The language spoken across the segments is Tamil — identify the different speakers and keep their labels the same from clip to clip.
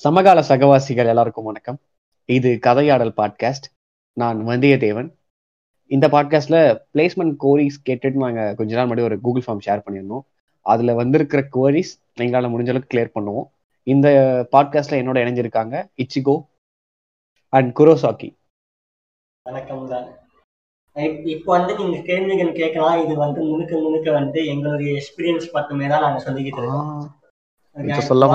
Speaker 1: சமகால சகவாசிகள் எல்லாருக்கும் வணக்கம். இது கதையாடல் பாட்காஸ்ட் நான் வந்தியத்தேவன். இந்த பாட்காஸ்ட்ல பிளேஸ்மெண்ட் கோரிஸ் கேட்டுட்டு நாங்க கொஞ்ச நாள் முன்னாடி ஒரு கூகுள் ஃபார்ம் ஷேர் பண்ணியிருந்தோம். அதுல வந்திருக்கிற கோரிஸ் எங்களால முடிஞ்ச அளவுக்கு கிளியர் பண்ணுவோம். இந்த பாட்காஸ்ட்ல என்னோட இணைஞ்சிருக்காங்க இச்சிகோ அண்ட் குரோசாக்கி
Speaker 2: வணக்கம் தான். இப்- இப்போ வந்து நீங்க கேள்விகள் கேட்கலாம். இது வந்து முழுக்க முழுக்க வந்து எங்களுடைய எக்ஸ்பீரியன்ஸ் மட்டுமே தான் நாங்க சொல்லிக்கிட்டு இருக்கோம்.
Speaker 1: சொல்ல.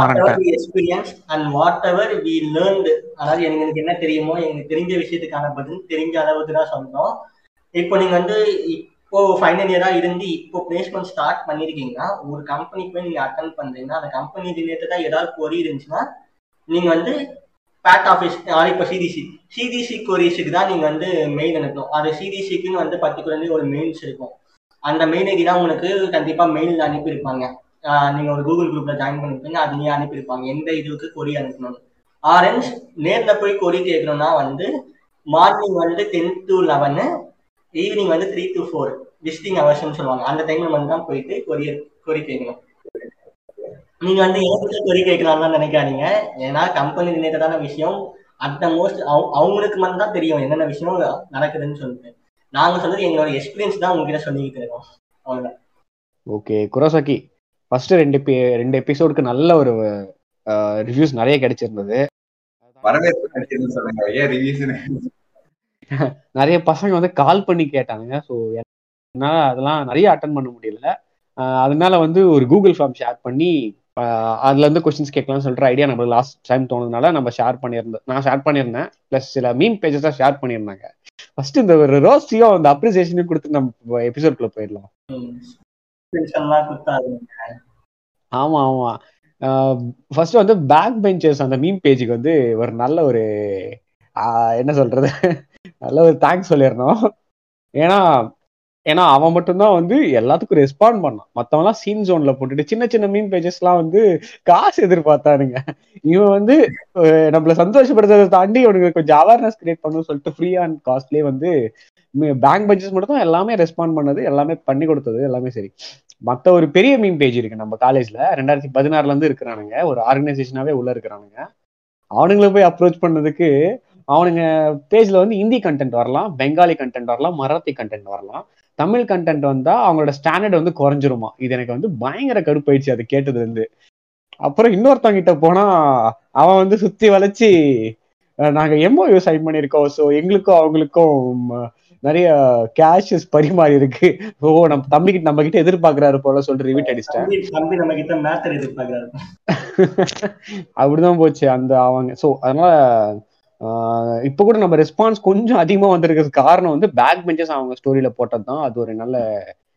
Speaker 2: Experience and whatever we learned அதாவது எங்களுக்கு என்ன தெரியுமோ எங்களுக்கு தெரிஞ்ச விஷயத்துக்கான பதில் தெரிஞ்ச அளவுக்கு தான் சொல்றோம் இப்போ நீங்க வந்து இப்போ ஃபைனல் இயரா இருந்து இப்போ பிளேஸ்மெண்ட் ஸ்டார்ட் பண்ணிருக்கீங்கன்னா ஒரு கம்பெனிக்கு போய் நீங்க அட்டன் பண்றீங்கன்னா அந்த கம்பெனி ரிலேட்டடா ஏதாவது கொரி இருந்துச்சுன்னா நீங்க வந்து பேட் ஆஃபீஸ் இப்போ சிடிசி சிடிசி கொரிஸுக்கு தான் நீங்க வந்து மெயில் அனுப்பணும். அது சிடிசிக்குன்னு வந்து பர்டிகுலர்லி ஒரு மெயில்ஸ் இருக்கும். அந்த மெயில் ஐடி தான் உங்களுக்கு கண்டிப்பா மெயில் அனுப்பியிருப்பாங்க. நீங்க ஒரு கூகுள் குரூப்ல ஜாயின் பண்ணிருப்பீங்க அதுலயே அனுப்பியிருப்பாங்க. எந்த இதுக்கு கொரி அனுப்பணும் ஆரஞ்ச் நேர்ல போய் கொரி கேட்கணும்னா வந்து மார்னிங் வந்து டென் டு லெவனு ஈவினிங் வந்து த்ரீ டு ஃபோர் விசிட்டிங் ஹவர்ஸ்னு சொல்லுவாங்க. அந்த டைம்ல வந்து தான் போயிட்டு கொரியர் கொரி கேட்கணும் நீங்க வந்து எனக்கு கொரி கேட்கலாம்னு நினைக்காதீங்க. ஏன்னா கம்பெனி ரிலேட்டடான விஷயம் அட் த மோஸ்ட் அவங்களுக்கு மட்டும் தான் தெரியும் என்னென்ன விஷயம் நடக்குதுன்னு சொல்லிட்டு. நாங்க சொல்றது எங்களோட எக்ஸ்பீரியன்ஸ் தான் உங்ககிட்ட சொல்லிக்கிட்டு இருக்கோம். அவ்வளவுதான்.
Speaker 1: ஓகே குரோசாக்கி ஃபர்ஸ்ட் ரெண்டு ரெண்டு எபிசோடுக்கு நல்ல ஒரு ரிவ்யூஸ் நிறைய கிடைச்சிருந்தது. நிறைய பசங்க வந்து கால் பண்ணி கேட்டாங்க ஸோ என்னால அதெல்லாம் நிறைய அட்டன் பண்ண முடியல. அதனால வந்து ஒரு கூகுள் ஃபார்ம் ஷேர் பண்ணி அதுல இருந்து கொஸ்டின்ஸ் கேட்கலாம்னு சொல்ற ஐடியா நம்ம லாஸ்ட் டைம் தோணுதுனால நம்ம ஷேர் பண்ணியிருந்தோம் நான் ஷேர் பண்ணியிருந்தேன். ப்ளஸ் சில மீன் பேஜஸ் ஷேர் பண்ணியிருந்தாங்க. ஃபர்ஸ்ட் இந்த ஒரு ரோஸ்டியும் அந்த அப்ரிசியேஷனையும் கொடுத்து நம்ம எபிசோட்குள்ள போயிடலாம்.
Speaker 2: எக்ஸ்டென்ஷன்லாம் கொடுத்தாரு
Speaker 1: ஆமா ஆமா. ஃபர்ஸ்ட் வந்து பேக் பெஞ்சர்ஸ் அந்த மீம் பேஜுக்கு வந்து ஒரு நல்ல ஒரு ஆஹ் என்ன சொல்றது? நல்ல ஒரு தேங்க்ஸ் சொல்லிடணும். ஏன்னா ஏன்னா அவன் மட்டும்தான் வந்து எல்லாத்துக்கும் ரெஸ்பாண்ட் பண்ணான். மத்தவன்லாம் சீன் ஜோன்ல போட்டுட்டு சின்ன சின்ன மீன் பேஜஸ்லாம் வந்து காசு எதிர்பார்த்தானுங்க. இவன் வந்து நம்மள சந்தோஷப்படுறதை தாண்டி அவனுக்கு கொஞ்சம் அவேர்னஸ் கிரியேட் பண்ணணும்னு சொல்லிட்டு ஃப்ரீ அண்ட் காஸ்ட்லேயே வந்து பேங்க் பெஞ்சஸ் மட்டும் தான் எல்லாமே ரெஸ்பாண்ட் பண்ணது எல்லாமே பண்ணி கொடுத்தது எல்லாமே சரி. மத்த ஒரு பெரிய மீன் பேஜ் இருக்கு நம்ம காலேஜ்ல ரெண்டாயிரத்தி பதினாறுல இருந்து இருக்கிறானுங்க. ஒரு ஆர்கனைசேஷனாவே உள்ள இருக்கிறானுங்க. அவனுங்களை போய் அப்ரோச் பண்ணதுக்கு அவனுங்க பேஜ்ல வந்து ஹிந்தி கண்டென்ட் வரலாம் பெங்காலி கண்டென்ட் வரலாம் மராத்தி கண்டென்ட் வரலாம். தமிழ் கண்டென்ட் வந்தா அவங்களோட ஸ்டாண்டர்ட் வந்து குறைஞ்சிருமா? இது எனக்கு வந்து பயங்கர கடுப்பாயிடுச்சு அது கேட்டது இருந்து அப்புறம் இன்னொருத்தவங்கிட்ட போனா அவன் வந்து சுத்தி வளைச்சு நாங்க எம்ஓ சைன் பண்ணியிருக்கோம். ஸோ எங்களுக்கும் அவங்களுக்கும் நிறைய கேஷஸ் பரிமாறி இருக்கு. ஓ நம்ம தம்பிக்கிட்ட நம்ம கிட்ட எதிர்பார்க்கறாரு போல சொல்லிட்டு ரிவீட் அடிச்சிட்டேன்.
Speaker 2: தம்பி தம்பி நம்ம கிட்ட மேத்தர் எதிர்பார்க்கறாரு.
Speaker 1: அப்படிதான் போச்சு. அந்த அவங்க ஸோ அதனால இப்ப கூட நம்ம ரெஸ்பான்ஸ் கொஞ்சம் அதிகமா வந்திருக்கிறது காரணம் வந்து பேக் பெஞ்சஸ் அவங்க ஸ்டோரியில போட்டது தான் அது ஒரு நல்ல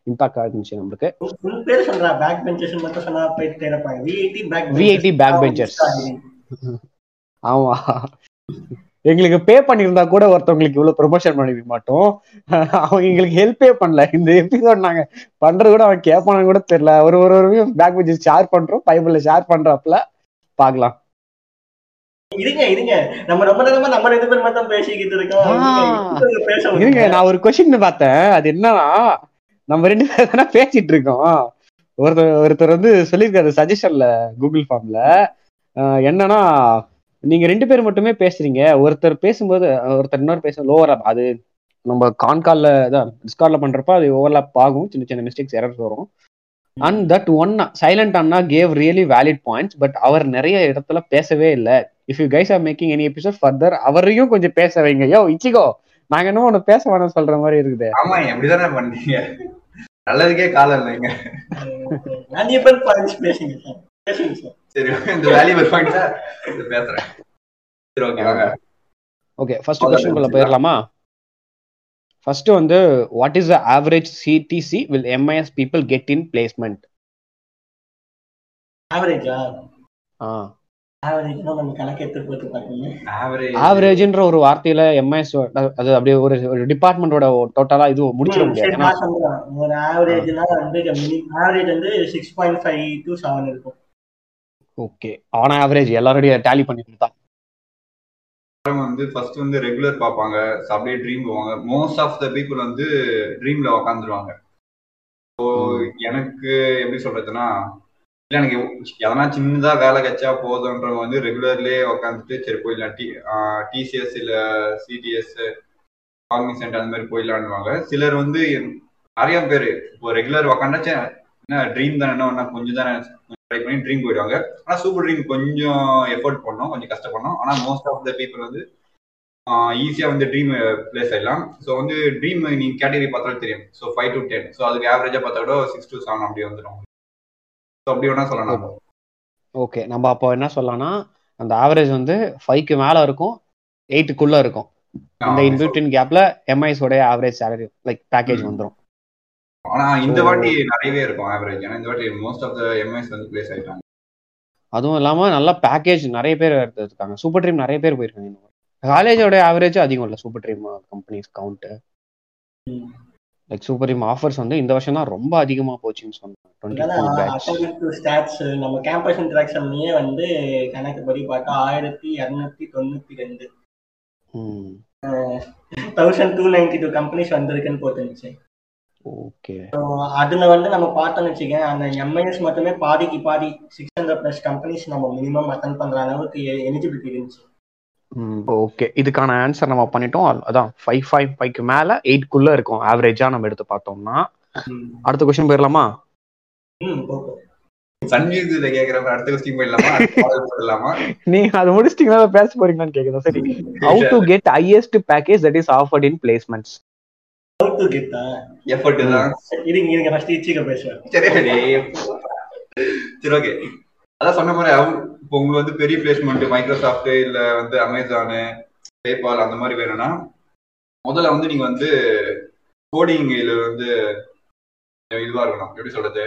Speaker 1: இம்பாக்ட் இருந்துச்சு நம்மளுக்கு.
Speaker 2: ஃபுல் பேர் சொல்றா பேக் பெஞ்சர்ஸ் மட்டும் சொன்னா விஐடி பேக்
Speaker 1: benchers. ஆமா. எங்களுக்கு பே பண்ணியிருந்தா கூட ஒருத்தவங்களுக்கு இவ்வளவு ப்ரொமோஷன் பண்ணிருக்க மாட்டோம். அவங்க எங்களுக்கு ஹெல்ப்பே பண்ணல. இந்த எபிசோட் நாங்க பண்றது கூட அவன் கேட்பானு கூட தெரியல. ஒரு ஒரு ஒரு பேக் பெஞ்சஸ் ஷேர் பண்றோம். பைபிள்ல ஷேர் பண்றாப்புல. பார்க்கலாம்.
Speaker 2: இருங்க இருங்க. நம்ம ரொம்ப நேரமா நம்ம ரெண்டு பேர் மட்டும் பேசிக்கிட்டு இருக்கோம். இருங்க.
Speaker 1: நான் ஒரு கொஸ்டின் பார்த்தேன். அது என்னன்னா நம்ம ரெண்டு பேரும் தானே பேசிட்டு இருக்கோம். ஒருத்தர் ஒருத்தர் வந்து சொல்லியிருக்காரு சஜஷன்ல கூகுள் ஃபார்ம்ல என்னன்னா நீங்க ரெண்டு பேர் மட்டுமே பேசுறீங்க. ஒருத்தர் பேசும்போது ஒருத்தர் இன்னொரு பேச லோவர் அது நம்ம கான்கால்ல தான் டிஸ்கார்ட்ல பண்றப்ப அது ஓவர்லாப் ஆகும். சின்ன சின்ன மிஸ்டேக்ஸ் எரர்ஸ் வரும். And that one silent Anna gave really valid points but அவர் நிறைய இடத்துல பேசவே இல்லை. If you guys are making any episode further அவரையும் கொஞ்சம் பேச வைங்க. யோ இச்சிகோ நாங்க என்ன ஒண்ணு பேச வேணாம் சொல்ற மாதிரி இருக்குது.
Speaker 3: ஆமா எப்படிதானே பண்ணீங்க. நல்லதுக்கே காலம் இல்லைங்க.
Speaker 2: சார்
Speaker 3: இந்த பேசுறேன் சரி ஓகே வாங்க
Speaker 1: ஓகே ஃபர்ஸ்ட் வந்து what is the average CTC will MIS people get in placement
Speaker 2: ஆவரேஜா
Speaker 1: ஆவரேஜ்ன்ற ஒரு வார்த்தையில எம்ஐஎஸ் அது அப்படியே ஒரு டிபார்ட்மெண்டோட டோட்டலா இது முடிச்சிட முடியாது.
Speaker 2: ஒரு ஆவரேஜ்னா வந்து ஆவரேஜ் வந்து டு இருக்கும்.
Speaker 1: ஓகே ஆன் ஆவரேஜ் எல்லாரோடய டேலி பண்ணிட்டு தான்
Speaker 3: வந்து ஃபர்ஸ்ட் வந்து ரெகுலர் பார்ப்பாங்க. அப்படியே ட்ரீம் போவாங்க மோஸ்ட் ஆஃப் த பீப்புள் வந்து ட்ரீம்ல உக்காந்துருவாங்க. ஸோ எனக்கு எப்படி சொல்றதுன்னா இல்ல எனக்கு எதனா சின்னதா வேலை கிடைச்சா போதுன்றவங்க வந்து ரெகுலர்லயே உட்காந்துட்டு சரி போயிடலாம். டி டிசிஎஸ் இல்ல சிடிஎஸ் காக்னிசென்ட் அந்த மாதிரி போயிடலான்னுவாங்க. சிலர் வந்து நிறைய பேர் இப்போ ரெகுலர் உக்காண்டாச்சு என்ன ட்ரீம் தானே என்ன கொஞ்சம் தானே ட்ரை பண்ணி ட்ரீம் போயிடுவாங்க. ஆனா சூப்பர் ட்ரீம் கொஞ்சம் எஃபோர்ட் பண்ணோம் கொஞ்சம் கஷ்டப்படணும். ஆனா மோஸ்ட் ஆஃப் த பீப்புள் வந்து ஈஸியா வந்து ட்ரீம் பிளேஸ் ஆயிடலாம். ஸோ வந்து ட்ரீம் நீங்க கேட்டகரி பார்த்தாலும் தெரியும். So five to ten so அதுக்கு ஆவரேஜா பார்த்தா கூட சிக்ஸ் டு செவன் அப்படி வந்துடும். ஸோ அப்படி வேணா சொல்லலாம்
Speaker 1: ஓகே நம்ம அப்போ என்ன சொல்லலாம்னா அந்த ஆவரேஜ் வந்து ஃபைவ்க்கு மேல இருக்கும் எயிட்டுக்குள்ள இருக்கும். இந்த இன்பிட்வீன் கேப்ல எம்ஐஸ் உடைய ஆவரேஜ் சேலரி லைக் பேக்கேஜ் வந்துடும்
Speaker 3: ஆனா இந்த வாட்டி நிறையவே இருக்கும் ஆவரேஜ் ஏன்னா இந்த வாட்டி மோஸ்ட் ஆஃப் த எம்ஐஸ் வந்து பிளேஸ் ஆயிட்டாங்க.
Speaker 1: அதுவும் இல்லாம நல்ல பேக்கேஜ் நிறைய பேர் எடுத்துருக்காங்க. சூப்பர் ட்ரீம் நிறைய பேர் போயிருக்காங்க. இந்த காலேஜோட ஆவரேஜ் அதிகம் இல்லை super dream companies count like super dream offers வந்து இந்த வருஷம் தான் ரொம்ப அதிகமா போச்சுன்னு சொன்னாங்க.
Speaker 2: ஸ்டாட்ஸ் நம்ம கேம்பஸ் இன்ட்ராக்ஷன்லயே வந்து கணக்குப்படி பார்த்தா ஆயிரத்தி இரநூத்தி தொண்ணூத்தி ரெண்டு. Thousand two ninety two companies வந்திருக்குன்னு போட்டுருந்துச்சு. அதுல வந்து நம்ம பார்த்தோம்னு வச்சுக்கேன் அந்த எம்ஐஎஸ் மட்டுமே பாதிக்கு பாதி சிக்ஸ் ஹண்ட்ரட் பிளஸ் கம்பெனிஸ் நம்ம மினிமம் அட்டன் பண்ற அளவுக்கு எலிஜிபிலிட்டி இருந்துச்சு.
Speaker 1: ஓகே இதுக்கான ஆன்சர் நம்ம பண்ணிட்டோம். அதான் ஃபைவ் ஃபைவ் ஃபைவ்க்கு மேல எயிட்குள்ள இருக்கும். ஆவரேஜா நம்ம எடுத்து பார்த்தோம்னா. அடுத்த கொஸ்டின் போயிடலாமா? நீங்க அது முடிச்சிட்டீங்களா? பேச போறீங்களான்னு கேக்குறேன். சரி. How to get highest package that is offered in placements
Speaker 2: how to get
Speaker 3: effort தான்
Speaker 2: இருங்க இருங்க ஃபர்ஸ்ட் இச்சிக்க பேசுவேன்
Speaker 3: சரி சரி ஓகே அதான் சொன்ன மாதிரி இப்போ உங்களுக்கு வந்து பெரிய பிளேஸ்மெண்ட் மைக்ரோசாஃப்ட் இல்ல வந்து அமேசானு பேபால் அந்த மாதிரி வேணும்னா முதல்ல வந்து நீங்க வந்து கோடிங் இதுல வந்து இதுவா இருக்கணும். எப்படி சொல்றது?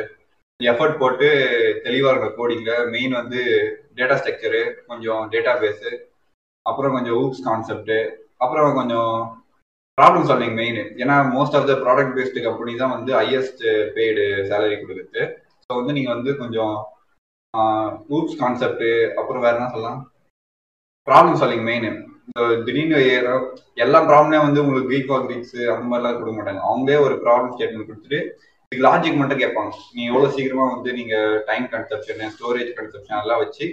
Speaker 3: எஃபர்ட் போட்டு தெளிவா இருக்கணும் கோடிங்ல மெயின் வந்து டேட்டா ஸ்ட்ரக்சரு கொஞ்சம் டேட்டா பேஸு அப்புறம் கொஞ்சம் ஊப்ஸ் கான்செப்ட் அப்புறம் கொஞ்சம் ப்ராப்ளம் சால்விங் மெயின் ஏன்னா most of the product based company தான் வந்து ஹையஸ்ட் பெய்டு சேலரி கொடுக்குது ஸோ வந்து நீங்கள் வந்து கொஞ்சம் ஊப்ஸ் கான்செப்ட் அப்புறம் வேற என்ன சொல்லலாம்? ப்ராப்ளம் சால்விங் மெயின் திடீர்னு எல்லா ப்ராப்ளமே வந்து உங்களுக்கு வீக் ஆர் வீக்ஸ் அந்த மாதிரிலாம் கொடுக்க மாட்டாங்க. அவங்களே ஒரு ப்ராப்ளம் ஸ்டேட்மெண்ட் கொடுத்துட்டு இதுக்கு லாஜிக் மட்டும் கேட்பாங்க. நீங்கள் எவ்வளோ சீக்கிரமா வந்து நீங்க டைம் கன்செப்ஷன் ஸ்டோரேஜ் கன்செப்ஷன் எல்லாம் வச்சு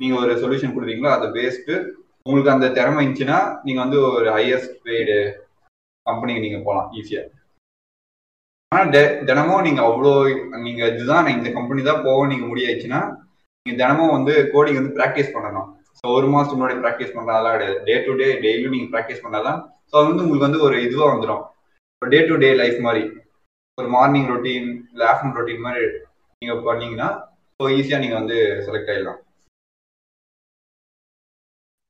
Speaker 3: நீங்க ஒரு சொல்யூஷன் கொடுத்தீங்களோ அதை பேஸ்டு உங்களுக்கு அந்த திறமை இருந்துச்சுன்னா நீங்க வந்து ஒரு ஹையஸ்ட் பெய்டு கம்பெனிக்கு நீங்க போகலாம் ஈஸியா ஆனா தினமும் நீங்க அவ்வளோ நீங்க இதுதான் இந்த கம்பெனி தான் போக நீங்க முடியாச்சுன்னா நீங்க தினமும் வந்து கோடிங் வந்து ப்ராக்டிஸ் பண்ணணும். ஸோ ஒரு மாசத்துக்கு முன்னாடி ப்ராக்டிஸ் பண்றதெல்லாம் கிடையாது. டே டு டே டெய்லியும் நீங்க ப்ராக்டிஸ் பண்ணாதான் ஸோ அது வந்து உங்களுக்கு வந்து ஒரு இதுவா வந்துடும் டே டு டே லைஃப் மாதிரி. ஒரு மார்னிங் ரொட்டீன் இல்லை ஆஃப்டர்நூன் ரொட்டீன் மாதிரி நீங்க பண்ணீங்கன்னா ஸோ ஈஸியா நீங்க வந்து செலக்ட் ஆயிடலாம்.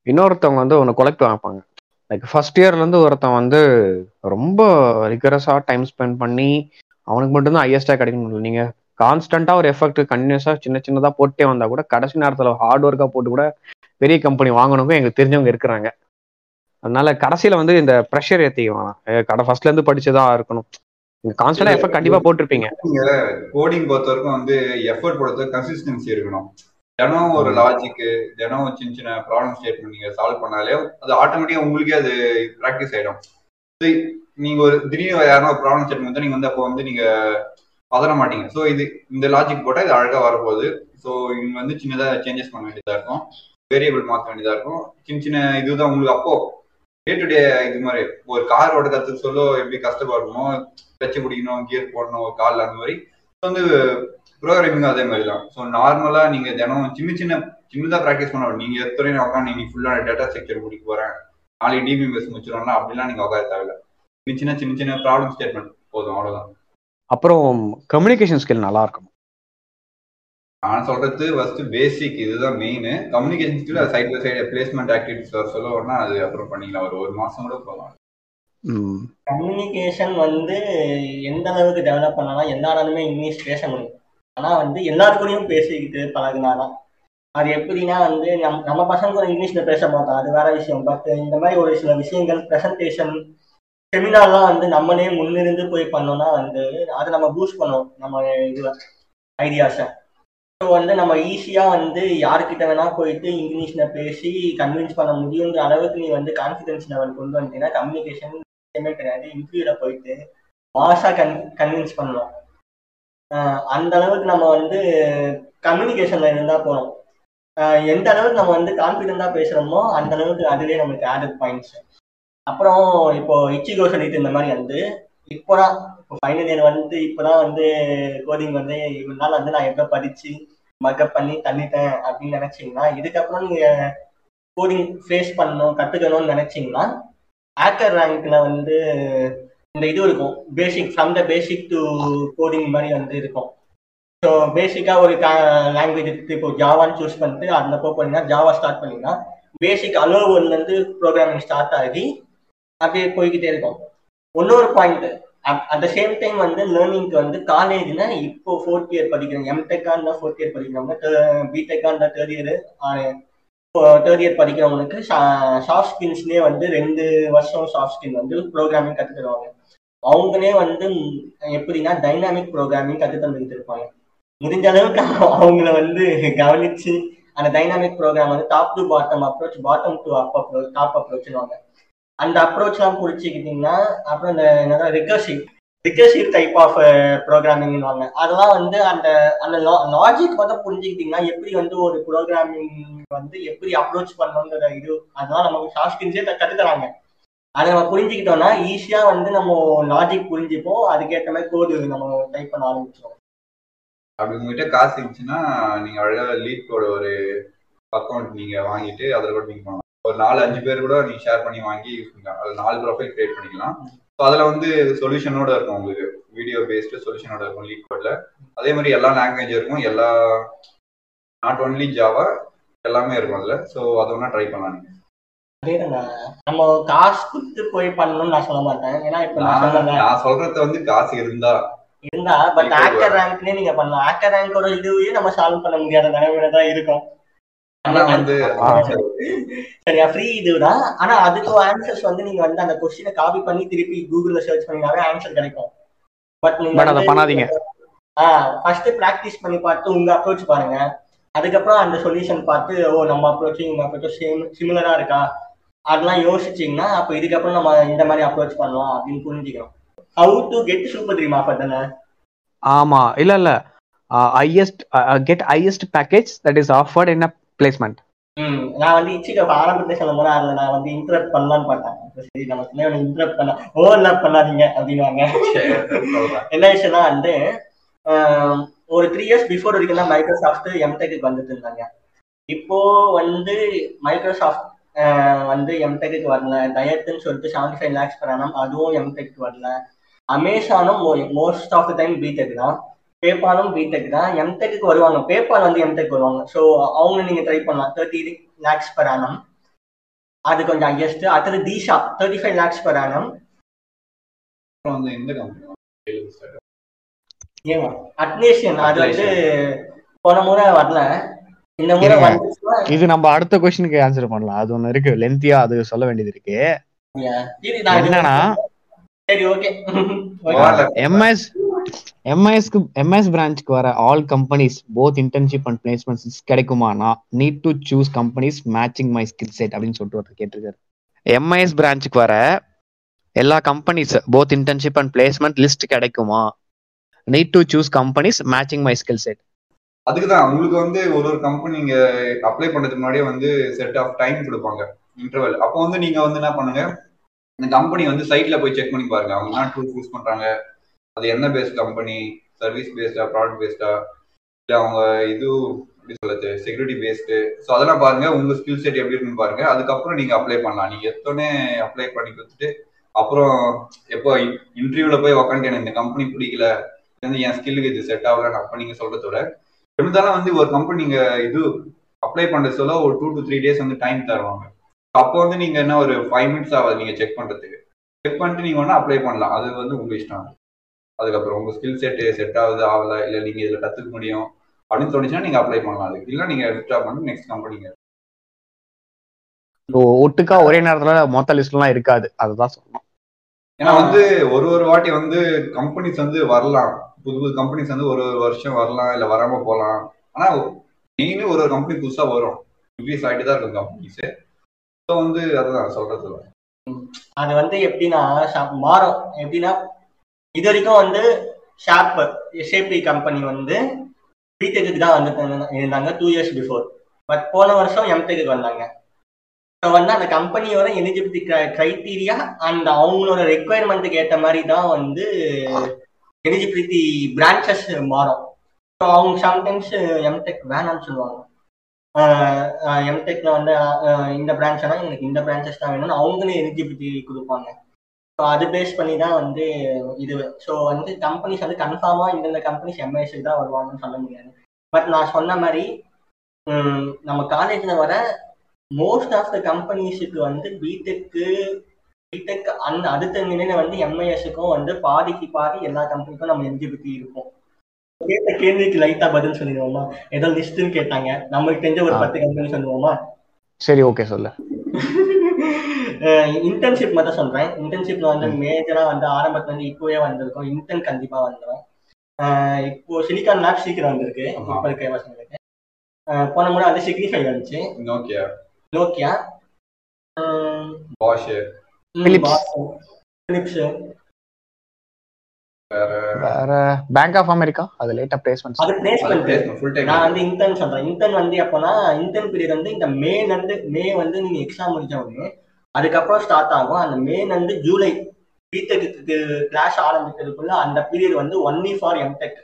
Speaker 1: இன்னொருத்தவங்க வந்து ஒன்று கொலெக்ட் வைப்பாங்க லைக் ஃபர்ஸ்ட் இயர்ல இருந்து ஒருத்தன் வந்து ரொம்ப ரிகரஸா டைம் ஸ்பெண்ட் பண்ணி அவனுக்கு மட்டும்தான் ஹையஸ்டா கிடைக்கணும் நீங்க கான்ஸ்டன்டா ஒரு எஃபெக்ட் கண்டினியூஸா சின்ன சின்னதா போட்டே வந்தா கூட கடைசி நேரத்துல ஹார்ட் ஒர்க்கா போட்டு கூட பெரிய கம்பெனி வாங்கணும் எங்களுக்கு தெரிஞ்சவங்க இருக்கிறாங்க. அதனால கடைசியில வந்து இந்த ப்ரெஷர் ஏத்திக்க வேணாம் கடை ஃபர்ஸ்ட்ல இருந்து படிச்சதா இருக்கணும். கான்ஸ்டன்டா எஃபெக்ட் கண்டிப்பா போட்டிருப்பீங்க.
Speaker 3: கோடிங் பொறுத்த வரைக்கும் வந்து எஃபர்ட் பொறுத்த கன்சிஸ்டன்சி இருக்கணும். தினம் ஒரு லாஜிக்கு தினம் சின்ன சின்ன ப்ராப்ளம் ஸ்டேட்மெண்ட் நீங்க சால்வ் பண்ணாலே அது ஆட்டோமேட்டிக்கா உங்களுக்கே அது ப்ராக்டிஸ் ஆயிடும். நீங்க ஒரு திடீர்னு யாரும் ஒரு ப்ராப்ளம் ஸ்டேட்மெண்ட் நீங்க வந்து அப்போ வந்து நீங்க பதற மாட்டீங்க. ஸோ இது இந்த லாஜிக் போட்டால் இது அழகா வரப்போகுது. ஸோ இங்க வந்து சின்னதாக சேஞ்சஸ் பண்ண வேண்டியதா இருக்கும். வேரியபிள் மாற்ற வேண்டியதா இருக்கும். சின்ன சின்ன இதுதான் உங்களுக்கு அப்போ டே டு டே இது மாதிரி ஒரு கார் ஓட்ட கற்றுக்க சொல்ல எப்படி கஷ்டப்படணுமோ வச்சு பிடிக்கணும் கியர் போடணும் கால் அந்த மாதிரி. வந்து ப்ரோக்ராமிங் அதே மாதிரி தான் ஸோ நார்மலாக நீங்கள் தினம் சின்ன சின்ன சின்னதாக ப்ராக்டிஸ் பண்ண நீங்கள் எத்தனை உட்காந்து நீங்கள் ஃபுல்லான டேட்டா ஸ்ட்ரக்சர் முடிக்க போகிறேன் நாளைக்கு டிபிஎம்எஸ் முடிச்சிடலாம் அப்படிலாம் நீங்கள் உட்கார தேவையில்ல. சின்ன சின்ன சின்ன சின்ன ப்ராப்ளம் ஸ்டேட்மெண்ட் போதும் அவ்வளோதான்
Speaker 1: அப்புறம் கம்யூனிகேஷன் ஸ்கில் நல்லா இருக்கும்
Speaker 3: நான் சொல்றது ஃபர்ஸ்ட் பேசிக் இதுதான் main communication skill side by side placement activities சொல்லுவோம்னா அது அப்புறம் பண்ணிக்கலாம். ஒரு ஒரு மாசம் கூட போகலாம்.
Speaker 2: கம்யூனிகேஷன் வந்து எந்த அளவுக்கு டெவலப் பண்ணலாம் எல்லாராலுமே இங்கிலீஷ் பேச முடியும். ஆனா வந்து எல்லாருக்கூடையும் பேசிக்கிட்டு பழகினாராம் அது எப்படின்னா வந்து நம் நம்ம பசங்க கூட இங்கிலீஷ்ல பேச மாட்டோம் அது வேற விஷயம். பட் இந்த மாதிரி ஒரு சில விஷயங்கள் ப்ரெசன்டேஷன் செமினார்லாம் வந்து நம்மளே முன்னிருந்து போய் பண்ணோம்னா வந்து அதை நம்ம பூஸ்ட் பண்ணுவோம். நம்ம இதுல ஐடியாஸை ஸோ வந்து நம்ம ஈஸியாக வந்து யாருக்கிட்ட வேணா போயிட்டு இங்கிலீஷில் பேசி கன்வின்ஸ் பண்ண முடியுங்கிற அளவுக்கு நீ வந்து கான்ஃபிடன்ஸ் லெவல் கொண்டு வந்துட்டீங்கன்னா கம்யூனிகேஷன் கிடையாது. இன்டர்வியூவில் போயிட்டு மாசாக கன் கன்வின்ஸ் பண்ணலாம். அந்த அளவுக்கு நம்ம வந்து கம்யூனிகேஷன்ல இருந்தா போறோம். எந்த அளவுக்கு நம்ம வந்து கான்பிடண்டா பேசுறோமோ அந்த அளவுக்கு அதுலயே நம்மளுக்கு ஆடட் பாயிண்ட்ஸ் அப்புறம் இப்போ இச்சிகோ சொல்லிட்டு இந்த மாதிரி வந்து இப்போதான் இப்போ ஃபைனல் இயர் வந்து இப்போதான் வந்து கோடிங் வந்து இவ்வளவு நாள் வந்து நான் எப்போ படிச்சு மக்கப் பண்ணி தள்ளிட்டேன் அப்படின்னு நினைச்சீங்கன்னா இதுக்கப்புறம் நீங்க கோடிங் ஃபேஸ் பண்ணணும் கத்துக்கணும்னு நினைச்சீங்கன்னா ஆக்கர் ரேங்க்ல வந்து இந்த இது இருக்கும். Basic from the basic to coding மாதிரி வந்து இருக்கும். ஸோ பேசிக்காக ஒரு லாங்குவேஜ் எடுத்து இப்போ ஜாவான்னு சூஸ் பண்ணிட்டு அதில் போ பண்ணிங்கன்னா ஜாவா ஸ்டார்ட் பண்ணிங்கன்னா பேசிக் அலோ ஒன்லேருந்து ப்ரோக்ராமிங் ஸ்டார்ட் ஆகி அப்படியே போய்கிட்டே இருக்கும். இன்னொரு point at the same time வந்து லேர்னிங்க்கு வந்து காலேஜ்ல இப்போ ஃபோர்த் இயர் படிக்கிறோம் எம்டெக்கா இருந்தால் ஃபோர்த் இயர் படிக்கிறவங்க பிடெக்கா இருந்தால் தேர்ட் இயர் தேர்ட் இயர் படிக்கிறவங்களுக்கு சாஃப்ட் ஸ்கின்ஸ்லேயே வந்து ரெண்டு வருஷம் சாஃப்ட் ஸ்கின் வந்து ப்ரோக்ராமிங் கற்று தருவாங்க. அவங்களே வந்து எப்படின்னா டைனாமிக் ப்ரோக்ராமிங் கற்று தந்துக்கிட்டு இருப்பாங்க முடிஞ்ச அளவுக்கு அவங்கள வந்து கவனிச்சு அந்த டைனாமிக் ப்ரோக்ராம் வந்து top to bottom approach bottom to up approach top அப்ரோச்னுவாங்க அந்த அப்ரோச்லாம் பிடிச்சிக்கிட்டிங்கன்னா அப்புறம் இந்த என்னதான் ரிகர்சிவ் ரிகர்சிவ் டைப் ஆஃப் ப்ரோக்ராமிங்னுவாங்க அதெல்லாம் வந்து அந்த அந்த லாஜிக் மட்டும் புரிஞ்சுக்கிட்டீங்கன்னா எப்படி வந்து ஒரு ப்ரோக்ராமிங் வந்து எப்படி அப்ரோச் பண்ணணுங்கிற இது அதெல்லாம் நமக்கு சாஃப்ட் ஸ்கில்ஸே அதை நம்ம புரிஞ்சுக்கிட்டோம்னா ஈஸியா வந்து நம்ம லாஜிக் புரிஞ்சுப்போம். அதுக்கேற்ற மாதிரி கோடு நம்ம டைப் பண்ண ஆரம்பிச்சோம்
Speaker 3: அப்படி உங்ககிட்ட காசு இருந்துச்சுன்னா நீங்க அழகா லீட் கோட ஒரு அக்கௌண்ட் நீங்க வாங்கிட்டு அதில் கூட நீங்க பண்ணலாம். ஒரு நாலு அஞ்சு பேர் கூட நீங்க ஷேர் பண்ணி வாங்கி யூஸ் பண்ணிக்கலாம். அதில் நாலு ப்ரொஃபைல் கிரியேட் பண்ணிக்கலாம். ஸோ அதில் வந்து சொல்யூஷனோட இருக்கும் உங்களுக்கு. வீடியோ பேஸ்டு சொல்யூஷனோட இருக்கும் லீட் கோட்ல அதே மாதிரி எல்லா லாங்குவேஜ் இருக்கும். எல்லா நாட் ஒன்லி ஜாவா எல்லாமே இருக்கும் அதில். ஸோ அதை ஒன்றா ட்ரை பண்ணலாம்
Speaker 2: நீங்கள் நம்ம காசு கொடுத்து போய் பண்ணணும்னு நான் சொல்ல மாட்டேன். ஏன்னா இப்ப நான்
Speaker 3: நான் சொல்றது வந்து காசு இருந்தா
Speaker 2: இருந்தா பட் ஹேக்கர் ரேங்க்லயே நீங்க பண்ணலாம். ஹேக்கர் ரேங்கோட இதுவே நம்ம சால்வ் பண்ண முடியாத நிலைமையில தான் இருக்கும்.
Speaker 3: ஆனா வந்து
Speaker 2: சரியா? ஃப்ரீ இதுதான். ஆனா அதுக்கு ஆன்சர்ஸ் வந்து நீங்க வந்து அந்த கொஸ்டினை காப்பி பண்ணி திருப்பி கூகுள்ல சர்ச் பண்ணீங்கனாவே ஆன்சர் கிடைக்கும். பட் நீங்க
Speaker 1: But அதை பண்ணாதீங்க.
Speaker 2: ஆ ஃபர்ஸ்ட் பிராக்டிஸ் பண்ணி பார்த்து உங்க அப்ரோச் பாருங்க. அதுக்கப்புறம் அந்த சொல்யூஷன் பார்த்து ஓ நம்ம அப்ரோச் இவங்க அப்ரோச் சேம் சிமிலரா இருக்கா? அதெல்லாம் யோசிச்சீங்கன்னா அப்ப இதுக்கப்புறம் நம்ம இந்த மாதிரி அப்ரோச் பண்ணலாம் அப்படின்னு புரிஞ்சுக்கணும் how to get super dream offer தானே?
Speaker 1: ஆமா. இல்ல இல்ல. Highest get highest package that is offered in a placement
Speaker 2: ம். நான் வந்து இச்சிக்கு ஆரம்பத்துல சொல்லும் போது அதுல நான் வந்து இன்டரப்ட் பண்ணலாம்னு பார்த்தேன். சரி நம்ம சின்ன இன்டரப்ட் பண்ண ஓவர்லாப் பண்ணாதீங்க அப்படின்னாங்க
Speaker 3: சொல்றேன்
Speaker 2: என்ன விஷயம்னா வந்து ஒரு த்ரீ இயர்ஸ் பிஃபோர் வரைக்கும் தான் மைக்ரோசாஃப்ட் எம்டெக்கு வந்துட்டு இருந்தாங்க. இப்போ வந்து மைக்ரோசாஃப்ட் வந்து எம்டெக்கு வரல. டயட்னு சொல்லிட்டு செவன்டி ஃபைவ் லேக்ஸ் பண்ணணும் அதுவும் எம்டெக் வரல. அமேசானும் most of the time BTech தான். பேபாலும் பிடெக் தான். எம்டெக்கு வருவாங்க. பேபால் வந்து எம்டெக் வருவாங்க. ஸோ அவங்க நீங்க ட்ரை பண்ணலாம். Thirty lakhs annum. அது கொஞ்சம் ஹையஸ்ட் அடுத்தது தீஷா தேர்ட்டி ஃபைவ் லேக்ஸ்
Speaker 3: இந்த கம்பெனி
Speaker 2: ஏமா அட்னேஷன் அது வந்து போன முறை வரல.
Speaker 1: இது நம்ம அடுத்த கொஸ்டினுக்கு ஆன்சர் பண்ணலாம். அது ஒண்ணு இருக்கு. லென்த்தியா அது சொல்ல வேண்டியது இருக்கு.
Speaker 2: நான்
Speaker 1: என்னன்னா
Speaker 2: சரி ஓகே
Speaker 1: எம்எஸ் எம்ஐஎஸ்க்கு எம்எஸ் பிரான்ச்க்கு வர all companies both internship and placements கிடைக்குமானா need to choose companies matching my skill set அப்படின்னு சொல்லிட்டு ஒருத்தர் கேட்டிருக்காரு. எம்ஐஎஸ் பிரான்ச்சுக்கு வர எல்லா companies both internship and placement list கிடைக்குமா? Need to choose companies matching my skill set
Speaker 3: அதுக்கு தான் உங்களுக்கு வந்து ஒரு ஒரு கம்பெனி நீங்க அப்ளை பண்றதுக்கு முன்னாடியே வந்து செட் ஆஃப் டைம் கொடுப்பாங்க இன்டர்வல் அப்போ வந்து நீங்க வந்து என்ன பண்ணுங்க இந்த கம்பெனி வந்து சைட்ல போய் செக் பண்ணி பாருங்க. அவங்க என்ன டூல்ஸ் யூஸ் பண்றாங்க அது என்ன பேஸ்ட் கம்பெனி சர்வீஸ் பேஸ்டா ப்ராடக்ட் பேஸ்டா இல்ல அவங்க இது எப்படி சொல்லுது செக்யூரிட்டி பேஸ்டு ஸோ அதெல்லாம் பாருங்க உங்க ஸ்கில் செட் எப்படி இருக்குன்னு பாருங்க. அதுக்கப்புறம் நீங்க அப்ளை பண்ணலாம். நீங்க எத்தனை அப்ளை பண்ணி கொடுத்துட்டு அப்புறம் எப்போ இன்டர்வியூல போய் உக்காந்துட்டு எனக்கு இந்த கம்பெனி பிடிக்கல வந்து என் ஸ்கில்லுக்கு இது செட் ஆகலன்னு அப்ப நீங்க சொல்றதோட விட இருந்தாலும் வந்து ஒரு கம்பெனி நீங்க இது அப்ளை பண்றது சொல்ல ஒரு டூ டு த்ரீ டேஸ் வந்து டைம் தருவாங்க. அப்போ வந்து நீங்க என்ன ஒரு ஃபைவ் மினிட்ஸ் ஆகாது நீங்க செக் பண்றதுக்கு. செக் பண்ணிட்டு நீங்க வேணா அப்ளை பண்ணலாம். அது வந்து உங்க இஷ்டம். அதுக்கப்புறம் உங்க ஸ்கில் செட் செட் ஆகுது ஆகல இல்ல நீங்க இதுல கத்துக்க முடியும் அப்படின்னு தோணுச்சுன்னா நீங்க அப்ளை பண்ணலாம். அதுக்கு இல்ல நீங்க வித்ட்ரா பண்ணி நெக்ஸ்ட் கம்பெனிங்க
Speaker 1: ஒட்டுக்கா ஒரே நேரத்துல மொத்த லிஸ்ட்லாம் இருக்காது. அதுதான் சொல்லணும்.
Speaker 3: ஏன்னா வந்து ஒரு ஒரு வாட்டி வந்து கம்பெனிஸ் வந்து வரலாம். புது புது கம்பெனிஸ் வந்து ஒரு ஒரு வருஷம் வரலாம் இல்ல வராம போகலாம் ஆனா மெயினே ஒரு ஒரு கம்பெனி புதுசா வரும். இன்க்ரீஸ் ஆகிட்டு தான் இருக்கும் கம்பெனிஸ் ஸோ வந்து அதுதான் சொல்றது.
Speaker 2: அது வந்து எப்படின்னா மாறும். எப்படின்னா இது வரைக்கும் வந்து ஷாப் எஸ்ஏபி கம்பெனி வந்து பிடெக்கு தான் வந்து இருந்தாங்க டூ இயர்ஸ் பிஃபோர் பட் போன வருஷம் எம்டெக்கு வந்தாங்க. ஸோ வந்து அந்த கம்பெனியோட எலிஜிபிலிட்டி க்ரைட்டீரியா அண்ட் அவங்களோட ரெக்குவயர்மெண்ட்டுக்கு ஏற்ற மாதிரி தான் வந்து எலிஜிபிலிட்டி பிரான்ச்சஸ் மாறும். ஸோ அவங்க சம்டைம்ஸ் எம்டெக் வேணாம்னு சொல்லுவாங்க. எம்டெக்ல வந்து இந்த பிரான்ச்னா எனக்கு இந்த பிரான்ச்சஸ் தான் வேணும்னு அவங்களே எலிஜிபிலிட்டி கொடுப்பாங்க. ஸோ அது பேஸ் பண்ணி தான் வந்து இது. ஸோ வந்து கம்பெனிஸ் வந்து கன்ஃபார்மாக இந்தந்த கம்பெனிஸ் எம்ஐஎஸ்க்கு தான் வருவாங்கன்னு சொல்ல முடியாது. பட் நான் சொன்ன மாதிரி நம்ம காலேஜில் வர மோஸ்ட் ஆஃப் த கம்பெனிஸுக்கு வந்து பிடெக்கு பிடெக் அந்த அடுத்த நிலையில வந்து எம்ஐஎஸ்க்கும் வந்து பாதிக்கு பாதி எல்லா கம்பெனிக்கும் நம்ம எலிஜிபிலிட்டி இருக்கும் கேட்ட கேள்விக்கு லைட்டா பதில் சொல்லிடுவோமா? ஏதோ லிஸ்ட்னு கேட்டாங்க. நம்மளுக்கு தெரிஞ்ச ஒரு. பத்து கம்பெனி சொல்லுவோமா?
Speaker 1: சரி ஓகே சொல்லு.
Speaker 2: இன்டர்ன்ஷிப் மட்டும் சொல்றேன். இன்டர்ன்ஷிப்ல வந்து மேஜரா வந்து ஆரம்பத்துல இருந்து இப்போவே வந்திருக்கும். இன்டர்ன் கண்டிப்பா வந்துடும் இப்போ சிலிகான் லேப் சீக்கிரம் வந்திருக்கு. இப்ப இருக்க பசங்களுக்கு போன முறை வந்து சிக்னிஃபை வந்துச்சு.
Speaker 3: நோக்கியா
Speaker 2: நோக்கியா
Speaker 3: பாஷ்
Speaker 1: வேற? பேங்க் ஆஃப் அமெரிக்கா அது லேட்டா பிளேஸ்மெண்ட்ஸ்
Speaker 2: அது பிளேஸ்மெண்ட்
Speaker 3: ஃபுல் டைம்
Speaker 2: நான் வந்து இன்டர்ன் சொல்றேன். இன்டர்ன் வந்து எப்போனா இன்டர்ன் பீரியட் வந்து இந்த மேல இருந்து மே வந்து நீங்க எக்ஸாம் முடிச்ச உடனே அதுக்கப்புறம் ஸ்டார்ட் ஆகும். அந்த மேல இருந்து ஜூலை பிடெக்கு கிளாஸ் ஆரம்பிக்கிறதுக்குள்ள அந்த பீரியட் வந்து only for MTech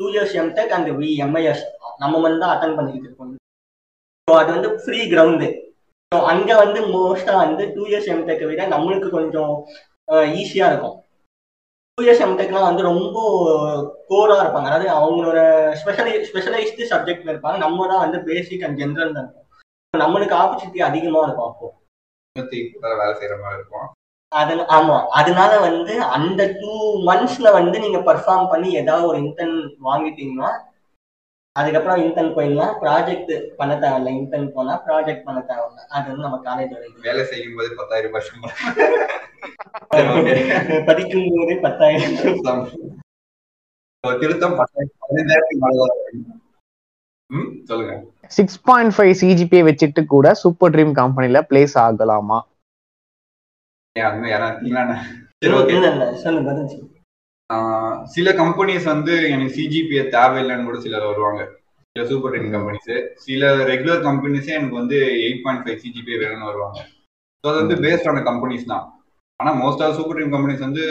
Speaker 2: two years MTech and we MIS நம்ம வந்து அட்டன் பண்ணிக்கிட்டு இருக்கோம். ஸோ அது வந்து ஃப்ரீ கிரவுண்டு ஸோ அங்கே வந்து மோஸ்ட்டாக வந்து டூ இயர்ஸ் எம்டெக்கை விட நம்மளுக்கு கொஞ்சம் ஈஸியாக இருக்கும். டூ இயர்ஸ் எம்டெக்லாம் வந்து ரொம்ப கோராக இருப்பாங்க. அதாவது அவங்களோட ஸ்பெஷலை ஸ்பெஷலைஸ்டு சப்ஜெக்ட்ல இருப்பாங்க. நம்ம தான் வந்து பேசிக் அண்ட் ஜென்ரல் தான் இருப்போம். நம்மளுக்கு ஆப்பர்ச்சுனிட்டி அதிகமாக இருக்கும் அப்போ.
Speaker 3: வேலை செய்யற மாதிரி இருக்கும்.
Speaker 2: அதன் ஆமா. அதனால வந்து அந்த டூ மந்த்ஸ்ல வந்து நீங்க பர்ஃபார்ம் பண்ணி ஏதாவது ஒரு இன்டர்ன் வாங்கிட்டீங்கன்னா அதுக்கப்புறம் இன்டர்ன் போயிடலாம். ப்ராஜெக்ட் பண்ண தேவையில்ல. இன்டர்ன் போனா ப்ராஜெக்ட் பண்ண தேவையில்ல. அது வந்து நம்ம காலேஜ் வரைக்கும்
Speaker 3: வேலை செய்யும் போது பத்தாயிரம் okay.
Speaker 2: படிக்கும் போதே பத்தாயிரம்.
Speaker 3: திருத்தம் சொல்லுங்க.
Speaker 1: சிக்ஸ் பாயிண்ட் ஃபைவ் சிஜிபிஏ வச்சுட்டு கூட சூப்பர் ட்ரீம் கம்பெனில பிளேஸ் ஆகலாமா?
Speaker 3: ஏன் சில கம்பெனிஸ் வந்து எனக்கு சிஜிபிஏ தேவையில்லைன்னு கூட சிலர் வருவாங்க. சில சூப்பர் டென் கம்பெனிஸ் சில ரெகுலர் கம்பெனிஸே எனக்கு வந்து எயிட் பாயிண்ட் ஃபைவ் சிஜிபிஏ வேணும்னு வருவாங்க. ஸோ அது வந்து பேஸ்ட் ஆன கம்பெனிஸ் தான். ஆனா most of super team companies வந்து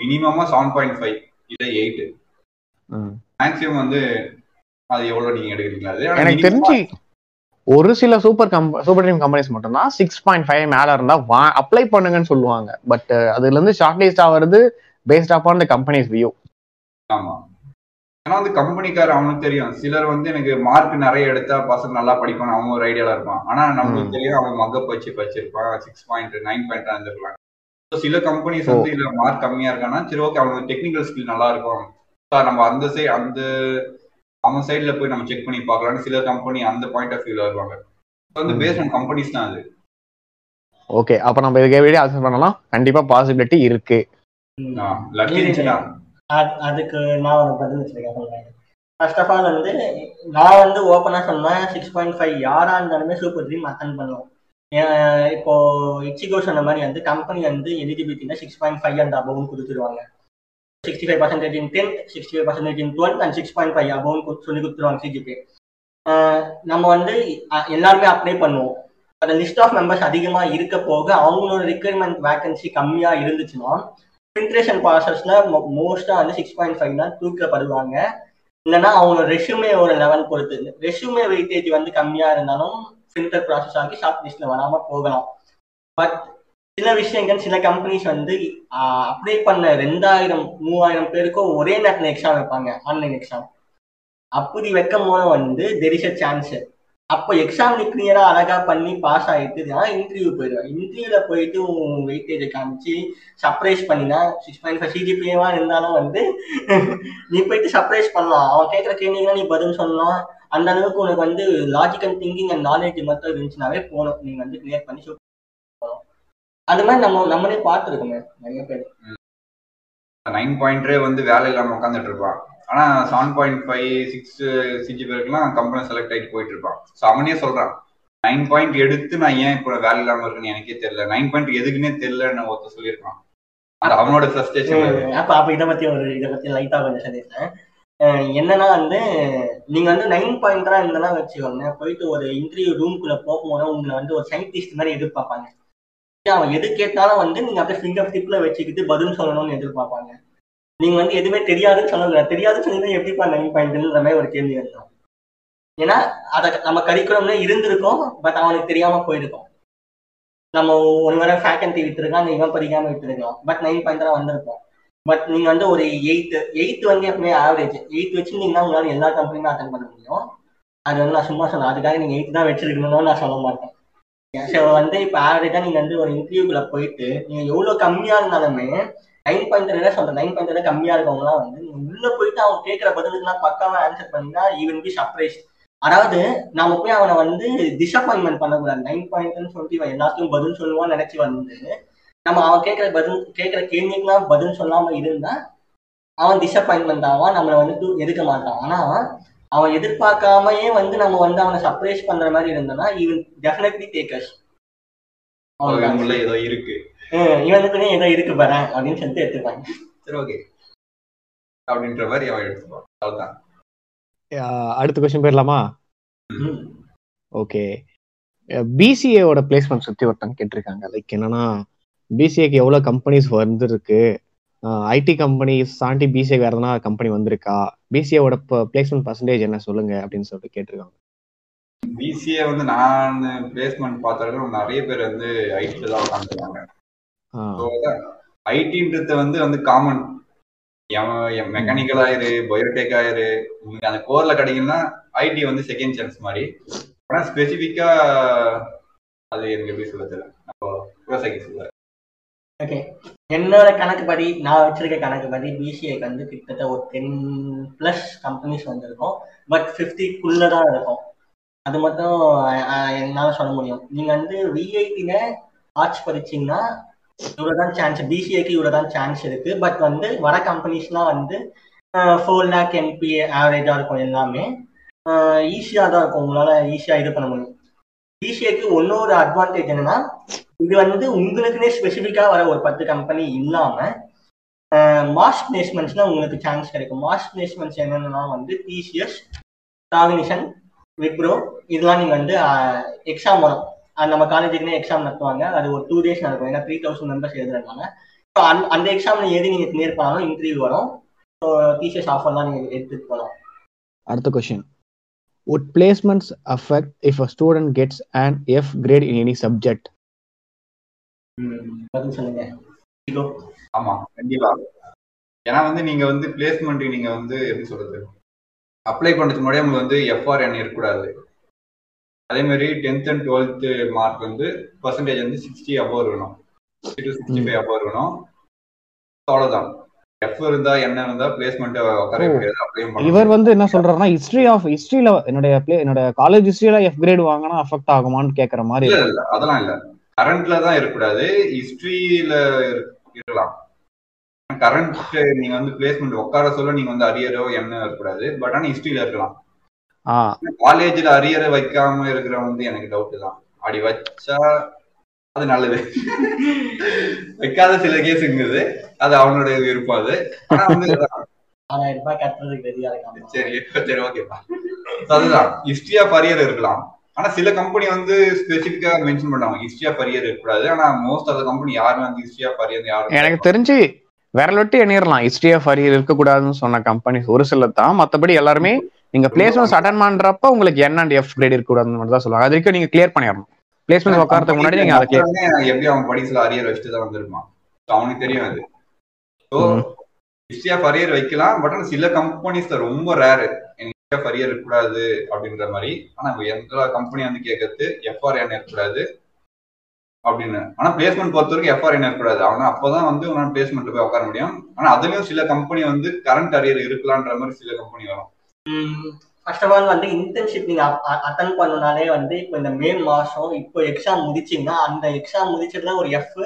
Speaker 3: மினிமமா செவன் பாயிண்ட் ஃபைவ் இல்லை எயிட் மேக்ஸிமம் வந்து அது எவ்வளவு நீங்க எடுக்கிறீங்களா அது.
Speaker 1: எனக்கு தெரிஞ்சு ஒரு சில super come super dream companies மட்டும்தான் சிக்ஸ் பாயிண்ட் ஃபைவ் மேல இருந்தா அப்ளை பண்ணுங்கன்னு சொல்லுவாங்க. பட் அதுல இருந்து ஷார்ட் லிஸ்ட் ஆகிறது based on the companies view
Speaker 3: ஆமா. ஏன்னா வந்து கம்பெனிக்கார அவனுக்கு தெரியும். சிலர் வந்து எனக்கு மார்க் நிறைய எடுத்தா பசங்க நல்லா படிப்பான் அவன் ஒரு ஐடியால இருப்பான். ஆனா நமக்கு
Speaker 1: ம்.
Speaker 3: தெரியும் அவன் மகப் வச்சு படிச்சிருப்பான் சிக்ஸ் பாயிண்ட் நைன் பாயிண்ட் இருந்திருக்கலாம். சில கம்பெனிஸ் வந்து இதுல மார்க் கம்மியா இருக்கான்னா சரி ஓகே அவனுக்கு டெக்னிக்கல் ஸ்கில் நல்லா இருக்கும். So, நம்ம அந்த சைடு அந்த அவன் சைடுல போய் நம்ம செக் பண்ணி பார்க்கலாம்னு சில கம்பெனி அந்த பாயிண்ட் ஆஃப் வியூல வருவாங்க. வந்து
Speaker 1: ம்.
Speaker 3: பேஸ்ட் ஆன் கம்பெனிஸ் தான் அது.
Speaker 1: ஓகே அப்ப நம்ம இதுக்கு எப்படி ஆன்சர் பண்ணலாம். கண்டிப்பா பாசிபிலிட்டி இருக்கு.
Speaker 2: அதுக்கு நான் ஒரு பதில் வச்சிருக்கேன் சொல்றேன் ஃபர்ஸ்ட் ஆஃப் ஆல் வந்து நான் வந்து ஓப்பனாக சொன்னேன் சிக்ஸ் பாயிண்ட் ஃபைவ் யாரா இருந்தாலுமே சூப்பர் ட்ரீம் அட்டன் பண்ணுவோம் இப்போ இச்சிகோ சொன்ன மாதிரி வந்து கம்பெனி வந்து எலிஜிபிலிட்டினா சிக்ஸ் பாயிண்ட் ஃபைவ் அண்ட் அபவ்னு கொடுத்துருவாங்க. Sixty five percentage in tenth sixty five percentage in twelfth and six point five அபவ்னு சொல்லி கொடுத்துருவாங்க சிஜிபி நம்ம வந்து எல்லாருமே அப்ளை பண்ணுவோம். அந்த லிஸ்ட் ஆஃப் மெம்பர்ஸ் அதிகமாக இருக்க போக அவங்களோட ரிக்யர்மெண்ட் வேகன்சி கம்மியாக இருந்துச்சுன்னா ஃபில்ட்ரேஷன் ப்ராசஸ்ல மோஸ்டா வந்து சிக்ஸ் பாயிண்ட் ஃபைவ் தான் தூக்கப்படுவாங்க. இல்லைன்னா அவங்க ரெஷ்யூமே ஒரு லெவல் பொறுத்து. ரெஷ்யூமே வெயிட்டேஜ் வந்து கம்மியா இருந்தாலும் ஃபில்டர் ப்ராசஸ் ஆகி ஷார்ட் லிஸ்ட்ல வராம போகலாம். பட் சில விஷயங்கள் சில கம்பெனிஸ் வந்து அப்ளை பண்ண ரெண்டாயிரம் மூவாயிரம் பேருக்கும் ஒரே நேரத்தில் எக்ஸாம் வைப்பாங்க. ஆன்லைன் எக்ஸாம் அப்படி வைக்கும் போது வந்து தெர் இஸ் அ சான்ஸ் அப்போ எக்ஸாம் நீ கிளியரா அழகா பண்ணி பாஸ் ஆயிட்டுனா இன்டர்வியூ போயிடுவேன். இன்டர்வியூல போயிட்டு உன் வெயிட்டேஜை காமிச்சு சர்ப்ரைஸ் பண்ணினா சிக்ஸ் பாயிண்ட் ஃபைவ் சிஜிபிஏவா இருந்தாலும் வந்து நீ போயிட்டு சர்ப்ரைஸ் பண்ணலாம். அவன் கேட்குற கேள்விலாம் நீ பதில் சொல்லலாம். அந்த அளவுக்கு உனக்கு வந்து லாஜிக்கல் திங்கிங் அண்ட் நாலேஜ் மட்டும் இருந்துச்சுனாவே போகணும் நீங்க வந்து கிளியர் பண்ணி shoot அது மாதிரி நம்ம நம்மளே பார்த்துருக்கோமே நிறைய பேர்.
Speaker 3: நைன் பாயிண்டே வந்து வேலை இல்லாம உட்காந்துட்டு இருப்பான். ஆனா seven point five six CG பேருக்குலாம் company select ஆகிட்டு போயிட்டு இருப்பான் ஸோ அவனே சொல்றான் நைன் பாயிண்ட் எடுத்து நான் ஏன் இப்போ வேலை இல்லாம இருக்குன்னு எனக்கே தெரியல. நைன் பாயிண்ட் எதுக்குன்னே தெரியலன்னு ஒருத்தர் சொல்லியிருக்கான். அது அவனோட ஃப்ரஸ்ட்ரேஷன்
Speaker 2: அப்ப அப்ப இதை பத்தி ஒரு இதை பத்தி லைட்டா கொஞ்சம் சொல்லியிருந்தேன் என்னன்னா வந்து நீங்க வந்து நைன் பாயிண்ட் தான் இருந்தெல்லாம் வச்சுக்கோங்க. போயிட்டு ஒரு இன்டர்வியூ ரூம்குள்ள போகும்போது உங்களை வந்து ஒரு சயின்டிஸ்ட் மாதிரி எதிர்பார்ப்பாங்க. அவன் எது கேட்டாலும் வந்து நீங்க அப்படியே ஃபிங்கர் டிப்ல வச்சுக்கிட்டு பதில் சொல்லணும்னு எதிர்பார்ப்பாங்க. நீங்க வந்து எதுவுமே தெரியாதுன்னு சொல்லல. தெரியாதுன்னு சொல்லி எப்படிப்பா நைன் பாயிண்ட்ன்ற மாதிரி ஒரு கேள்வி இருக்கும் ஏன்னா அதை நம்ம கரிக்குலம்ல இருந்திருக்கோம் பட் அவனுக்கு தெரியாம போயிருக்கோம். நம்ம ஒரு வேளை ஃபேக்கல்ட்டி விட்டுருக்கான் இவன் படிக்காம விட்டுருக்கலாம் பட் நைன் பாயிண்ட் தான் வந்திருப்போம் பட் நீங்க வந்து ஒரு எயித்து எயித்து வந்து எப்பவுமே ஆவரேஜ் எயித் வச்சிருந்தீங்கன்னா உங்களால எல்லா கம்பெனியுமே அட்டன் பண்ண முடியும். அது வந்து நான் சும்மா சொன்னேன். அதுக்காக நீங்க எயித்து தான் வச்சிருக்கணும்னு நான் சொல்ல மாட்டேன். ஸோ வந்து இப்போ ஆவரேஜா நீங்க வந்து ஒரு இன்டர்வியூக்குள்ள போயிட்டு நீங்க எவ்வளவு கம்மியா இருந்தாலுமே நைன் பாயிண்ட் என்ன சொல்றேன். நைன் பாயிண்ட் கம்மியா இருக்கவங்கலாம் வந்து உள்ள போயிட்டு அவங்க கேட்கிற பதிலுக்குலாம் பக்காவா ஆன்சர் பண்ணீங்கன்னா ஈவன் பி சர்ப்ரைஸ் அதாவது நாம போய் அவனை வந்து டிசப்பாயின்மெண்ட் பண்ணக்கூடாது. நைன் பாயிண்ட்னு சொல்லிட்டு இவன் எல்லாத்தையும் பதில் சொல்லுவான்னு நினைச்சு வந்து நம்ம அவன் கேட்கிற பதில் கேட்கிற கேள்விக்கெல்லாம் பதில் சொல்லாம இருந்தா அவன் டிசப்பாயின்மெண்ட் ஆவான் நம்மளை வந்து எதுக்க மாட்டான். ஆனா அவன் எதிர்பார்க்காமயே வந்து நம்ம வந்து அவனை சர்ப்ரைஸ் பண்ற மாதிரி இருந்தோம்னா இவன் டெஃபினெட்லி டேக்கர்ஸ்
Speaker 3: ஏதோ இருக்கு.
Speaker 2: இவனுக்குன்னே ஏதோ இருக்கு பாரு அப்படின்னு சொல்லிட்டு எடுத்துப்பாங்க.
Speaker 3: சரி ஓகே அப்படின்ற மாதிரி அவன் எடுத்துப்பான். அவ்வளவுதான்.
Speaker 1: அஹ் அடுத்த கொஸ்டின் போயிடலாமா. ஓகே பிசிஏவோட பிளேஸ்மெண்ட் சுத்தி ஒருத்தங்க கேட்டிருக்காங்க. லைக் என்னன்னா பிசிஏக்கு எவ்வளவு கம்பெனிஸ் வந்திருக்கு? ஐடி கம்பெனிஸ் தாண்டி பிசிஏ வேற எதனா கம்பெனி வந்திருக்கா? பிசிஏவோட பிளேஸ்மெண்ட் பர்சன்டேஜ் என்ன சொல்லுங்க அப்படின்னு சொல்லிட்டு கேட்டிருக்காங்க.
Speaker 3: பிசிஏ வந்து நான் பிளேஸ்மெண்ட் பார்த்தாலும் நிறைய பேர் வந்து ஐடில தான் உட்காந்துருக்காங்க ஐடின்றது வந்து வந்து காமன் மெக்கானிக்கல் ஆயிரு பயோடெக் ஆயிரு உங்களுக்கு அந்த கோர்ல கிடைக்குன்னா ஐடி வந்து செகண்ட் சான்ஸ் மாதிரி. ஆனா ஸ்பெசிஃபிக்கா அது எனக்கு எப்படி சொல்ல தெரியல அப்போ
Speaker 2: ஓகே என்னோட கணக்குப்படி நான் வச்சிருக்க கணக்குப்படி பிசிஏக்கு வந்து கிட்டத்தட்ட ஒரு டென் பிளஸ் கம்பெனிஸ் வந்திருக்கும். பட் ஃபிஃப்டிக்குள்ள தான் இருக்கும். அது மட்டும் என்னால சொல்ல முடியும். நீங்க வந்து விஐடில ஆர்ட்ஸ் படிச்சீங்கன்னா இவ்வளோ தான் சான்ஸ் பிசிஏக்கு இவ்வளோ தான் சான்ஸ் இருக்கு. பட் வந்து வர கம்பெனிஸ்லாம் வந்து ஃபோர் லேக் எம்பி ஆவரேஜா இருக்கும் எல்லாமே. ஈஸியாக தான் இருக்கும். உங்களால ஈஸியாக இது பண்ண முடியும். பிசிஏக்கு ஒன்னொரு அட்வான்டேஜ் என்னன்னா இது வந்து உங்களுக்குன்னே ஸ்பெசிஃபிக்கா வர ஒரு பத்து கம்பெனி இல்லாம மாஸ் பிளேஸ்மெண்ட்ஸ்ல உங்களுக்கு சான்ஸ் கிடைக்கும். மாஸ் பிளேஸ்மெண்ட்ஸ் என்னென்னா வந்து டிசிஎஸ் காகினிஷன் விப்ரோ இதெல்லாம் நீங்க வந்து எக்ஸாம் வரும். நம்ம காலேஜுக்குனே எக்ஸாம் நடத்துவாங்க. அது ஒரு டூ டேஸ் நடக்கும். ஏன்னா த்ரீ தௌசண்ட் மெம்பர்ஸ் எழுதுறாங்க ஸோ அந்த அந்த எக்ஸாம்ல எது நீங்க கிளியர் பண்ணாலும் இன்டர்வியூ வரும். ஸோ டிசிஎஸ் ஆஃபர்லாம் நீங்க எடுத்துட்டு போகலாம்.
Speaker 1: அடுத்த question would placements affect if a student gets an F grade in any subject?
Speaker 2: பதில் சொல்லுங்க. இதோ
Speaker 3: ஆமா கண்டிப்பா. ஏன்னா வந்து நீங்க வந்து பிளேஸ்மெண்ட் நீங்க வந்து எப்படி சொல்றது? அப்ளை பண்றதுக்கு முன்னாடி உங்களுக்கு வந்து எஃப்ஆர்என் இருக்கக்கூடாது. அதே மாதிரி டென்த் அண்ட் டுவெல்த் மார்க் வந்து பர்சன்டேஜ் வந்து சிக்ஸ்டி அபோவ் இருக்கணும். Sixty to sixty five above இருக்கணும். அவ்வளவுதான். எஃப் இருந்தா என்ன இருந்தா பிளேஸ்மெண்ட் உட்கார. முடியாது.
Speaker 1: இவர் வந்து என்ன சொல்றாருன்னா ஹிஸ்டரி ஆஃப் ஹிஸ்டரியில என்னுடைய என்னோட காலேஜ் ஹிஸ்டரியில எஃப் கிரேட் வாங்கினா அஃபெக்ட் ஆகுமான்னு கேக்குற மாதிரி
Speaker 3: இல்ல. இல்ல அதெல்லாம் இல்ல. கரண்ட்ல தான் இருக்கக்கூடாது. ஹிஸ்டரியில இருக்கலாம். கரண்ட் நீங்க வந்து பிளேஸ்மெண்ட் உட்கார சொல்ல நீங்க வந்து அரியரோ என்ன இருக்கக்கூடாது. பட் ஆனா ஹிஸ்டரியில இருக்கலாம். காலேஜ்ல அரியரை வைக்காம இருக்கிறவன் வந்து எனக்கு டவுட் தான். அப்படி வச்சா அது நல்லது. வைக்காத சில கேஸ் இருக்குது. அது அவனோட விருப்பம் அது. ஆனா வந்து
Speaker 2: ஆறாயிரம் ரூபாய் கட்டுறதுக்கு ரெடியா இருக்காங்க
Speaker 3: சரி சரி ஓகேப்பா அதுதான். ஹிஸ்டரி ஆஃப் அரியர் இருக்கலாம். ஆனா சில கம்பெனி வந்து ஸ்பெசிபிக்கா மென்ஷன் பண்ணுவாங்க ஹிஸ்டரி ஆஃப் அரியர் இருக்கக்கூடாது. ஆனா மோஸ்ட் ஆஃப் த கம்பெனி யாருமே வந்து ஹிஸ்டரி ஆஃப் அரியர் யாரும்
Speaker 1: எனக்கு தெரிஞ்சு விரல் விட்டு எண்ணிடலாம் ஹிஸ்டரி ஆஃப் அரியர் இருக்கக்கூடாதுன்னு சொன்ன கம்பெனிஸ் ஒரு சிலர் தான். மத்தபடி எல்லாருமே நீங்க பிளேஸ்மெண்ட்ஸ் அட்டன் பண்றப்ப உங்களுக்கு என்ன அண்ட் எஃப் கிரேட் இருக்கக்கூடாதுன்னு மட்டும் தான் சொல்லுவாங்க. அது வரைக்கும் நீங்க கிளியர் பண்ணிடணும் பிளேஸ்மெண்ட் உட்காரத்துக்கு முன்னாடி நீங்க அதை
Speaker 3: எப்படி அவன் படிச்சுல அரியர் வச்சுட்டு தான் வந்திருப்பான்? அவனுக்கு தெரியும் அது. ஸோ. ஹிஸ்டரி ஆஃப் அரியர் வைக்கலாம் பட் சில கம்பெனிஸ்ல ரொம்ப ரேரு ஹிஸ்டரி ஆஃப் அரியர் இருக்கக்கூடாது அப்படின்ற மாதிரி. ஆனா எந்த கம்பெனி வந்து கேட்கறது எஃப்ஆர்என் இருக்கக்கூடாது அப்படின்னு. ஆனா பிளேஸ்மெண்ட் பொறுத்த வரைக்கும் எஃப்ஆர்என் இருக்கக்கூடாது. அவனா அப்பதான் வந்து உன்னால பிளேஸ்மெண்ட்ல போய் உட்கார முடியும். ஆனா அதுலயும் சில கம்பெனி வந்து கரண்ட் அரியர் இருக்கலான்ற மாதிரி சில கம்பெனி வரும்.
Speaker 2: ஃபர்ஸ்ட் ஆஃப் ஆல் வந்து இன்டர்ன்ஷிப் நீங்க அட்டன் பண்ணனாலே வந்து இப்போ இந்த மே மாசம் இப்போ எக்ஸாம் முடிச்சீங்கன்னா அந்த எக்ஸாம் முடிச்சதுல ஒரு எஃப்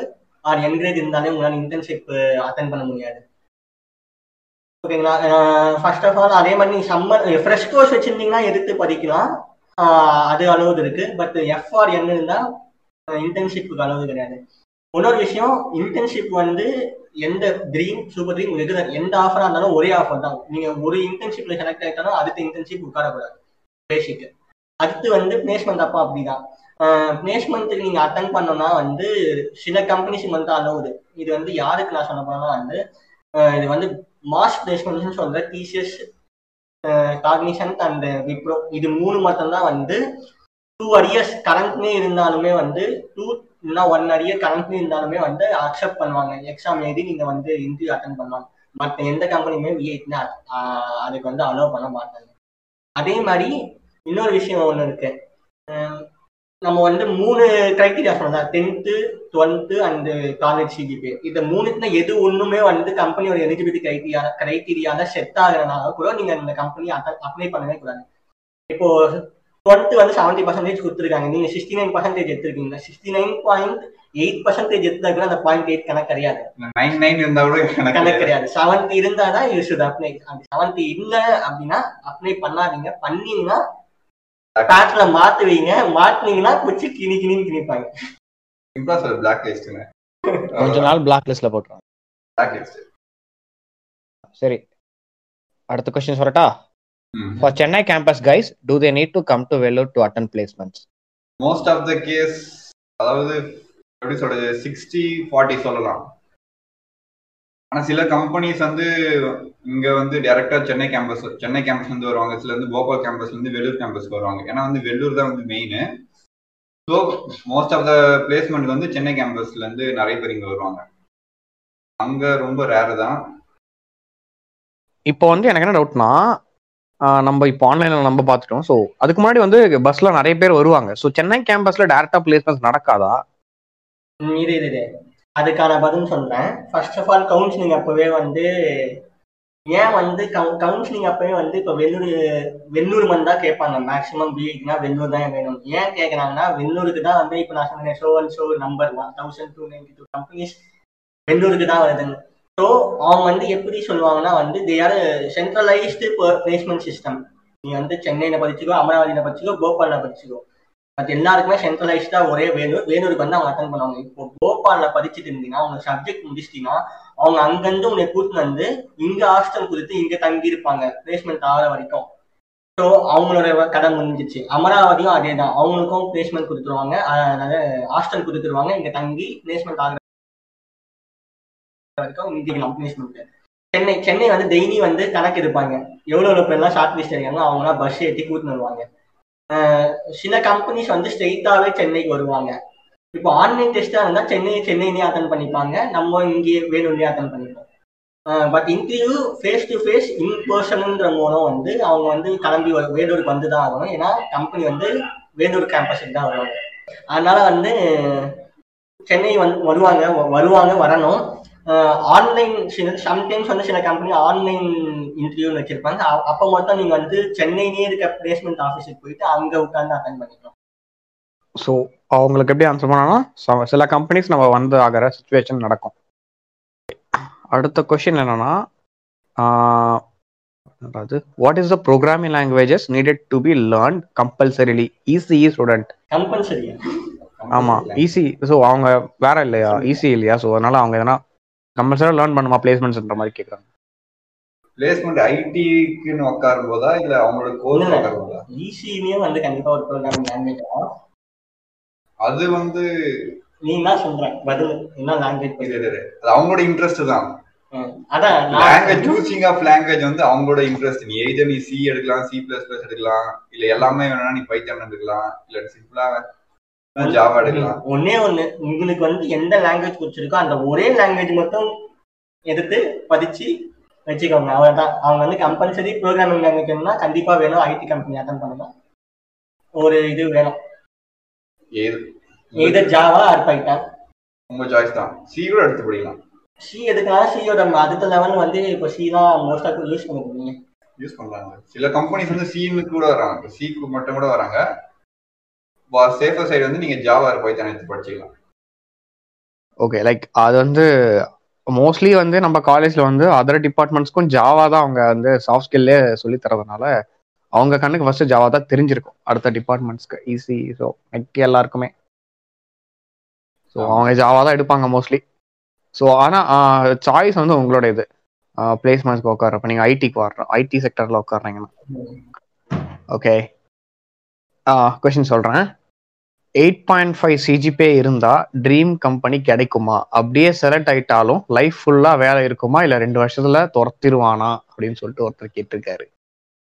Speaker 2: ஆர் என்கிரேஜ் இருந்தாலே உங்களால இன்டர்ன்ஷிப் அட்டன் பண்ண முடியாது. ஓகேங்களா ஃபர்ஸ்ட் ஆஃப் ஆல் அதே மாதிரி நீங்க சம்மர் ஃப்ரெஷ் கோர்ஸ் வச்சிருந்தீங்கன்னா எடுத்து படிக்கலாம். அது அளவு இருக்கு. பட் எஃப் ஆர் என் இருந்தா இன்டர்ன்ஷிப்புக்கு அளவு கிடையாது. இன்னொரு விஷயம் இன்டர்ன்ஷிப் வந்து எந்த ட்ரீம் சூப்பர் ட்ரீம் ரெகுலர் எந்த ஆஃபரா இருந்தாலும் ஒரே ஆஃபர் தான். நீங்க ஒரு இன்டர்ன்ஷிப்ல செலக்ட் ஆயிட்டாலும் அடுத்த இன்டர்ன்ஷிப் உட்காரக்கூடாது பேசிக் அடுத்து வந்து பிளேஸ்மெண்ட் அப்பா அப்படிதான். பிளேஸ்மெண்ட்டுக்கு நீங்க அட்டன் பண்ணோம்னா வந்து சில கம்பெனிஸ் வந்து அலவுது இது வந்து யாருக்கு நான் சொல்ல போனா வந்து இது வந்து மாஸ் பிளேஸ்மெண்ட்னு சொல்ற டிசிஎஸ் காக்னிஷன் அண்ட் விப்ரோ இது மூணு மட்டும்தான் வந்து டூ அரியர்ஸ் கரண்ட்னே இருந்தாலுமே வந்து டூ இல்லைன்னா ஒன் அரியர் கம்பெனி இருந்தாலுமே வந்து அக்செப்ட் பண்ணுவாங்க. எக்ஸாம் எழுதி நீங்க வந்து இன்டர்வியூ அட்டன் பண்ணுவாங்க மற்ற எந்த கம்பெனியுமே விஐட்னா அதுக்கு வந்து அலோவ் பண்ண மாட்டாங்க. அதே மாதிரி இன்னொரு விஷயம் ஒன்று இருக்கு. நம்ம வந்து மூணு கிரைட்டீரியா சொன்னோம் tenth twelfth and college CGPA இந்த மூணுத்துல எது ஒண்ணுமே வந்து கம்பெனியோட எலிஜிபிலிட்டி கிரைட்டீரியா கிரைட்டீரியால செட் ஆகிறனால கூட நீங்க இந்த கம்பெனி அப்ளை பண்ணவே கூடாது. இப்போ டுவெல்த் வந்து செவன்டி பர்சன்டேஜ் கொடுத்துருக்காங்க. நீங்க சிக்ஸ்டி நைன் பர்சன்டேஜ் எடுத்திருக்கீங்க. Sixty nine point eight percentage எடுத்தா கூட அந்த பாயிண்ட் எயிட் கணக்கு கிடையாது.
Speaker 3: நைன் நைன் இருந்தா கூட
Speaker 2: கணக்கு கிடையாது. செவன்டி இருந்தாதான் யூ ஷுட் அப்ளை அந்த செவன்டி இல்ல அப்படின்னா அப்ளை பண்ணாதீங்க. பண்ணீங்கன்னா பேட்ல மாத்துவீங்க மாத்துனீங்கன்னா குச்சி கிணி கிணின்னு கிணிப்பாங்க.
Speaker 3: சொல்ல பிளாக் லிஸ்ட்ங்க
Speaker 1: கொஞ்ச நாள் பிளாக் லிஸ்ட்ல போட்டுருவாங்க
Speaker 3: பிளாக் லிஸ்ட்
Speaker 1: சரி. அடுத்த கொஸ்டின் சொல்லட்டா? For Chennai campus guys, do they need to come to Vellore to attend placements?
Speaker 3: Most of the case அதாவது எப்படி சொல்றது சிக்ஸ்டி ஃபார்ட்டி சொல்லலாம். ஆனா சில கம்பெனிஸ் வந்து இங்க வந்து டைரக்டா சென்னை கேம்பஸ் சென்னை கேம்பஸ் வந்து வருவாங்க. சில வந்து போபால் கேம்பஸ்ல இருந்து வெள்ளூர் கேம்பஸ்க்கு வருவாங்க. ஏன்னா வந்து வெள்ளூர் தான் வந்து main so most of the placement வந்து சென்னை கேம்பஸ்ல இருந்து நிறைய பேர் இங்க வருவாங்க. அங்க ரொம்ப ரேர் தான்.
Speaker 1: இப்போ வந்து எனக்கு என்ன டவுட்னா நம்ம இப்போ ஆன்லைன்ல நம்ம பார்த்துட்டோம். ஸோ அதுக்கு முன்னாடி வந்து பஸ்ல நிறைய பேர் வருவாங்க. ஸோ சென்னை கேம்பஸ்ல டேரக்டா பிளேஸ்மெண்ட் நடக்காதா?
Speaker 2: இது இது அதுக்கான பதில் சொல்றேன் ஃபர்ஸ்ட் ஆஃப் ஆல் கவுன்சிலிங் அப்பவே வந்து ஏன் வந்து கவுன்சிலிங் அப்பவே வந்து இப்போ வெள்ளூர் வெள்ளூர் மண் தான் கேட்பாங்க. மேக்ஸிமம் பிஐடினா வெள்ளூர் தான் வேணும். ஏன் கேட்குறாங்கன்னா வெள்ளூருக்கு தான் வந்து இப்போ நான் சொன்னேன் so and so number one thousand two ninety two companies வெள்ளூருக்கு தான் வருதுங்க ஸோ அவங்க வந்து எப்படி சொல்லுவாங்கன்னா வந்து they are centralised placement system நீ வந்து சென்னையில படிச்சுக்கோ அமராவதியில படிச்சுக்கோ போபாலில் படிச்சுக்கோ. பட் எல்லாருக்குமே சென்ட்ரலைஸ்டா ஒரே வேலூர் வேலூருக்கு வந்து அவங்க அட்டன் பண்ணுவாங்க. இப்போ போபால்ல படிச்சுட்டு இருந்தீங்கன்னா அவங்க சப்ஜெக்ட் முடிச்சிட்டீங்கன்னா அவங்க அங்கிருந்து உன்னை கூட்டிட்டு வந்து இங்க ஹாஸ்டல் கொடுத்து இங்க தங்கி இருப்பாங்க பிளேஸ்மெண்ட் ஆகிற வரைக்கும். ஸோ அவங்களோட கடை முடிஞ்சிச்சு. அமராவதியும் அதே தான் அவங்களுக்கும் பிளேஸ்மெண்ட் கொடுத்துருவாங்க. அதனால ஹாஸ்டல் கொடுத்துருவாங்க. இங்க தங்கி பிளேஸ்மெண்ட் ஆகிற வரைக்கும் இந்திக்கலாம் பிளேஸ்மெண்ட் சென்னை சென்னை வந்து டெய்லி வந்து கணக்கு இருப்பாங்க எவ்வளோ எவ்வளோ பேர்லாம் ஷார்ட் லிஸ்ட் இருக்காங்க அவங்களாம் பஸ் ஏற்றி கூட்டின்னு வருவாங்க. சில கம்பெனிஸ் வந்து ஸ்ட்ரெயிட்டாவே சென்னைக்கு வருவாங்க. இப்போ ஆன்லைன் டெஸ்ட்டாக இருந்தால் சென்னை சென்னையிலேயே அட்டன் பண்ணிப்பாங்க. நம்ம இங்கே வேணும்லேயே அட்டன் பண்ணிப்போம். But interview face to face in பர்சனுன்ற மூலம் வந்து அவங்க வந்து கிளம்பி வேலூருக்கு வந்து தான் ஆகணும். ஏன்னா கம்பெனி வந்து வேலூர் கேம்பஸுக்கு தான் வருவாங்க அதனால வந்து சென்னை வந்து வருவாங்க வ- வருவாங்க வரணும். ஆன்லைன் சில சம்டைம்ஸ் வந்து சில கம்பெனி ஆன்லைன் இன்டர்வியூன்னு வச்சிருப்பாங்க. அப்போ மட்டும் நீங்க வந்து சென்னையிலேயே இருக்க பிளேஸ்மெண்ட் ஆஃபீஸுக்கு போயிட்டு அங்க உட்காந்து அட்டன் பண்ணிக்கலாம்.
Speaker 1: ஸோ அவங்களுக்கு எப்படி ஆன்சர் பண்ணாங்கன்னா ச- சில கம்பெனிஸ் நம்ம வந்து ஆகிற சுச்சுவேஷன் நடக்கும். அடுத்த கொஷின் என்னன்னா அதாவது what is the programming languages needed to be learn compulsorily ECE student
Speaker 2: கம்பல்சரியா
Speaker 1: ஆமா ஈஸி ஸோ அவங்க வேற இல்லையா? ஈஸி இல்லையா? ஸோ அதனால அவங்க எதனா கம்பல்சரியாக லேர்ன் பண்ணுமா பிளேஸ்மெண்ட்ஸ்ன்ற மாதிரி கேட்குறாங்க
Speaker 3: பிளேஸ்மெண்ட் ஐடிக்குன்னு உட்காரும் போதா இல்ல அவங்களோட கோர்ஸ்
Speaker 2: இல்ல.
Speaker 3: உட்காரும் போதா
Speaker 2: ஈஸியுமே வந்து கண்டிப்பா ஒரு ப்ரோக்ராமிங் லாங்குவேஜ்
Speaker 3: அது வந்து
Speaker 2: நீ தான் சொல்றேன் பதில் என்ன லாங்குவேஜ்
Speaker 3: இது. அது அவங்களோட இன்ட்ரெஸ்ட் தான்.
Speaker 2: அதான்
Speaker 3: லாங்குவேஜ் சூசிங் ஆஃப் லாங்குவேஜ் வந்து அவங்களோட இன்ட்ரெஸ்ட் நீ எய்தர் நீ சி எடுக்கலாம் சி பிளஸ் பிளஸ் எடுக்கலாம். இல்ல எல்லாமே வேணா நீ பைத்தான் எடுக்கலாம் இல்ல சிம்பிளா ஜாவா எடுக்கலாம்.
Speaker 2: ஒன்னே ஒண்ணு உங்களுக்கு வந்து எந்த லாங்குவேஜ் பிடிச்சிருக்கோ அந்த ஒரே லாங்குவேஜ் மட்டும் எடுத்து படிச்சு வச்சுக்கோங்க. அவ்வளவுதான். அவங்க வந்து கம்பல்சரி ப்ரோக்ராமிங் லாங்குவேஜ்னா கண்டிப்பா வேணும். ஐடி கம்பெனி அட்டன் பண்ணணும். ஒரு இது வேணும்.
Speaker 3: ஏது?
Speaker 2: ஜாவா ஆர் பைத்தான்
Speaker 3: உங்க சாய்ஸ் தான். சி கூட எடுத்து படிக்கலாம்.
Speaker 2: சி எதுக்குனாலும் சியோட அடுத்த லெவல் வந்து இப்போ சி தான் மோஸ்டா யூஸ் பண்ணிருக்கீங்க
Speaker 3: யூஸ் பண்றாங்க. சில கம்பெனிஸ் வந்து சின்னு கூட வராங்க சிக்கு மட்டும் கூட வராங்க சேஃபர் சைடு வந்து நீங்க ஜாவா பைத்தான் எடுத்து படிச்சுக்கலாம்.
Speaker 1: ஓகே லைக் அது வந்து மோஸ்ட்லி வந்து நம்ம காலேஜ்ல வந்து அதர் டிபார்ட்மெண்ட்ஸ்க்கும் ஜாவா தான் அவங்க வந்து சாஃப்ட் ஸ்கில்லே சொல்லி தரதுனால அவங்க கண்ணுக்கு ஃபர்ஸ்ட் ஜாவா தான் தெரிஞ்சிருக்கும். அடுத்த டிபார்ட்மெண்ட்ஸ்க்கு ஈஸி ஸோ மெக் எல்லாருக்குமே. ஸோ அவங்க ஜாவா தான் எடுப்பாங்க மோஸ்ட்லி ஸோ ஆனால் சாய்ஸ் வந்து உங்களோட இது பிளேஸ்மெண்ட்ஸ்க்கு உட்கார இப்போ நீங்கள் ஐடிக்கு வர்றோம் ஐடி செக்டரில் உட்காடுறீங்கன்னா ஓகே கொஷின் சொல்கிறேன் எயிட் பாயிண்ட் ஃபைவ் சிஜிபே இருந்தால் ட்ரீம் கம்பெனி கிடைக்குமா? அப்படியே செலக்ட் ஆயிட்டாலும் லைஃப் ஃபுல்லாக வேலை இருக்குமா? இல்லை ரெண்டு வருஷத்துல துரத்திடுவானா? அப்படின்னு சொல்லிட்டு ஒருத்தர் கேட்டிருக்காரு.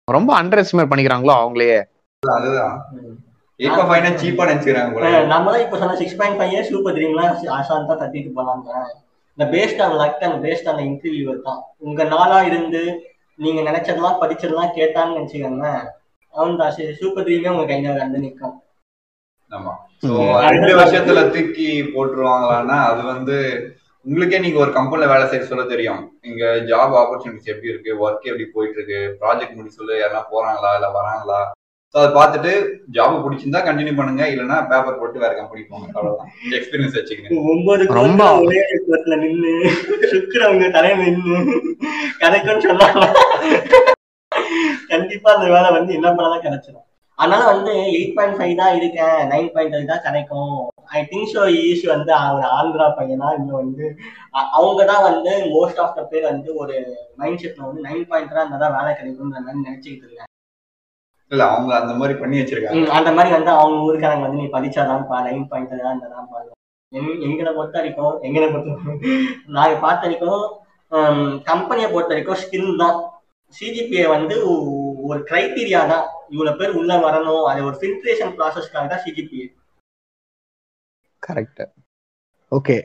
Speaker 1: ரொம்ப அண்டர் எஸ்டிமேட் பண்ணிக்கிறாங்களோ அவங்களே
Speaker 3: அதுதான். சீப்பா நினைச்சுக்கிறாங்க
Speaker 2: நம்ம தான் இப்போ சொன்ன சிக்ஸ் பாயிண்ட் ஃபைவ் சூப்பர் ட்ரீம்லாம் தட்டிட்டு போனாங்க இந்த based on luck and based on interview தான். உங்க நாளா இருந்து நீங்க நினைச்சதெல்லாம் படிச்சதெல்லாம் கேட்டான்னு நினைச்சுக்கோங்க அவன் தான். சூப்பர் ட்ரீமே உங்க கையில வந்து நிற்கும்
Speaker 3: ஆமா. சோ ரெண்டு வருஷத்துல தூக்கி போட்டுருவாங்களான்னா அது வந்து உங்களுக்கே நீங்க ஒரு கம்பெனில வேலை செய்ய சொல்ல தெரியும். இங்க ஜாப் ஆப்பர்ச்சுனிட்டிஸ் எப்படி இருக்கு? ஒர்க் எப்படி போயிட்டு இருக்கு ப்ராஜெக்ட் முடி சொல்ல யாரா போறாங்களா? இல்ல வராங்களா? ஸோ அதை பார்த்துட்டு ஜாப் பிடிச்சிருந்தா கண்டினியூ பண்ணுங்க. இல்லைன்னா பேப்பர் போட்டு வேற கம்பெனி போங்க. அவ்வளவுதான். எக்ஸ்பீரியன்ஸ் வச்சுக்கங்க.
Speaker 2: ஒன்பது
Speaker 1: ரொம்ப.
Speaker 2: ஒரே கோர்ட்ல நின்னு சுக்குறவங்க தலையில நின்னு கிடைக்கும்னு சொன்னாங்க கண்டிப்பா அந்த வேலை வந்து என்ன பண்ணாலும் கிடைச்சிடும் அதனால வந்து எயிட் பாயிண்ட் ஃபைவ் தான் இருக்கேன். நைன் பாயிண்ட் ஃபைவ் தான் கிடைக்கும். ஐ திங்க் ஸோ ஈஸ் வந்து அவர் ஆந்திரா பையனா? இங்க வந்து அவங்க தான் வந்து மோஸ்ட் ஆஃப் த பேர் வந்து ஒரு மைண்ட் செட்ல வந்து நைன் பாயிண்ட் தான் இருந்தா தான் வேலை கிடைக்கும்ன்ற மாதிரி நினைச்சுக்கிட்டு இருக்காங்க
Speaker 3: இல்ல அவங்க அந்த மாதிரி பண்ணி வச்சிருக்காங்க.
Speaker 2: அந்த மாதிரி வந்து அவங்க ஊருக்காரங்க வந்து நீ படிச்சாதான் பா நைன் பாயிண்ட் தான் இருந்தாதான் பாரு எங்- எங்களை பொறுத்த வரைக்கும் எங்களை பொறுத்த நாங்க பார்த்த வரைக்கும் கம்பெனியை பொறுத்த வரைக்கும் ஸ்கில் தான். சிஜிபிஏ வந்து ஒரு கிரைட்டீரியா தான் இவ்வளவு பேர் உள்ள வரணும். அது ஒரு ஃபில்ட்ரேஷன் ப்ராசஸ்க்காக தான் சிஜிபிஏ
Speaker 1: கரெக்ட் ஓகே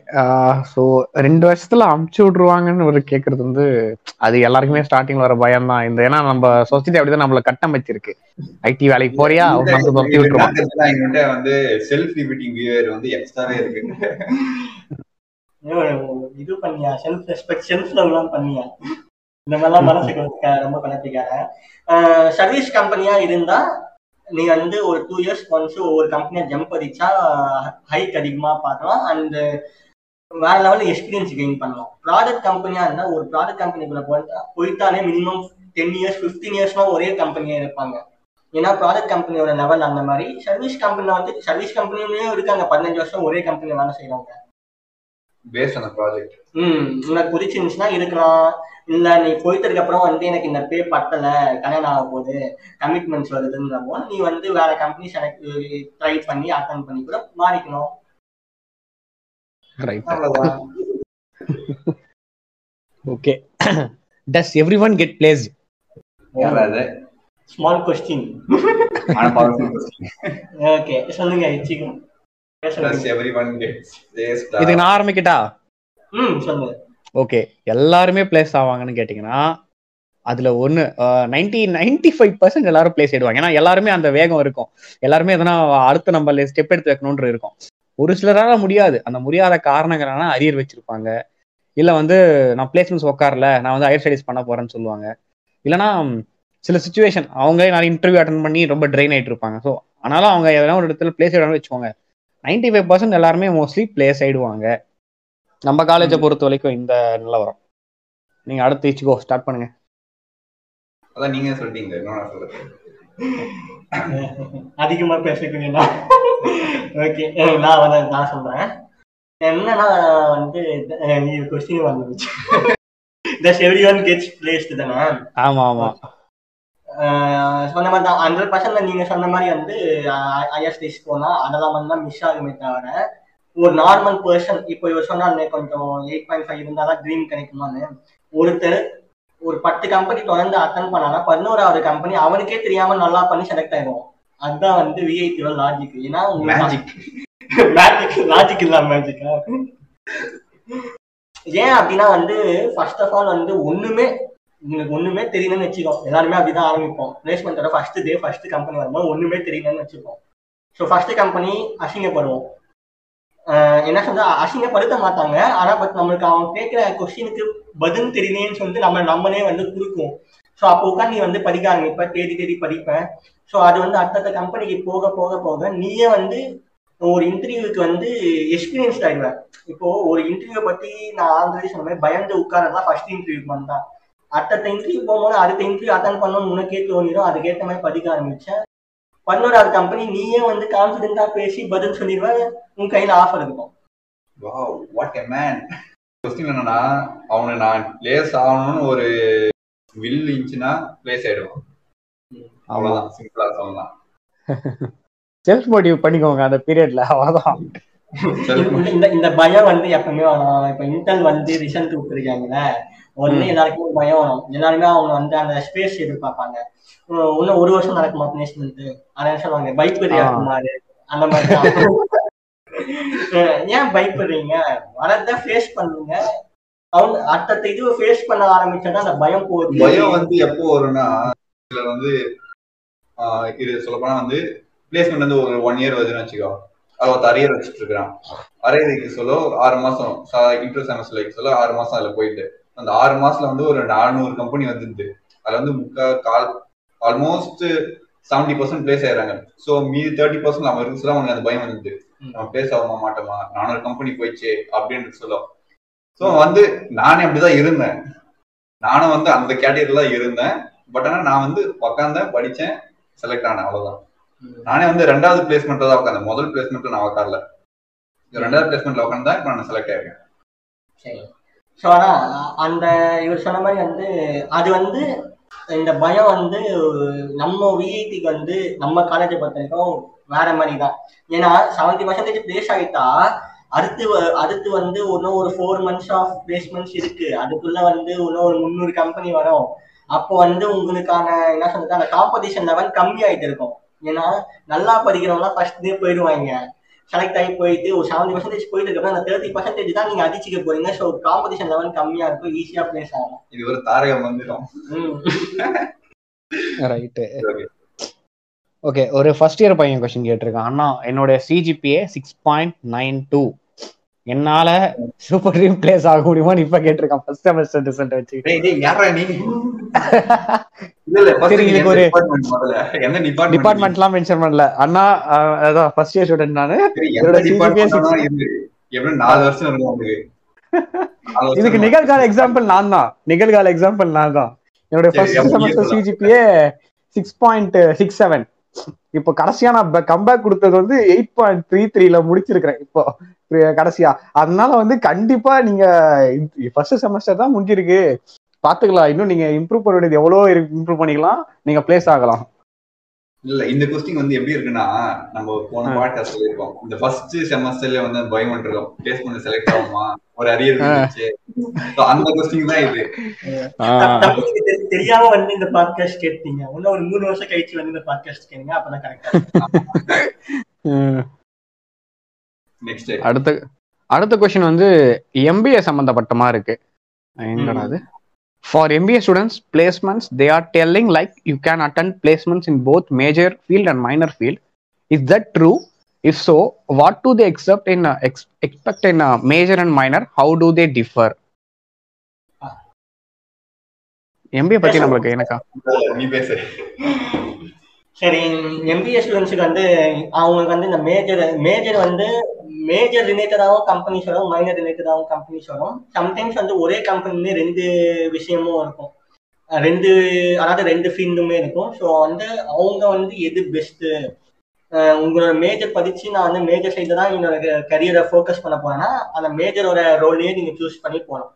Speaker 1: ஸோ ரெண்டு வருஷத்துல அமுச்சு விட்ருவாங்கன்னு ஒரு கேட்கறது வந்து அது எல்லாருக்குமே ஸ்டார்டிங்ல வர பயம் தான். இந்த ஏன்னா நம்ம சொசைட்டி அப்படிதான் நம்மள கட்டமைச்சிருக்கு. ஐடி வேலைக்கு போறியா? அவங்க வந்து தொத்தி விட்டுருவான்
Speaker 3: எங்கிட்ட வந்து செல்ஃப் ரிப்பீட்டிங் பிஹேவியர் வந்து எக்ஸ்ட்ராவே இருக்கு.
Speaker 2: இது பண்ணியா? செல்ஃப் ரெஸ்பெக்ட் செல்ஃப் லவ்லாம் பண்ணியா? இந்த மாதிரிலாம் மனசுக்கு ரொம்ப கலப்பிக்கார சர்வீஸ் கம்பெனியா இருந்தா நீ வந்து ஒரு டூ இயர்ஸ் ஒன்ஸ் ஒவ்வொரு கம்பெனியா ஜம்ப் அடிச்சா ஹைக் அதிகமா பார்க்கலாம். அண்ட் வேற லெவலில் எக்ஸ்பீரியன்ஸ் கெயின் பண்ணலாம். ப்ராடக்ட் கம்பெனியா இருந்தா ஒரு ப்ராடக்ட் கம்பெனிக்குள்ள போயிட்டா போயிட்டாலே மினிமம் டென் இயர்ஸ் ஃபிஃப்டீன் இயர்ஸ்லாம் ஒரே கம்பெனியா இருப்பாங்க. ஏன்னா ப்ராடக்ட் கம்பெனியோட லெவல் அந்த மாதிரி. சர்வீஸ் கம்பெனில வந்து சர்வீஸ் கம்பெனிலையும் இருக்காங்க. பதினஞ்சு வருஷம் ஒரே கம்பெனில வேலை செய்யறவங்க
Speaker 3: பேஸ்ட் அந்த ப்ராஜெக்ட்
Speaker 2: ம் உனக்கு பிடிச்சிருந்துச்சுன்னா இருக்கலாம். இல்ல நீ போயிட்டதுக்கு அப்புறம் வந்து எனக்கு இந்த பே பத்தல கல்யாணம் ஆக போகுது கமிட்மெண்ட்ஸ் வருதுன்றப்போ நீ வந்து வேற கம்பெனி செலக்ட் ட்ரை பண்ணி அட்டன் பண்ணி கூட மாறிக்கணும்.
Speaker 1: Okay does everyone get place
Speaker 3: யாராவது
Speaker 2: ஸ்மால் கொஸ்டின். ஓகே சொல்லுங்க இச்சிக்கும்?
Speaker 1: இதுக்கு நான் ஆரம்பிக்கட்டா?
Speaker 2: ம் சொல்லுங்க.
Speaker 1: ஓகே எல்லாருமே பிளேஸ் ஆவாங்கன்னு கேட்டிங்கன்னா அதுல ஒன்று நைன்டி நைன்டி ஃபைவ் பர்சன்ட் எல்லாரும் பிளேஸ் ஆயிடுவாங்க. ஏன்னா எல்லாருமே அந்த வேகம் இருக்கும். எல்லாருமே எதனா அடுத்து நம்ம ஸ்டெப் எடுத்து வைக்கணும்னு இருக்கும். ஒரு சிலரால முடியாது. அந்த முடியாத காரணங்களான அரியர் வச்சிருப்பாங்க. இல்லை வந்து நான் பிளேஸ்மெண்ட்ஸ் உட்காரல நான் வந்து ஹையர் ஸ்டடிஸ் பண்ண போறேன்னு சொல்லுவாங்க. இல்லைன்னா சில சுச்சுவேஷன் அவங்களே நிறைய இன்டர்வியூ அட்டன் பண்ணி ரொம்ப ட்ரெயின் ஆகிட்டு இருப்பாங்க. ஸோ ஆனாலும் அவங்க எதனா ஒரு இடத்துல பிளேஸ் ஆகிடணும்னு வச்சுக்கோங்க. நைன்டி ஃபைவ் பர்சன்ட் எல்லாருமே மோஸ்ட்லி பிளேஸ் ஆயிடுவாங்க. நம்ம காலேஜை பொறுத்த வரைக்கும் இந்த நிலவரம் நீங்க அடுத்து இச்சுக்கோ ஸ்டார்ட் பண்ணுங்க.
Speaker 3: அதான் நீங்க சொல்லிட்டீங்க இன்னும் நான் சொல்றேன்
Speaker 2: அதிகமா பேசிக்கிறீங்களா ஓகே நான் வந்து நான் சொல்றேன். என்னன்னா வந்து நீ கொஸ்டின் வந்துருச்சு thus every one gets placed தானே?
Speaker 1: ஆமா ஆமா.
Speaker 2: ஆஹ் சொன்ன மாதிரி தான் ஹண்ட்ரட் பர்சன்ட்ல நீங்க சொன்ன மாதிரி வந்து ஐஎஸ்டிஸ் போனா அதெல்லாம் வந்து மிஸ் ஆகுமே தவிர ஒரு நார்மல் பர்சன் இப்போ இவர் சொன்னாலே கொஞ்சம் எயிட் பாயிண்ட் ஃபைவ் இருந்தாதான் ட்ரீம் கிடைக்குமான்னு. ஒருத்தர் ஒரு பத்து கம்பெனி தொடர்ந்து அட்டன் பண்ணானா பதினோராவது கம்பெனி அவனுக்கே தெரியாம நல்லா பண்ணி செலக்ட் ஆயிடுவோம் அதுதான் வந்து விஐடியோட லாஜிக் ஏன்னா
Speaker 3: மேஜிக்
Speaker 2: மேஜிக் லாஜிக் இல்லாம மேஜிக்கா ஏன் அப்படின்னா வந்து ஃபர்ஸ்ட் ஆஃப் ஆல் வந்து ஒண்ணுமே உங்களுக்கு ஒண்ணுமே தெரியலன்னு வச்சுக்கோ எல்லாருமே அப்படிதான் ஆரம்பிப்போம். பிளேஸ்மெண்ட்டோட ஃபர்ஸ்ட் டே ஃபர்ஸ்ட் கம்பெனி வரும்போது ஒண்ணுமே தெரியலன்னு வச்சுப்போம். ஸோ ஃபர்ஸ்ட் கம்பெனி அசிங்கப்படுவோம். என்ன சொல்ற அசிங்கப்படுத்த மாட்டாங்க. ஆனா பட் நம்மளுக்கு அவங்க கேட்கிற கொஸ்டினுக்கு பதில் தெரியலேன்னு சொல்லிட்டு நம்ம நம்மளே வந்து கொடுக்கும் ஸோ அப்போ உட்காந்து நீ வந்து படிக்க ஆரம்பிப்ப தேடி தேடி படிப்பேன் ஸோ அது வந்து அடுத்தடுத்த கம்பெனிக்கு போக போக போக நீயே வந்து ஒரு இன்டர்வியூக்கு வந்து எக்ஸ்பீரியன்ஸ் ஆயிடுவேன் இப்போ ஒரு இன்டர்வியூ பத்தி நான் ஆல்ரெடி சொன்ன மாதிரி பயந்து உட்காரதான் ஃபர்ஸ்ட் இன்டர்வியூ வந்தான் அடுத்த இன்டர்வியூ போகும்போது அடுத்த இன்டர்வியூ அட்டன் பண்ணணும்னு உனக்கே தோணிடும். அதுக்கேற்ற மாதிரி படிக்க ஆரம்பிச்சேன் பதினோராவது கம்பெனி நீயே வந்து கான்ஃபிடென்ட்டா பேசி பதில் சொல்லிடுவ உன் கையில ஆஃபர் இருக்கும்.
Speaker 3: Wow what a man question என்னன்னா அவனை நான் பிளேஸ் ஆகணும்னு ஒரு வில் இருந்துச்சுன்னா பிளேஸ் ஆயிடுவான். அவ்வளவுதான். சிம்பிளா சொல்லலாம்.
Speaker 1: செல்ஃப் மோட்டிவ் பண்ணிக்கோங்க அந்த பீரியட்ல அவ்வளவுதான்.
Speaker 2: இந்த- பயம் வந்து எப்பவுமே இப்ப இன்டெல் வந்து ரிசல்ட் விட்டுருக்காங்கல்ல உடனே எல்லாருக்கும் பயம். வரும் எல்லாருமே அவங்க வந்து அந்த ஸ்பேஸ் எதிர்பார்ப்பாங்க. இன்னும் ஒரு வருஷம் நடக்குமா பிளேஸ்மெண்ட் அதான் சொல்லுவாங்க பயப்படுறியா
Speaker 1: ஆ.
Speaker 2: குமார் அந்த மாதிரி ஏன் பயப்படுறீங்க வரத ஃபேஸ் பண்ணுங்க. அவங்க அடுத்த இது ஃபேஸ் பண்ண ஆரம்பிச்சா அந்த பயம் போகுது.
Speaker 3: பயம் வந்து எப்போ வரும்னா இதுல வந்து இது சொல்ல போனா வந்து பிளேஸ்மெண்ட் வந்து ஒரு ஒன் இயர் வருதுன்னு வச்சுக்கோ. அது ஒருத்த அரியர் வச்சுட்டு இருக்கிறான். அரியர் வைக்க சொல்ல ஆறு மாசம் இன்டர் செமஸ்டர் சொல்ல ஆறு மாசம் அதுல போயிட்டு. அந்த ஆறு மாசத்துல வந்து ஒரு நானூறு கம்பெனி வந்துருது அதுல வந்து முக்கா கால் ஆல்மோஸ்ட் செவன்டி பர்சன்ட் பிளேஸ் ஆயிடுறாங்க. ஸோ மீதி தேர்ட்டி பர்சன்ட் அவன் இருக்கு சொல்ல அவனுக்கு அந்த பயம் வந்துருது
Speaker 2: ம்.
Speaker 3: நம்ம பிளேஸ் ஆகுமா மாட்டோமா? நானூறு கம்பெனி போயிடுச்சு அப்படின்னு சொல்லும். ஸோ வந்து நானே அப்படிதான் இருந்தேன். நானும் வந்து அந்த கேட்டகரியில தான் இருந்தேன். பட் ஆனா நான் வந்து உக்காந்தேன் படிச்சேன் செலக்ட் ஆனேன் அவ்வளவுதான். நானே வந்து ரெண்டாவது பிளேஸ்மெண்ட்ல தான் உட்காந்தேன் முதல் பிளேஸ்மெண்ட்ல நான் உட்காரல ரெண்டாவது பிளேஸ்மெண்ட்ல உட்காந்து இப்போ நான் செலக்ட் ஆயிருக்கேன்.
Speaker 2: ஸோ ஆனால் அந்த இவர் சொன்ன மாதிரி வந்து அது வந்து இந்த பயம் வந்து நம்ம விஐடிக்கு வந்து நம்ம காலேஜை பொறுத்த வரைக்கும் வேற மாதிரி தான் ஏன்னா செவன்டி பர்சன்டேஜ் பிளேஸ் ஆகிட்டா அடுத்து வ- அடுத்து வந்து இன்னும் ஒரு ஃபோர் மந்த்ஸ் ஆஃப் பிளேஸ்மெண்ட்ஸ் இருக்கு. அதுக்குள்ள வந்து இன்னும் ஒரு முந்நூறு கம்பெனி வரும். அப்போ வந்து உங்களுக்கான என்ன சொல்றது அந்த காம்படிஷன் லெவல் கம்மி ஆயிட்டு இருக்கும். ஏன்னா நல்லா படிக்கிறவங்களாம் ஃபர்ஸ்ட் டே போயிடுவாங்க. செலக்ட் ஆகி போயிட்டு ஒரு செவன்டி பர்சன்டேஜ் போயிட்டு இருக்கப்ப அந்த தேர்ட்டி பர்சன்டேஜ் தான் நீங்க அடிச்சுக்க போறீங்க. ஸோ காம்படிஷன் லெவல் கம்மியா இருக்கும் ஈஸியா பிளேஸ் ஆகும்.
Speaker 3: இது ஒரு தாரக மந்திரம்.
Speaker 1: Right
Speaker 3: Okay.
Speaker 1: ஓகே ஒரு ஃபர்ஸ்ட் இயர் பையன் கொஸ்டின் கேட்டிருக்கான். அண்ணா என்னோட CGPA six point nine two என்னால சூப்பர் ட்ரீம் பிளேஸ் ஆக முடியுமான்னு இப்ப கேட்டிருக்கான் ஃபர்ஸ்ட் செமஸ்டர் ரிசல்ட் வச்சு. இதுக்கு ஒரு-
Speaker 3: டிபார்ட்மெண்ட்
Speaker 1: டிபார்ட்மெண்ட்லாம் மென்ஷன் பண்ணல. அண்ணா அதான் ஃபர்ஸ்ட் இயர் ஸ்டூடெண்ட் நானு. இதுக்கு. நிகழ்கால எக்ஸாம்பிள் நான் தான் நிகழ்கால எக்ஸாம்பிள் நான் தான் என்னோட first semester. CGPA six point six seven இப்போ கடைசியா நான் கம்பேக் கொடுத்தது வந்து எயிட் பாயிண்ட் த்ரீ த்ரீல முடிச்சிருக்கிறேன் இப்போ. கடைசியா. அதனால வந்து கண்டிப்பா நீங்க ஃபர்ஸ்ட் செமஸ்டர் தான் முடிஞ்சிருக்கு. பாத்துக்கலாம் இன்னும் நீங்க இம்ப்ரூவ் பண்ண வேண்டியது எவ்வளவு இம்ப்ரூவ் பண்ணிக்கலாம். நீங்க பிளேஸ் ஆகலாம்.
Speaker 3: இல்ல இந்த கொஸ்டின் வந்து எப்படி இருக்குன்னா நம்ம போன. பாட்டு சொல்லியிருக்கோம். இந்த ஃபர்ஸ்ட் செமஸ்டர்ல வந்து பயம் இருக்கும் பிளேஸ்மெண்ட் செலக்ட் ஆகுமா? ஒரு அரியர். இருந்துச்சு அந்த கொஸ்டின் தான் இது.
Speaker 2: தெரியாம வந்து இந்த பாட்காஸ்ட் கேட்டீங்க. இன்னும் ஒரு மூணு வருஷம் கழிச்சு வந்து இந்த பாட்காஸ்ட் கேளுங்க. அப்பதான் கரெக்டா.
Speaker 3: நெக்ஸ்ட்
Speaker 1: அடுத்த அடுத்த கொஸ்டின் வந்து எம்பிஏ சம்பந்தப்பட்டமா இருக்கு. எங்கடா அது for MBA students placements they are telling like you can attend placements in both major field and minor field is that true if so what do they except in expect in major and minor how do they differ MBA பத்தி நம்மளுக்கு எனக்கா
Speaker 3: நீ பேசு.
Speaker 2: சரி எம்பிஏ ஸ்டூடெண்ட்ஸுக்கு வந்து அவங்களுக்கு வந்து இந்த மேஜர் மேஜர் வந்து மேஜர் ரிலேட்டடாகவும் கம்பெனிஸ் வரும் மைனர் ரிலேட்டடாகவும் கம்பெனிஸ் வரும். சம்டைம்ஸ் வந்து ஒரே கம்பெனிலே ரெண்டு விஷயமும் இருக்கும். ரெண்டு அதாவது ரெண்டு ஃபீல்டுமே இருக்கும். ஸோ வந்து அவங்க வந்து எது பெஸ்ட்டு உங்களோட மேஜர் படித்து நான் வந்து மேஜர் செய்து தான் என்னோட கரியரை ஃபோக்கஸ் பண்ண போறேன்னா அந்த மேஜரோட ரோலையே நீங்கள் சூஸ் பண்ணி போகணும்.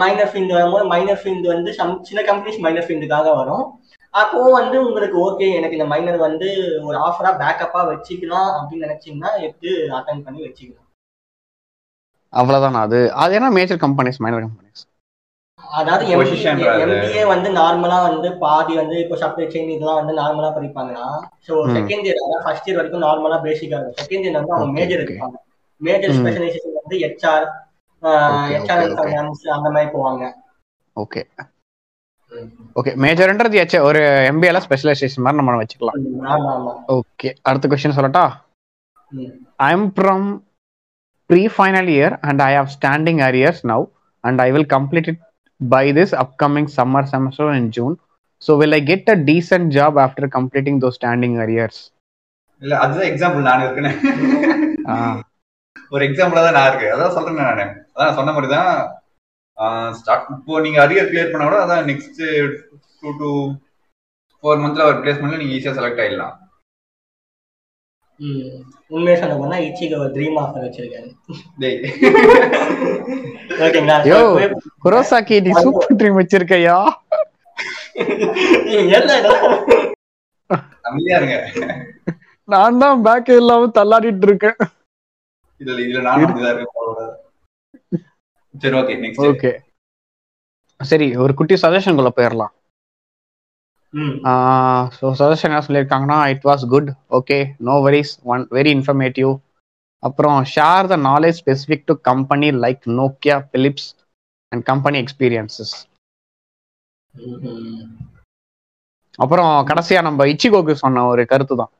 Speaker 2: மைனர் ஃபீல்டு வரும்போது மைனர் ஃபீல்டு வந்து சம் சில கம்பெனிஸ் மைனர் ஃபீல்டுக்காக வரும். அப்போ வந்து உங்களுக்கு ஓகே எனக்கு இந்த மைனர் வந்து ஒரு ஆஃபரா பேக்கப்பா வச்சுக்கலாம் அப்படின்னு நினைச்சீங்கன்னா எடுத்து அட்டன் பண்ணி வச்சுக்கலாம்
Speaker 1: அவ்வளவுதான் அது அது என்ன மேஜர் கம்பெனிஸ் மைனர் கம்பெனிஸ்
Speaker 2: அதாவது. எம்பிஏ வந்து நார்மலா வந்து பாதி வந்து இப்போ சப்ளை செயின் இதெல்லாம் வந்து நார்மலா படிப்பாங்கன்னா ஸோ. செகண்ட் இயர் அதாவது ஃபர்ஸ்ட் இயர் வரைக்கும் நார்மலா பேசிக்கா இருக்கும் செகண்ட் இயர் வந்து அவங்க
Speaker 1: Okay,
Speaker 2: மேஜர். எடுப்பாங்க மேஜர். ஸ்பெஷலைசேஷன் வந்து ஹெச்ஆர் ஹெச்ஆர். ஃபைனான்ஸ் அந்த மாதிரி போவாங்க
Speaker 1: ஓகே ஓகே மேஜர்ன்றது எச்ச ஒரு எம்பிஏல ஸ்பெஷலைசேஷன் மாதிரி நம்ம வச்சுக்கலாம் ஓகே அடுத்த கொஸ்டின் சொல்லட்டா
Speaker 2: ம்.
Speaker 1: I'm from pre-final year and I have standing arrears now and I will complete it by this upcoming summer semester in June. So will I get a decent job after completing those standing arrears?
Speaker 3: இல்ல அதுதான் எக்ஸாம்பிள் நான் இருக்கேன்
Speaker 1: Ah,
Speaker 3: ஒரு எக்ஸாம்பிளா தான் நான் இருக்கேன் அதான் சொல்றேன் நானு அதான் சொன்ன மாதிரி தான் ஸ்டார்ட் இப்போ நீங்க அரியர் கிளியர் பண்ண கூட அதான் நெக்ஸ்ட் டூ டு ஃபோர் மந்த்ல ஒரு பிளேஸ்மெண்ட்ல நீங்க ஈஸியா செலக்ட் ஆயிடலாம்.
Speaker 2: உண்மையை சொல்ல போனா இச்சிக்கு ஒரு ட்ரீம் ஆஃபர் வச்சிருக்காரு.
Speaker 3: டேய்.
Speaker 2: ஓகேங்களா?
Speaker 1: யோ குரோசாக்கி நீ சூப்பர் ட்ரீம் வச்சிருக்கையா? நான் தான் பேக் இல்லாம தள்ளாடிட்டு இருக்கேன்.
Speaker 3: இதுல இதுல நானும் இருக்கேன். சரி ஓகே நெக்ஸ்ட்
Speaker 1: ஓகே சரி ஒரு குட்டி சஜஷன் குள்ள போயிடலாம் ஸோ சஜஷன் என்ன சொல்லியிருக்காங்கன்னா it was good okay no worries one very informative அப்புறம் share the knowledge specific to company like Nokia Philips and company experiences. அப்புறம் கடைசியா நம்ம இச்சிகோக்கு சொன்ன ஒரு கருத்து தான்.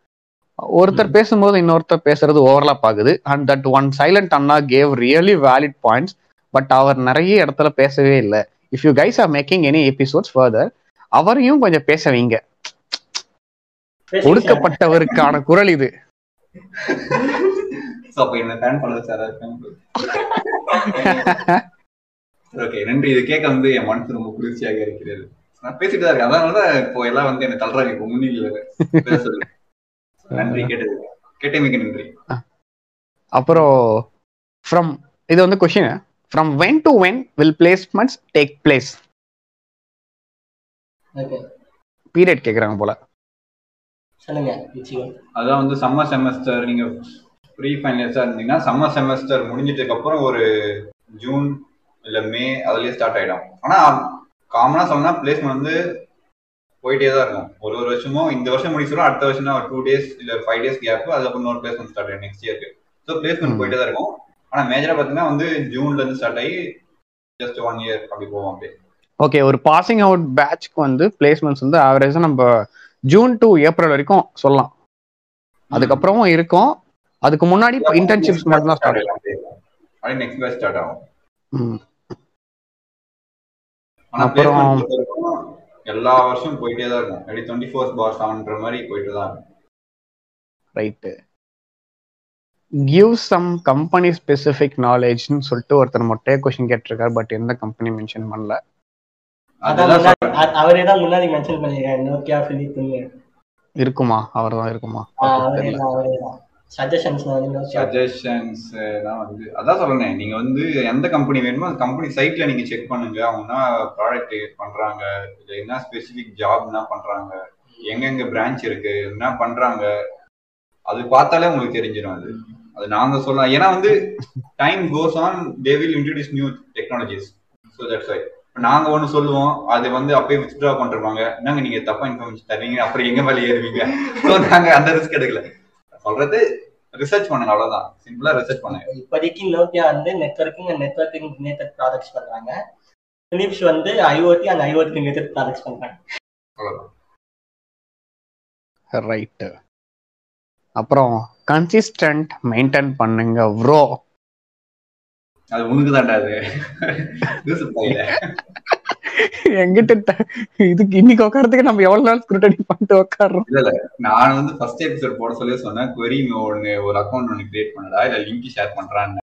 Speaker 1: ஒருத்தர் பேசும்போது இன்னொருத்தர் பேசுறது ஓவர்லாப் ஆகுது. And that one silent Anna gave really valid points but அவர் நிறைய இடத்துல பேசவே இல்லை. If you guys are making any episodes further அவரையும் கொஞ்சம் பேச வைங்க.
Speaker 2: பேசுங்க.
Speaker 1: ஒடுக்கப்பட்டவருக்கான குரல் இது.
Speaker 3: ஓகே நன்றி. இது கேட்க வந்து என் மனசு ரொம்ப குளிர்ச்சியாக இருக்கிறது. நான் பேசிட்டு தான் அதனாலதான் இப்போ எல்லாம் வந்து என்ன தள்ளுறாங்க. இப்போ முன்னிலையில. நன்றி கேட்டது கேட்டமைக்கு நன்றி.
Speaker 1: அப்புறம் ஃப்ரம் இது வந்து question from when to when will placements take place
Speaker 2: okay
Speaker 1: period கேக்குறாங்க போல.
Speaker 2: சொல்லுங்க
Speaker 3: அதான் வந்து சம்மர் செமஸ்டர் நீங்க ப்ரீ ஃபைனல்ஸா இருந்தீங்கன்னா சம்மர் செமஸ்டர் முடிஞ்சிட்டதுக்கு அப்புறம் ஒரு ஜூன் இல்ல மே அதுலயே ஸ்டார்ட் ஆயிடும். ஆனா காமனா சொல்லணும்னா பிளேஸ்மெண்ட் வந்து போயிட்டே தான் இருக்கும். ஒரு ஒரு வருஷமும் இந்த வருஷம் முடிச்சிடும் அடுத்த வருஷம் ஒரு டூ டேஸ் இல்ல ஃபைவ் டேஸ் கேப் அதுக்கப்புறம் இன்னொரு பிளேஸ்மெண்ட் ஸ்டார்ட் ஆகும் நெக்ஸ்ட் இயருக்கு ஸோ பிளேஸ்மெண்ட். போயிட்டே தான் இருக்கும். ஆனா மேஜரா பாத்தீங்கன்னா வந்து ஜூன்ல இருந்து ஸ்டார்ட் ஆகி ஜஸ்ட் ஒன் இயர் அப்படி போவோம் அப்படியே.
Speaker 1: ஓகே ஒரு பாசிங் அவுட் பேட்ச்க்கு வந்து பிளேஸ்மெண்ட்ஸ் வந்து ஆவரேஜா நம்ம ஜூன் டு ஏப்ரல் வரைக்கும் சொல்லலாம். அதுக்கப்புறமும் இருக்கும். அதுக்கு முன்னாடி இன்டர்ன்ஷிப்ஸ் மட்டும் தான் ஸ்டார்ட் ஆகும்.
Speaker 3: நெக்ஸ்ட் பேட்ச் ஸ்டார்ட் ஆகும்.
Speaker 1: அப்புறம்
Speaker 3: எல்லா வருஷமும் போயிட்டே தான் இருக்கும். எப்படி டுவெண்ட்டி ஃபோர் பார் செவன்ற மாதிரி போயிட்டு தான் இருக்கும்.
Speaker 1: Right give some company specific நாலேஜ்னு சொல்லிட்டு ஒருத்தர் மொட்டையே கொஸ்டின் கேட்டிருக்காரு பட் எந்த கம்பெனி மென்ஷன் பண்ணல.
Speaker 2: அவரே தான் முன்னாடி மென்ஷன் பண்ணிருக்காரு நோக்கியா பிலிப்னு
Speaker 1: இருக்குமா? அவர் தான் இருக்குமா
Speaker 2: சஜஷன்ஸ் வந்து
Speaker 3: தான் அதான் சொல்றேன் நீங்க வந்து எந்த கம்பெனி வேணுமோ அந்த கம்பெனி சைட்ல நீங்க செக் பண்ணுங்க. அவங்க என்ன ப்ராடக்ட் பண்றாங்க இல்ல என்ன ஸ்பெசிபிக் ஜாப் என்ன பண்றாங்க எங்கெங்க பிரான்ச் இருக்கு என்ன பண்றாங்க அது பார்த்தாலே உங்களுக்கு தெரிஞ்சிடும் அது. அது நாங்க சொல்லலாம் ஏன்னா வந்து time goes on they will introduce new technologies so that's why நாங்க ஒண்ணு சொல்லுவோம் அது வந்து அப்பயே வித்ட்ரா பண்ணிருப்பாங்க என்னங்க நீங்க தப்பா இன்ஃபர்மேஷன் தரீங்க அப்புறம் எங்க மேல ஏறுவீங்க? ஸோ நாங்க அந்த ரிஸ்க் எடுக்கல. சொல்றது ரிசர்ச் பண்ணுங்க அவ்வளவுதான். சிம்பிளா ரிசர்ச் பண்ணுங்க.
Speaker 2: இப்போதைக்கு நோக்கியா வந்து networking and networking related products பண்றாங்க. பிலிப்ஸ் வந்து IOT and IOT related products பண்றாங்க.
Speaker 3: அவ்வளவுதான்.
Speaker 1: ரைட்டு அப்புறம் கன்சிஸ்டன்ட் மெயின்டைன் பண்ணுங்க ப்ரோ
Speaker 3: அது உனக்கு தான்டா அது.
Speaker 1: எங்கிட்ட இதுக்கு இன்னைக்கு உட்காரத்துக்கு நம்ம எவ்வளவு நாள் ஸ்க்ரூட்டனி பண்ணிட்டு உட்காடுறோம்
Speaker 3: நான் வந்து ஃபர்ஸ்ட் எபிசோட் போட சொல்லி சொன்னேன். Query ஒன்னு ஒரு அக்கௌண்ட் ஒன்னு கிரியேட் பண்ணடா இல்ல லிங்க் ஷேர் பண்றான்னு.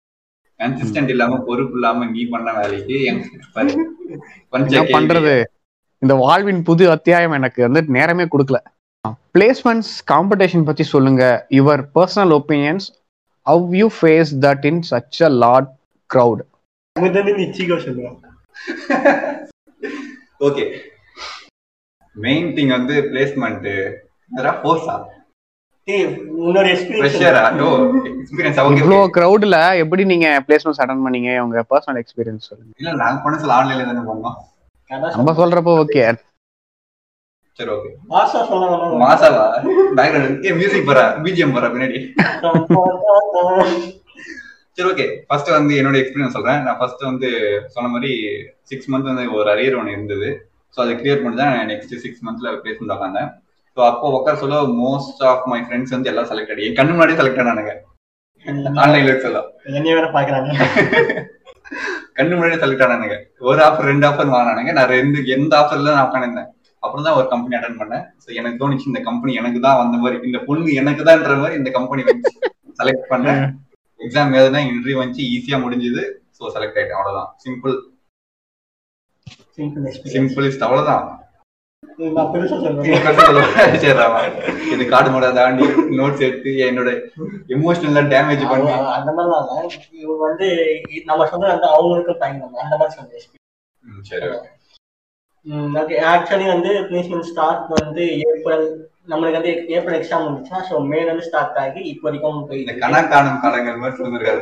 Speaker 3: கன்சிஸ்டன்ட் இல்லாம பொறுப்பு இல்லாம நீ பண்ண வேலைக்கு. கொஞ்சம்.
Speaker 1: பண்றது? இந்த வாழ்வின் புது அத்தியாயம் எனக்கு வந்து நேரமே கொடுக்கல. பிளேஸ்மெண்ட்ஸ் காம்படிஷன் பத்தி சொல்லுங்க. Your personal opinions how you face that in such a
Speaker 2: நிச்சிகோ சொல்லுவாங்க
Speaker 3: ஓகே மெயின் திங் வந்து பிளேஸ்மெண்ட் ஃபோர்ஸா
Speaker 1: எப்படி? நீங்க பிளேஸ்மெண்ட்ஸ் அட்டன் பண்ணீங்க? உங்க பர்சனல் எக்ஸ்பீரியன்ஸ் சொல்லுங்க.
Speaker 3: இல்ல நாங்க பண்ண சொல்ல ஆன்லைன்ல தானே பண்ணோம்
Speaker 1: நம்ம சொல்றப்போ ஓகே
Speaker 3: சரி ஓகே
Speaker 2: மாசா சொல்ல.
Speaker 3: மாசாவா? பேக்ரவுண்ட் ஏ மியூசிக் வர பிஜிஎம் வர பின்னாடி. சரி ஓகே ஃபர்ஸ்ட் வந்து என்னோட எக்ஸ்பீரியன்ஸ் சொல்றேன். நான் ஃபர்ஸ்ட் வந்து சொன்ன மாதிரி சிக்ஸ் மந்த் வந்து ஒரு அரியர் ஒன்று இருந்தது. ஸோ அதை கிளியர் பண்ணி தான் நெக்ஸ்ட் சிக்ஸ் மந்த்ல பிளேஸ்மெண்ட் உட்காந்தேன் ஸோ அப்போ உட்கார சொல்ல மோஸ்ட் ஆஃப் மை ஃப்ரெண்ட்ஸ் வந்து எல்லாம் செலக்ட் ஆகி என் கண்ணு முன்னாடியே செலக்ட் ஆனானுங்க. ஆன்லைன்ல சொல்ல.
Speaker 2: என்னைய வேற பாக்குறாங்க
Speaker 3: கண்ணு முன்னாடியே செலக்ட் ஆனானுங்க. ஒரு ஆஃபர் ரெண்டு ஆஃபர் வாங்கினானுங்க. நான் ரெண்டு எந்த ஆஃபர்ல நான் உட்காந்துருந்தேன் அப்புறம் தான் ஒரு கம்பெனி அட்டன் பண்ணேன். ஸோ எனக்கு தோணுச்சு இந்த கம்பெனி எனக்கு தான் வந்த மாதிரி இந்த பொண்ணு எனக்கு தான்ன்ற மாதிரி இந்த கம்பெனி வந்து செலக்ட் பண்ணேன். எக்ஸாம் எழுதுனா இன்டர்வியூ வந்துச்சு ஈஸியா முடிஞ்சது. ஸோ செலக்ட் ஆயிட்டேன். அவ்வளவுதான். சிம்பிள்
Speaker 2: சிம்பிள்
Speaker 3: அவ்வளவுதான். இது காடு மாடா தாண்டி நோட்ஸ் எடுத்து என்னோட எமோஷனலா டேமேஜ் பண்ணி.
Speaker 2: அந்த மாதிரிலாம் வந்து நம்ம சொல்றது வந்து அவங்களுக்கும் பயன் அந்த மாதிரி
Speaker 3: ம், சரி.
Speaker 2: ஓகே ஆக்சுவலி வந்து பிளேஸ்மெண்ட் ஸ்டார்ட் வந்து ஏப்ரல் நம்மளுக்கு வந்து ஏப்ரல் எக்ஸாம் வந்துச்சுன்னா ஸோ மேல இருந்து ஸ்டார்ட் ஆகி இப்போ வரைக்கும் இருக்கு.
Speaker 3: கணா காணும் காலங்கள் மாதிரி சொல்லிருக்காரு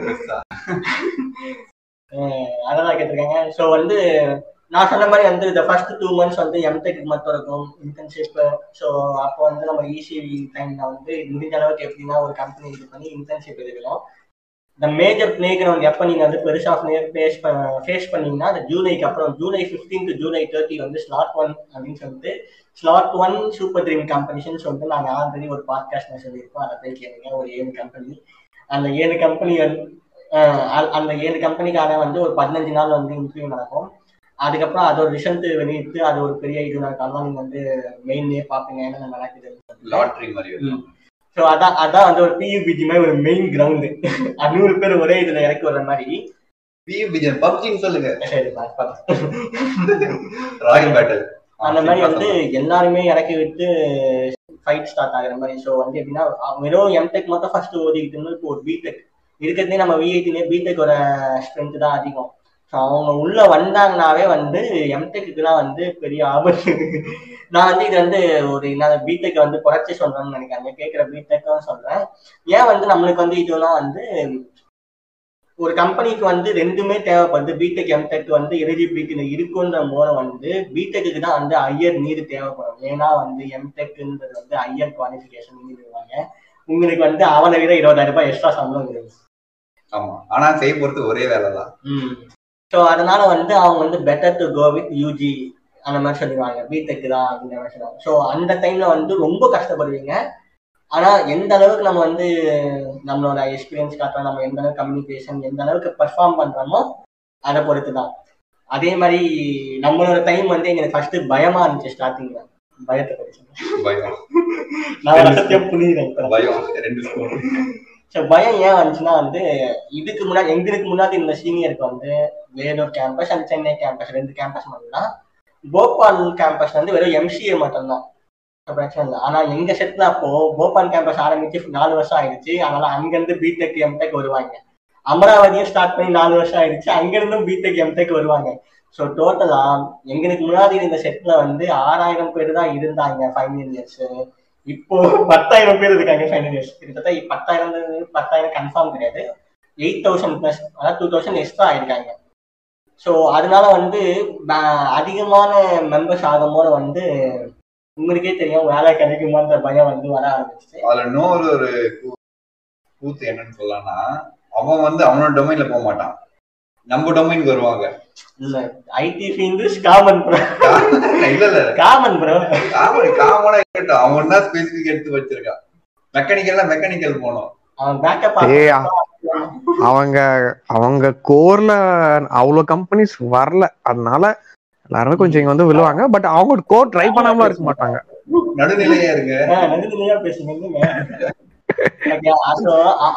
Speaker 2: அதெல்லாம் கேட்டிருக்காங்க. ஸோ வந்து நான் சொன்ன மாதிரி வந்து இந்த ஃபர்ஸ்ட் டூ மந்த்ஸ் வந்து எம்டெக் மட்டும் இருக்கும் இன்டர்ன்ஷிப் ஸோ அப்போ வந்து நம்ம ஈஸி டைம்ல வந்து முடிஞ்ச அளவுக்கு எப்படின்னா ஒரு கம்பெனி இது பண்ணி இன்டர்ன்ஷிப் எடுக்கணும். இந்த மேஜர் பிளே கிரவுண்ட் எப்போ நீங்கள் வந்து பெருசாக ஃபேஸ் ஃபேஸ் பண்ணீங்கன்னா அந்த ஜூலைக்கு அப்புறம் ஜூலை 15 டு ஜூலை தேர்ட்டி வந்து ஸ்லாட் ஒன் அப்படின்னு சொல்லிட்டு ஸ்லாட் ஒன் சூப்பர் ட்ரீம் கம்பெனிஷன் சொல்லிட்டு நாங்கள் ஆல்ரெடி ஒரு பாட்காஸ்ட்ல சொல்லியிருக்கோம். அதை போய் கேளுங்க. ஒரு ஏழு கம்பெனி அந்த ஏழு கம்பெனி அந்த ஏழு கம்பெனிக்கான வந்து ஒரு பதினஞ்சு நாள் வந்து இன்டர்வியூ நடக்கும். அதுக்கப்புறம் அது ஒரு ரிசல்ட் வெளியிட்டு அது ஒரு பெரிய இது நடக்கும் நீங்க வந்து மெயின்லயே பாப்பீங்க என்ன நடக்குது
Speaker 3: லாட்ரி மாதிரி.
Speaker 2: ஸோ அதான் அதான் வந்து ஒரு பியூபிஜி மாதிரி ஒரு மெயின் கிரவுண்டு நூறு பேர் ஒரே இதுல இறக்கி வர்ற மாதிரி
Speaker 3: PUBG, பப்ஜின்னு சொல்லுங்க. ராயல் பேட்டல்
Speaker 2: அந்த மாதிரி வந்து எல்லாருமே இறக்கி விட்டு ஃபைட் ஸ்டார்ட் ஆகுற மாதிரி. ஸோ வந்து எப்படின்னா வெறும் எம்டெக் மட்டும் ஃபர்ஸ்ட் ஓதிக்கிட்டு இப்போ ஒரு பிடெக் இருக்கிறதே நம்ம விஐடிலே பிடெக்கோட ஸ்ட்ரென்த் தான் அதிகம். அவங்க உள்ள வந்தாங்கனாவே வந்து எம்டெக்குலாம் வந்து பெரிய ஆபத்து. நான் வந்து இது வந்து ஒரு என்ன பிடெக் வந்து குறைச்சி சொல்றேன்னு நினைக்கிறேன் கேட்குற பிடெக்கும் சொல்றேன். ஏன் வந்து நம்மளுக்கு வந்து இதெல்லாம் வந்து ஒரு கம்பெனிக்கு வந்து ரெண்டுமே தேவைப்படுது. பிடெக் எம்டெக் வந்து எலிஜிபிலிட்டியில இருக்குன்ற மூலம் வந்து பிடெக்கு தான் வந்து ஹையர் நீடு தேவைப்படும். ஏன்னா வந்து எம்டெக்ன்றது வந்து ஹையர் குவாலிஃபிகேஷன் நீடுவாங்க உங்களுக்கு வந்து அவனை விட இருபதாயிரம் ரூபாய் எக்ஸ்ட்ரா சம்பளம் கிடைக்கும்
Speaker 3: ஆமா. ஆனா செய்ய போறது ஒரே வேலை தான்
Speaker 2: ஸோ அதனால வந்து அவங்க வந்து better to go with UG அந்த மாதிரி சொல்லிடுவாங்க. பிடெக் தான் அப்படின்ற மாதிரி சொல்லுவாங்க ஸோ அந்த டைம்ல வந்து ரொம்ப கஷ்டப்படுவீங்க. ஆனா எந்த அளவுக்கு நம்ம வந்து நம்மளோட எக்ஸ்பீரியன்ஸ் காட்டுறோம் நம்ம எந்த அளவுக்கு கம்யூனிகேஷன் எந்த அளவுக்கு பெர்ஃபார்ம் பண்றோமோ அதை பொறுத்து தான். அதே மாதிரி நம்மளோட டைம் வந்து எங்களுக்கு ஃபர்ஸ்ட் பயமா இருந்துச்சு ஸ்டார்டிங்ல பயத்தை பற்றி.
Speaker 3: பயம்.
Speaker 2: நான் புரியுறேன்.
Speaker 3: பயம். ரெண்டு
Speaker 2: ஸோ பயம் ஏன் வந்துச்சுன்னா வந்து இதுக்கு முன்னாடி எங்களுக்கு முன்னாடி இந்த சீனியருக்கு வந்து Vellore campus and Chennai campus ரெண்டு கேம்பஸ் மட்டும்தான். போபால் கேம்பஸ் வந்து வெறும் எம்சிஏ மட்டும்தான். பிரச்சனை இல்லை. ஆனா எங்க செட்ல அப்போ போபால் கேம்பஸ் ஆரம்பிச்சு நாலு வருஷம் ஆயிடுச்சு. அதனால அங்கிருந்து பிடெக் எம்டெக் வருவாங்க. அமராவதியும் ஸ்டார்ட் பண்ணி நாலு வருஷம் ஆயிடுச்சு. அங்கிருந்தும் பிடெக் எம்டெக் வருவாங்க. ஸோ டோட்டலா எங்களுக்கு முன்னாடி இந்த செட்ல வந்து ஆறாயிரம் பேர் தான் இருந்தாங்க ஃபைனல் இயர்ஸ் இப்போ பத்தாயிரம் பேர் இருக்காங்க ஃபைனல் இயர்ஸ் கிட்டத்தட்ட பத்தாயிரம் பத்தாயிரம் கன்ஃபார்ம் கிடையாது. எயிட் தௌசண்ட் ப்ளஸ் அதாவது டூ தௌசண்ட் எக்ஸ்ட்ரா ஆயிருக்காங்க. ஸோ அதனால வந்து அதிகமான மெம்பர்ஸ் ஆகும்போது வந்து உங்களுக்கே தெரியும் வேலை கிடைக்குமான்ற பயம் வந்து வர ஆரம்பிச்சு
Speaker 3: அதுல இன்னொரு ஒரு கூத்து என்னன்னு சொல்லலாம்னா அவன் வந்து அவனோட டொமைன்ல போக மாட்டான். நம்ம டொமைனுக்கு வருவாங்க.
Speaker 2: இல்ல ஐடி ஃபீல்டு காமன் ப்ரோ
Speaker 3: இல்ல இல்ல
Speaker 2: காமன் ப்ரோ
Speaker 3: காமன் காமனா இருக்கட்டும். அவன் தான் ஸ்பெசிபிக் எடுத்து வச்சிருக்கான் மெக்கானிக்கல்ல மெக்கானிக்கல் போனோம்.
Speaker 2: அவன் பேக்கப்
Speaker 4: ஏய், அவங்க அவங்க கோர்ல அவ்வளவு கம்பெனிஸ் வரல. அதனால எல்லாருமே கொஞ்சம் இங்க வந்து விழுவாங்க. பட் அவங்க கோர் ட்ரை பண்ணாமலாம் இருக்க மாட்டாங்க.
Speaker 3: நடுநிலையா இருங்க.
Speaker 2: நடுநிலையா பேசுங்க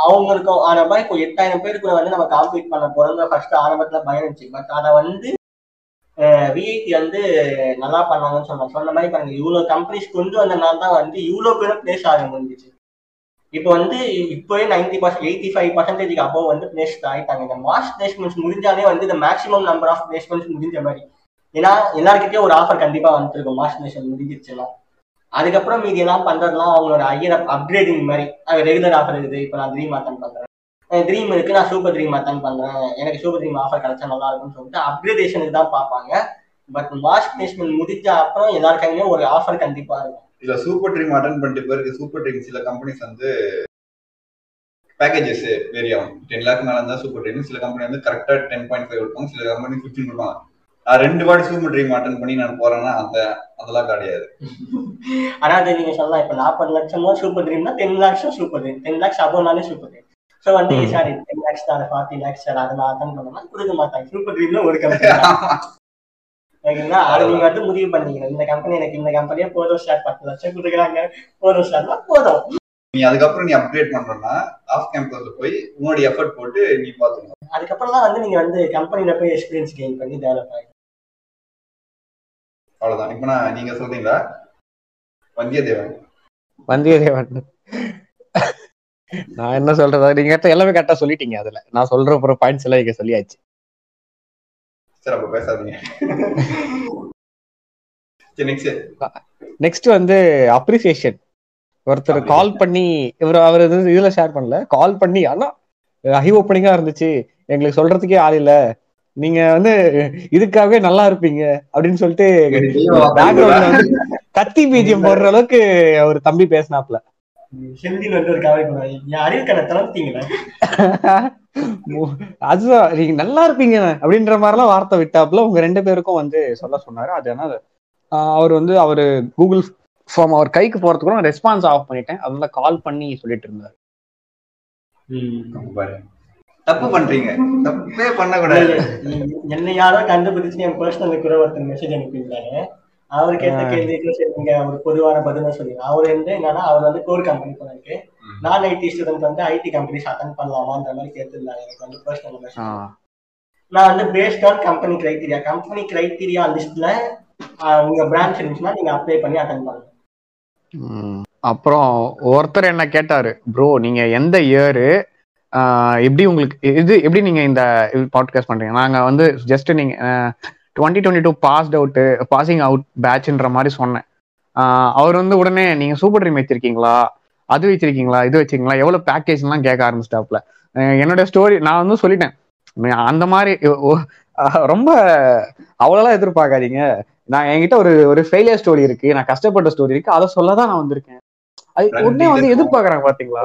Speaker 2: அவங்களுக்கு ஆனா இப்போ எட்டாயிரம் பேருக்குள்ள வந்து நம்ம காம்பீட் பண்ண போறோம். ஃபர்ஸ்ட் ஆரம்பத்துல பயம் இருந்துச்சு. பட் அதை வந்து விஐடி வந்து நல்லா பண்ணாங்கன்னு சொன்னாங்க. சொன்ன மாதிரி பாருங்க இவ்வளவு கம்பெனிஸ் கொண்டு வந்தனால தான் வந்து இவ்வளவு பேரும் பிளேஸ் ஆக முடிஞ்சிச்சு. இப்போ வந்து இப்போவே நைன்டி பர்சன்ட் எயிட்டி ஃபைவ் பர்சன்டேஜ்க்கு அப்போ வந்து பிளேஸ் ஆயிட்டாங்க. இந்த மாஸ் பிளேஸ்மெண்ட்ஸ் முடிஞ்சாலே வந்து இந்த மேக்ஸிமம் நம்பர் ஆஃப் பிளேஸ்மெண்ட்ஸ் முடிஞ்ச மாதிரி. ஏன்னா எல்லாருக்கிட்டயும் ஒரு ஆஃபர் கண்டிப்பா வந்துருக்கும். மாஸ் பிளேஸ்மெண்ட் முடிஞ்சிருச்சுன்னா. அதுக்கப்புறம் மீதி எல்லாம் பண்றதுலாம் அவங்களோட ஐயர் அப்கிரேடிங் மாதிரி. ரெகுலர் ஆஃபர் இருக்குது. இப்போ நான் ட்ரீம் அட்டன் பண்றேன். ட்ரீம் இருக்கு. நான் சூப்பர் ட்ரீம் அட்டன் பண்றேன். எனக்கு சூப்பர் ட்ரீம் ஆஃபர் கிடைச்சா நல்லா இருக்கும்னு சொல்லிட்டு அப்கிரேடேஷனுக்கு தான் பார்ப்பாங்க. பட் மாஸ் பிளேஸ்மெண்ட் முடிஞ்ச அப்புறம் எல்லார் ஒரு ஆஃபர் கண்டிப்பா இருக்கும்.
Speaker 3: இல்ல சூப்பர் ட்ரீம் அட்டன் பண்ணிட்டு பிறகு சூப்பர் ட்ரீம் சில கம்பெனிஸ் வந்து பேக்கேஜஸ் வேரி ஆகும் டென் லேக் மேல இருந்தா சூப்பர் ட்ரீம் சில கம்பெனி வந்து கரெக்டா டென் பாயிண்ட் ஃபைவ் கொடுப்பாங்க. சில கம்பெனி ஃபிஃப்டின் கொடுப்பாங்க. ரெண்டு வாட்டி சூப்பர் ட்ரீம் அட்டன் பண்ணி நான் போறேன்னா அந்த அதெல்லாம் கிடையாது.
Speaker 2: அதாவது நீங்க சொல்லலாம். இப்ப நாற்பது லட்சமோ சூப்பர் ட்ரீம்னா டென் லேக்ஸும் சூப்பர் ட்ரீம் டென் லேக்ஸ் அபோனாலே சூப்பர் ட்ரீம் ஸோ வந்து. சாரி டென் லேக்ஸ் தான் ஃபார்ட்டி லேக்ஸ் சார் அதை நான் அட்டன் பண்ணலாம் கொடுக்க மாட்டாங்க. சூப்பர் ட்ரீம்ல ஒரு கம்பெனி ஓகேங்களா? அது நீங்க வந்து முடிவு பண்ணிக்கணும். இந்த கம்பெனி எனக்கு இந்த கம்பெனியே போதும் சார் பத்து லட்சம் கொடுக்குறாங்க. போதும் சார்னா போதும்.
Speaker 3: நீ அதுக்கப்புறம் நீ அப்கிரேட் பண்றோம்னா ஆஃப் கேம்பஸ்ல போய் உன்னோட எஃபர்ட் போட்டு நீ பாத்துக்கணும்
Speaker 2: அதுக்கப்புறம் தான் வந்து நீங்க வந்து கம்பெனில போய் எக்ஸ்பீரியன்ஸ் கெயின் பண்ணி டெவலப் ஆகி
Speaker 3: அவ்வளவுதான். இப்ப நான் நீங்க சொல்றீங்களா? வந்தியத்தேவன்.
Speaker 4: வந்தியத்தேவன். நான் என்ன சொல்றது? நீங்க எல்லாமே கரெக்டா சொல்லிட்டீங்க அதுல. நான் சொல்ற ஒரு பாயிண்ட்ஸ் எல்லாம் இங்க சொல்லியாச்சு.
Speaker 3: சரி அப்ப பேசாதீங்க. நெக்ஸ்ட்
Speaker 1: வந்து அப்ரிசியேஷன் ஒருத்தர் கால் பண்ணி இவர் அவர் இது இதுல ஷேர் பண்ணல. கால் பண்ணி ஆனா ஹை ஓப்பனிங்கா இருந்துச்சு. எங்களுக்கு சொல்றதுக்கே ஆள் இல்ல. நீங்க வந்து இதுக்காகவே நல்லா இருப்பீங்க அப்படின்னு சொல்லிட்டு கத்தி பீஜியம் போடுற அளவுக்கு அவர் தம்பி பேசினாப்ல அதுதான். நீங்க நல்லா இருப்பீங்க அப்படின்ற மாதிரிலாம் வார்த்தை விட்டாப்புல உங்க ரெண்டு பேருக்கும் வந்து சொல்ல சொன்னாரு. அது என்ன அவர் வந்து அவரு கூகுள் ஃபார்ம் அவர் கைக்கு போறதுக்கு ரெஸ்பான்ஸ் ஆஃப் பண்ணிட்டேன். அதனால கால் பண்ணி சொல்லிட்டு இருந்தாரு.
Speaker 3: தப்பு பண்றீங்க. தப்பே பண்ணக்கூடாது.
Speaker 2: என்னை யாரோ கண்டுபிடிச்சு என் பர்சனல் கூட ஒருத்தர் மெசேஜ் அனுப்பியிருந்தாரு அவர் கேட்ட கேள்விக்கு சரி நீங்க ஒரு பொதுவான பதில சொல்லுங்க. அவர் வந்து என்னன்னா அவர் வந்து கோர் கம்பெனி போனதுக்கு நான் ஐடி ஸ்டூடெண்ட் வந்து ஐடி கம்பெனிஸ் அட்டன் பண்ணலாமான்ற மாதிரி கேட்டிருந்தாங்க எனக்கு வந்து பர்சனல் மெசேஜ் நான் வந்து based on company criteria company criteria லிஸ்ட்ல உங்க பிரான்ச் இருந்துச்சுன்னா நீங்க அப்ளை பண்ணி அட்டன் பண்ணலாம்.
Speaker 4: அப்புறம் ஒருத்தர் என்ன கேட்டாரு ப்ரோ நீங்க எந்த இயரு எப்படி உங்களுக்கு இது எப்படி நீங்க இந்த பாட்காஸ்ட் பண்றீங்க? நாங்க வந்து ஜஸ்ட் நீங்க twenty twenty two passed out passing out பேட்ச்ன்ற மாதிரி சொன்னேன். அவர் வந்து உடனே நீங்க சூப்பர் ட்ரீம் வச்சிருக்கீங்களா? அது வச்சிருக்கீங்களா? இது வச்சிருக்கீங்களா? எவ்வளவு பேக்கேஜ்லாம் கேட்க ஆரம்பிச்சிட்டாப்ல என்னோட ஸ்டோரி நான் வந்து சொல்லிட்டேன். அந்த மாதிரி ரொம்ப அவ்வளோலாம் எதிர்பார்க்காதீங்க. நான் என்கிட்ட ஒரு ஒரு ஃபெயிலியர் ஸ்டோரி இருக்கு. நான் கஷ்டப்பட்ட ஸ்டோரி இருக்கு. அதை சொல்லதான் நான் வந்திருக்கேன். அது உடனே வந்து எதிர்பார்க்கறாங்க பாத்தீங்களா?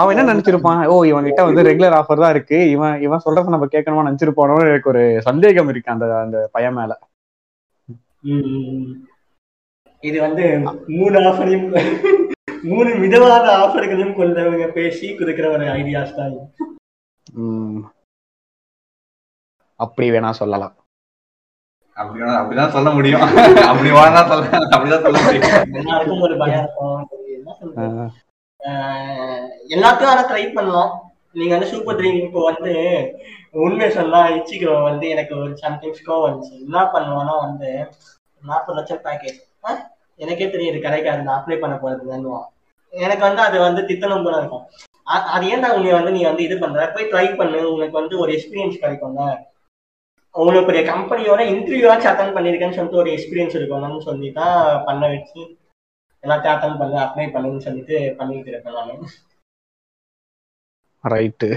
Speaker 4: அவன் என்ன நினைச்சிருப்பான்? ஓ இவன் கிட்ட வந்து ரெகுலர் ஆஃபர் தான் இருக்கு. இவன் இவன் சொல்றத நம்ம கேட்கணுமா நினைச்சிருப்பானோ? எனக்கு ஒரு சந்தேகம் இருக்கு அந்த அந்த பையன் மேல.
Speaker 2: இது வந்து மூணு ஆஃபரையும் மூணு விதமான ஆஃபர்களையும் கொண்டவங்க பேசி கொடுக்கிற ஒரு ஐடியாஸ் தான்
Speaker 4: அப்படி வேணா சொல்லலாம்.
Speaker 3: அப்படி அப்படிதான் சொல்ல முடியும். அப்படி வேணா சொல்ல அப்படிதான் சொல்ல முடியும்.
Speaker 2: ஒரு பயம் இருக்கும். எல்லாத்தையும் ஆனா ட்ரை பண்ணலாம். நீங்க வந்து சூப்பர் ட்ரீம் இப்போ வந்து உண்மை சொன்னா இச்சிக்கோ வந்து எனக்கு ஒரு சம்டைம்ஸ் கோவம் வந்துச்சு. என்ன பண்ணுவோம்னா வந்து நாற்பது லட்சம் பேக்கேஜ் எனக்கே தெரியுது கிடைக்காது நான் அப்ளை பண்ண போறதுன்னு எனக்கு வந்து அது வந்து தித்தனம் போல இருக்கும். அது ஏன்டா உன்னை வந்து நீ வந்து இது பண்ற? போய் ட்ரை பண்ணு. உனக்கு வந்து ஒரு எக்ஸ்பீரியன்ஸ் கிடைக்கும்ல. உங்களுக்கு ஒரு கம்பெனியோட இன்டர்வியூவாச்சும் அட்டன் பண்ணிருக்கேன்னு சொல்லிட்டு ஒரு எக்ஸ்பீரியன்ஸ் இருக்கணும்னு சொல்லி தான் பண்ண வச்சு எல்லாத்தையும் அட்டன் பண்ணு அப்ளை பண்ணுன்னு சொல்லிட்டு பண்ணிட்டு இருக்கேன் நான்.
Speaker 4: ரைட்டு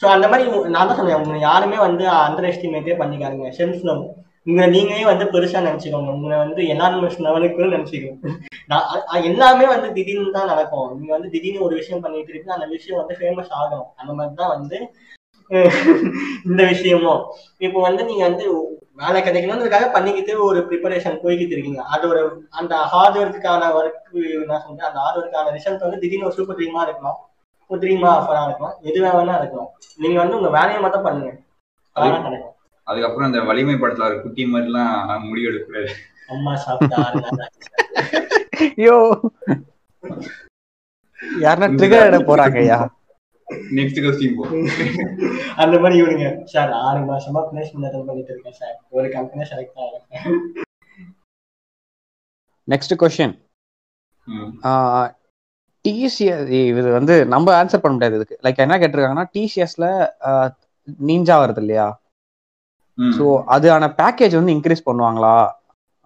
Speaker 2: ஸோ அந்த மாதிரி நான் தான் சொன்னேன் யாருமே வந்து அண்டர் எஸ்டிமேட்டே பண்ணிக்காருங்க செல்ஃப் லவ் உங்களை நீங்களே வந்து பெருசா நினைச்சுக்கோங்க. உங்களை வந்து எனானிமஸ் லெவலுக்கு நினைச்சுக்கோங்க. நான் எல்லாமே வந்து திடீர்னு தான் நடக்கும். நீங்க வந்து திடீர்னு ஒரு விஷயம் பண்ணிட்டு இருக்கு அந்த விஷயம் வந்து ஃபேமஸ் ஆகணும். அந்த மாதிரி தான் வந்து இந்த விஷயமும். இப்போ வந்து நீங்க வந்து வேலை கிடைக்கணுன்றதுக்காக பண்ணிக்கிட்டு ஒரு ப்ரிப்பரேஷன் போய்கிட்டு இருக்கீங்க. அது ஒரு அந்த ஹார்ட் ஒர்க்குக்கான ஒர்க் நான் சொல்றேன் அந்த ஹார்ட் ஒர்க்கான ரிசல்ட் வந்து திடீர்னு ஒரு சூப்பர் ட்ரீமா இருக்கலாம். ஒரு ட்ரீமா ஆஃபரா இருக்கலாம். எது வேணா இருக்கலாம். நீங்க வந்து உங்க வேலையை மட்டும் பண்ணுங்க.
Speaker 3: அதுக்கப்புறம் அந்த வலிமை படத்துல ஒரு குட்டி மாதிரி எல்லாம் முடிவு எடுக்கக்கூடாது
Speaker 2: அம்மா சாப்பிட்டா
Speaker 4: ஐயோ யாருன்னா ட்ரிகர் போறாங்க ஐயா
Speaker 3: நெக்ஸ்ட் கொஸ்டின் போ.
Speaker 2: அந்த மாதிரி இவனுங்க. சார் ஆறு மாசமா பிளேஸ்மெண்ட் அட்டன் பண்ணிட்டு இருக்கேன் சார். ஒரு கம்பெனி செலக்ட் ஆகிறேன்
Speaker 1: நெக்ஸ்ட் கொஸ்டின் டிசிஎஸ் இது வந்து நம்ம ஆன்சர் பண்ண முடியாது இதுக்கு. லைக் என்ன கேட்டிருக்காங்கன்னா டிசிஎஸ்ல நீஞ்சா வருது இல்லையா? ஸோ அதுக்கான பேக்கேஜ் வந்து இன்க்ரீஸ் பண்ணுவாங்களா?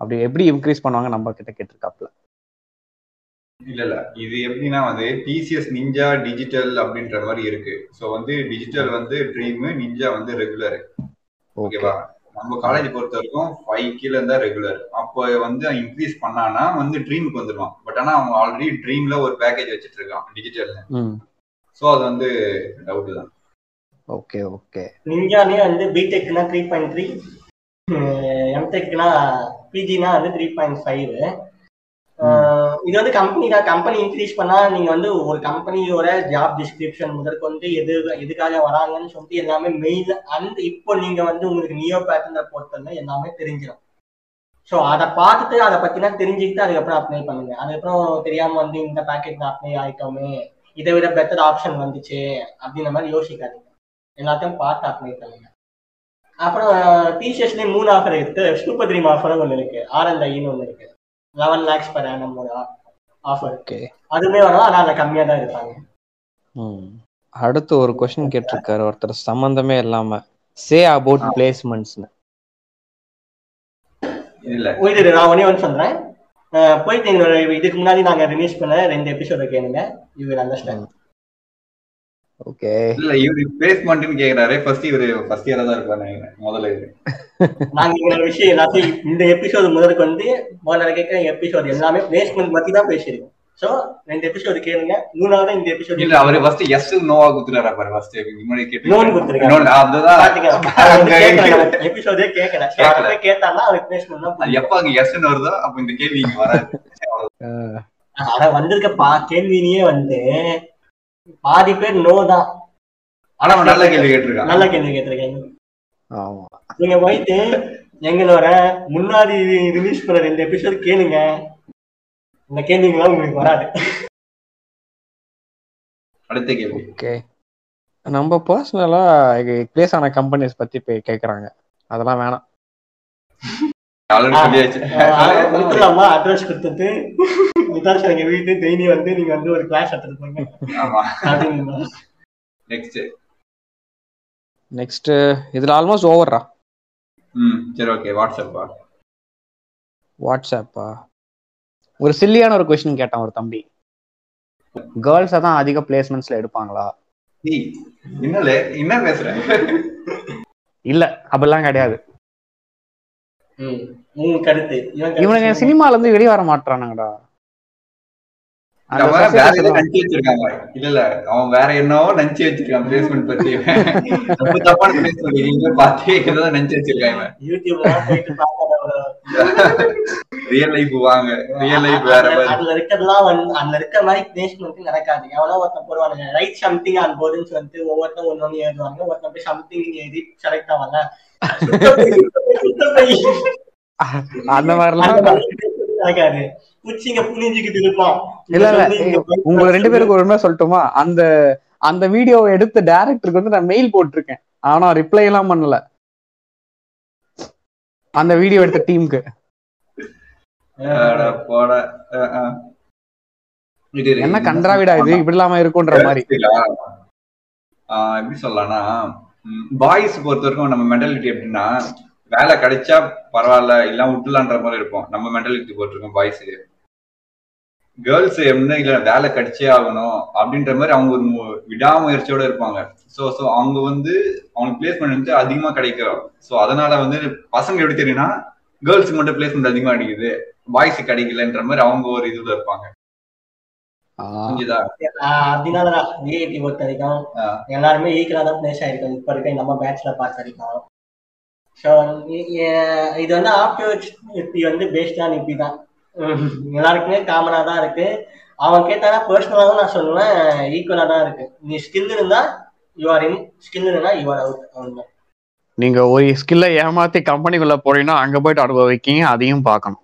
Speaker 1: அப்படி எப்படி இன்க்ரீஸ் பண்ணுவாங்க நம்ம கிட்ட கேட்டிருக்காப்ல.
Speaker 3: இல்ல இல்ல. இது எப்படின்னா வந்து டிசிஎஸ் நிஞ்சா டிஜிட்டல் அப்படின்ற மாதிரி இருக்கு. ஸோ வந்து டிஜிட்டல் வந்து ட்ரீம் நிஞ்சா வந்து ரெகுலர் ஓகேவா? நம்ம காலேஜ் பொறுத்த வரைக்கும் ஃபைவ் கீழே இருந்தா ரெகுலர் அப்போ வந்து இன்க்ரீஸ் பண்ணானா வந்து ட்ரீமுக்கு வந்துடுவான் பட் ஆனா அவன் ஆல்ரெடி ட்ரீம்ல ஒரு பேக்கேஜ் வச்சிட்டு இருக்கான் டிஜிட்டல்ல ஸோ அது வந்து டவுட் தான்.
Speaker 1: ஓகே ஓகே
Speaker 2: நிஞ்சாலே வந்து பிடெக்னா த்ரீ பாயிண்ட் த்ரீ எம்டெக்னா பிஜினா வந்து த்ரீ பாயிண்ட் ஃபைவ் இது வந்து கம்பெனி தான். கம்பெனி இன்க்ரீஸ் பண்ணா நீங்க வந்து ஒரு கம்பெனியோட ஜாப் டிஸ்கிரிப்ஷன் முதற்கொண்டு எது எதுக்காக வராங்கன்னு சொல்லிட்டு எல்லாமே மெயில் அண்ட் இப்போ நீங்க வந்து உங்களுக்கு நியோ பேட்டர்ன் போர்ட்டல்ல எல்லாமே தெரிஞ்சிடும் ஸோ அதை பார்த்துட்டு அதை பத்தினா தெரிஞ்சுக்கிட்டு அதுக்கப்புறம் அப்ளை பண்ணுங்க. அதுக்கப்புறம் தெரியாம வந்து இந்த பேக்கெட் அப்ளை ஆயிட்டோமே இதை விட பெட்டர் ஆப்ஷன் வந்துச்சு அப்படின்ற மாதிரி யோசிக்காதீங்க. எல்லாத்தையும் பார்த்து அப்ளை பண்ணுங்க. அப்புறம் டிசிஎஸ்லேயே மூணு ஆஃபர் இருக்கு. சூப்பர் ட்ரீம் ஆஃபரும் ஒன்று இருக்கு. ஆர் அண்ட் ஐன்னு ஒன்று இருக்கு. லெவன் லேக்ஸ் பர் ஆனம் ஒரு ஆஃபர்
Speaker 5: ஓகே
Speaker 2: அதுவுமே வரும் ஆனால் அதில் கம்மியாக தான் இருப்பாங்க.
Speaker 5: ம். அடுத்து ஒரு கொஸ்டின் கேட்டிருக்காரு ஒருத்தர் சம்பந்தமே இல்லாம. சே அபவுட் பிளேஸ்மெண்ட்ஸ்னு
Speaker 3: இல்ல.
Speaker 2: இது நான் ஒன்னே ஒன்று சொல்றேன். போயிட்டு எங்களோட இதுக்கு முன்னாடி நாங்க ரிலீஸ் பண்ண ரெண்டு எபிசோட கேளுங்க யூ வில் அண்டர்ஸ்டாண்ட்
Speaker 5: ஓகே.
Speaker 3: இல்ல இவரு பிளேஸ்மெண்ட்னு கேக்குறாரு. ஃபர்ஸ்ட் இவரு ஃபர்ஸ்ட் இயரா தான் இருப்பாரு முதல்ல இது
Speaker 2: நாங்க விஷயம் எல்லாத்தையும் இந்த எபிசோடு முதலுக்கு வந்து முதல்ல கேட்குற எபிசோடு எல்லாமே பிளேஸ்மெண்ட் பத்தி தான் பேசியிருக்கோம். சோ ரெண்டு எபிசோடு கேளுங்க. மூணாவது இந்த எபிசோடு
Speaker 3: இல்ல அவரு ஃபர்ஸ்ட் எஸ் நோவா குத்துறாரு பாரு ஃபர்ஸ்ட் முன்னாடி கேட்டு. நோன் அதுதான். அங்க
Speaker 2: எபிசோடே அவருக்கு பிளேஸ்மெண்ட் தான்.
Speaker 3: எப்ப அங்க எஸ் வருதோ அப்ப இந்த கேள்வி இங்க வராது.
Speaker 2: ஆனா வந்திருக்க பா கேள்வினியே வந்து பாதி பேர் நோ தான்.
Speaker 3: ஆனா நல்ல கேள்வி கேட்டிருக்கான்.
Speaker 2: நல்ல கேள்வி கேட்டிருக்கீங்க.
Speaker 5: ஆமா.
Speaker 2: நீங்க போயிட்டு எங்களோட முன்னாடி ரிலீஸ் பண்ண ரெண்டு எபிசோட் கேளுங்க. இந்த கேள்விங்களாம் உங்களுக்கு வராது.
Speaker 3: அடுத்த கேள்வி.
Speaker 5: ஓகே. நம்ம பர்சனலா பிளேஸ் ஆன கம்பெனிஸ் பத்தி போய் கேக்குறாங்க. அதெல்லாம் வேணாம்.
Speaker 2: அட்ரஸ் கொடுத்துட்டு. நிதாஷ் எங்க வீட்டு டெய்லி வந்து நீங்க வந்து ஒரு கிளாஸ் எடுத்துட்டு போங்க.
Speaker 3: நெக்ஸ்ட்
Speaker 5: நெக்ஸ்ட் இதுல ஆல்மோஸ்ட் ஓவர்ரா
Speaker 3: ம் சரி ஓகே வாட்ஸ்அப்பா
Speaker 5: வாட்ஸ்அப்பா ஒரு சில்லியான ஒரு கொஸ்டின் கேட்டான் ஒரு தம்பி. கேர்ள்ஸை தான் அதிக பிளேஸ்மெண்ட்ஸ்ல எடுப்பாங்களா?
Speaker 3: நீ என்னல என்ன பேசுற?
Speaker 5: இல்ல அப்படிலாம் கிடையாது.
Speaker 2: ம். உங்க கருத்து. இவன் கருத்து
Speaker 5: இவனுங்க. சினிமால இருந்து வெளிய வர மாட்டானுங்கடா
Speaker 3: இல்ல இல்ல. அவன் வேற என்னவோ நினைச்சு வச்சிருக்கான் பிளேஸ்மெண்ட் பத்தி. தப்பு தப்பான பிளேஸ்மெண்ட் நீங்க பார்த்தே நினைச்சு வச்சிருக்கான் ரியல் லைஃப் வாங்க. ரியல் லைஃப் வேற
Speaker 2: அதுல-
Speaker 3: மாதிரி.
Speaker 2: அதுல இருக்கிறதெல்லாம் வந்து அதுல இருக்கிற மாதிரி பிளேஸ்மெண்ட் நடக்காது எவனோ ஒருத்தன் போடுவானுங்க. ரைட் சம்திங் ஆன் போர்டுன்னு சொல்லிட்டு ஒவ்வொருத்தன் ஒண்ணு ஒண்ணு எழுதுவாங்க. ஒருத்தன் போய் சம்திங் எழுதி செலக்ட் ஆவாங்க.
Speaker 5: அந்த மாதிரிலாம்
Speaker 2: நடக்காது குச்சிங்க புனிஞ்சுக்கிட்டு இருப்பான்.
Speaker 5: இல்ல இல்ல உங்க ரெண்டு பேருக்கு ஒரு உண்மை சொல்லட்டுமா? அந்த அந்த வீடியோவை எடுத்த டேரக்டருக்கு வந்து நான் மெயில் போட்டிருக்கேன். ஆனா ரிப்ளை எல்லாம் பண்ணல. அந்த வீடியோ எடுத்த டீமுக்கு. என்ன கன்றாவிடா இது? இப்படி இல்லாம இருக்குன்ற மாதிரி.
Speaker 3: ஆஹ் எப்படி சொல்லலாம்னா பாய்ஸ் பொறுத்த வரைக்கும் நம்ம மென்டாலிட்டி எப்படின்னா வேலை கிடைச்சா பரவாயில்ல இல்ல விட்டுலான்ற மாதிரி இருப்போம். நம்ம மென்டாலிட்டி போட்டிருக்கோம் பாய்ஸுக்கு கேர்ள்ஸ் என்ன இல்ல வேலை கிடைச்சே ஆகணும் அப்படின்ற மாதிரி அவங்க ஒரு விடாமுயற்சியோட இருப்பாங்க. சோ சோ அவங்க வந்து அவங்களுக்கு பிளேஸ்மெண்ட் வந்து அதிகமா கிடைக்கும். சோ அதனால வந்து பசங்க எப்படி தெரியும்னா கேர்ள்ஸுக்கு மட்டும் பிளேஸ்மெண்ட் அதிகமா கிடைக்குது. பாய்ஸுக்கு கிடைக்கலன்ற மாதிரி அவங்க ஒரு இதுல இருப்பாங்க.
Speaker 2: பொறுத்த வரைக்கும்
Speaker 3: ஆ.
Speaker 2: எல்லாருமே ஈக்குவலா தான் பிளேஸ் ஆயிருக்கும். இப்ப இருக்க நம்ம பேட்ச்ல பார்த்த வரைக்கும். ஸோ இது வந்து ஆப்டிவ் இப்படி வந்து பேஸ்டான இப்படி தான். எல்லாருக்குமே காமனா தான் இருக்கு. அவன் கேட்டானா பர்சனலாகவும் நான் சொல்லுவேன் ஈக்குவலா தான் இருக்கு. நீ ஸ்கில் இருந்தா யூ ஆர் இன் ஸ்கில் இருந்தா யூ ஆர் அவுட் அவ்வளவுதான்.
Speaker 4: நீங்க ஒரு ஸ்கில்ல ஏமாத்தி கம்பெனிக்குள்ள போறீங்கன்னா அங்க போயிட்டு அனுபவிக்கீங்க அதையும் பார்க்கணும்.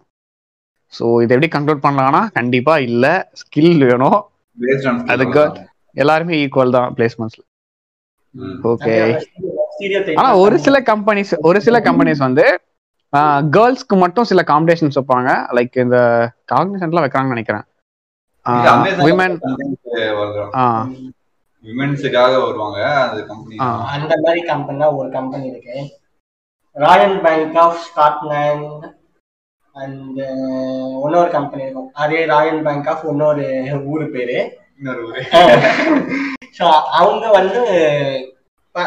Speaker 4: ஸோ இதை எப்படி கண்ட்ரோல் பண்ணலாம்னா கண்டிப்பா இல்ல ஸ்கில் வேணும்.
Speaker 3: Based on skill
Speaker 4: அதுக்கு. எல்லாருமே ஈக்குவல் தான் பிளேஸ்மெண்ட்ஸ்ல. ஓகே ஆனா ஒரு சில கம்பெனிஸ் ஒரு சில கம்பெனிஸ் வந்து கேர்ள்ஸ்க்கு மட்டும் சில காம்படிஷன்ஸ் வைப்பாங்க. லைக் இந்த காக்னிசன்ட்லாம் வைக்கிறாங்கன்னு நினைக்கிறேன். விமன்.
Speaker 3: விமென்ஸுக்காக வருவாங்க. அது கம்பெனி.
Speaker 2: அந்த மாதிரி கம்பெனினா ஒரு கம்பெனி இருக்கு. Royal Bank of Scotland and இன்னொரு கம்பெனி இருக்கும். அதே ராயல் பேங்க் ஆஃப் இன்னொரு ஊரு பேரு.
Speaker 3: இன்னொரு ஊரு.
Speaker 2: ஸோ அவங்க வந்து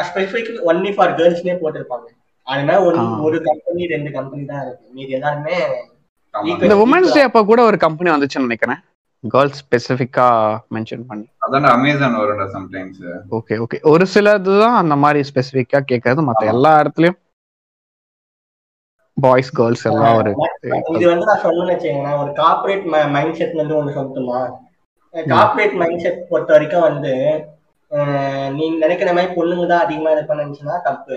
Speaker 2: ஸ்பெசிஃபிக் ஒன்லி ஃபார் கேர்ள்ஸ்னே போட்டிருப்பாங்க. அதனால ஒரு. ஒரு கம்பெனி ரெண்டு கம்பெனி தான் இருக்கு. மீதி எல்லாருமே.
Speaker 4: இந்த உமன்ஸ் டே அப்ப கூட ஒரு கம்பெனி வந்துச்சுன்னு நினைக்கிறேன். கேர்ள்ஸ் ஸ்பெசிஃபிக்கா மென்ஷன் பண்ணி.
Speaker 3: அதான அமேசான் வரும்டா சம்டைம்ஸ்
Speaker 4: ஓகே ஓகே ஒரு சிலது தான் அந்த மாதிரி ஸ்பெசிஃபிக்கா கேட்கறது மத்த. எல்லா இடத்துலயும் பாய்ஸ் கேர்ள்ஸ் எல்லாம் ஒரு
Speaker 2: இது வந்து நான் சொல்லணும்னு வச்சுக்கோங்களேன். ஒரு கார்பரேட் மைண்ட் செட் வந்து ஒன்று சொல்லட்டுமா? கார்பரேட் மைண்ட் செட் பொறுத்த வரைக்கும் வந்து நீங்க நினைக்கிற மாதிரி பொண்ணுங்க தான் அதிகமா இது பண்ண நினைச்சுன்னா தப்பு.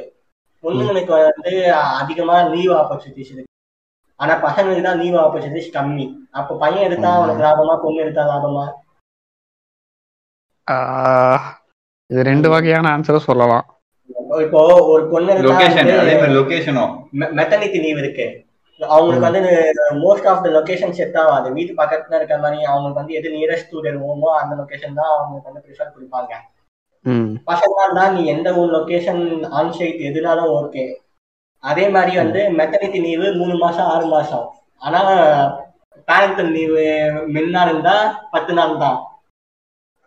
Speaker 2: பொண்ணுங்களுக்கு வந்து அதிகமா லீவ் ஆப்பர்ச்சுனிட்டிஸ் இருக்கு. ஆனா பசங்களுக்கு தான் லீவ் ஆப்பர்ச்சுனிட்டிஸ் கம்மி. அப்போ பையன் எடுத்தா. அவனுக்கு லாபமா பொண்ணு எடுத்தா லாபமா?
Speaker 4: இது ரெண்டு வகையான ஆன்சரும் சொல்லலாம்.
Speaker 2: இப்போ ஒரு பொண்ணு மெட்டர்னிட்டி லீவ் இருக்கு. அவங்களுக்கு வந்து most of the location set ஆகாது. வீட்டு பக்கத்துல இருக்கிற மாதிரி அவங்களுக்கு வந்து எது நியரஸ்ட் ஸ்டூடெண்ட் ஹோமோ அந்த லொகேஷன் தான் அவங்களுக்கு வந்து ப்ரிஃபர் கொடுப்பாங்க. பசங்களா இருந்தா நீ எந்த ஒரு லொகேஷன் ஆன்சைட் எதுனாலும் ஓகே அதே மாதிரி வந்து மெட்டர்னிட்டி லீவு மூணு மாசம் ஆறு மாசம். ஆனா பேரண்டல் லீவு முன்னா இருந்தா பத்து நாள் தான்.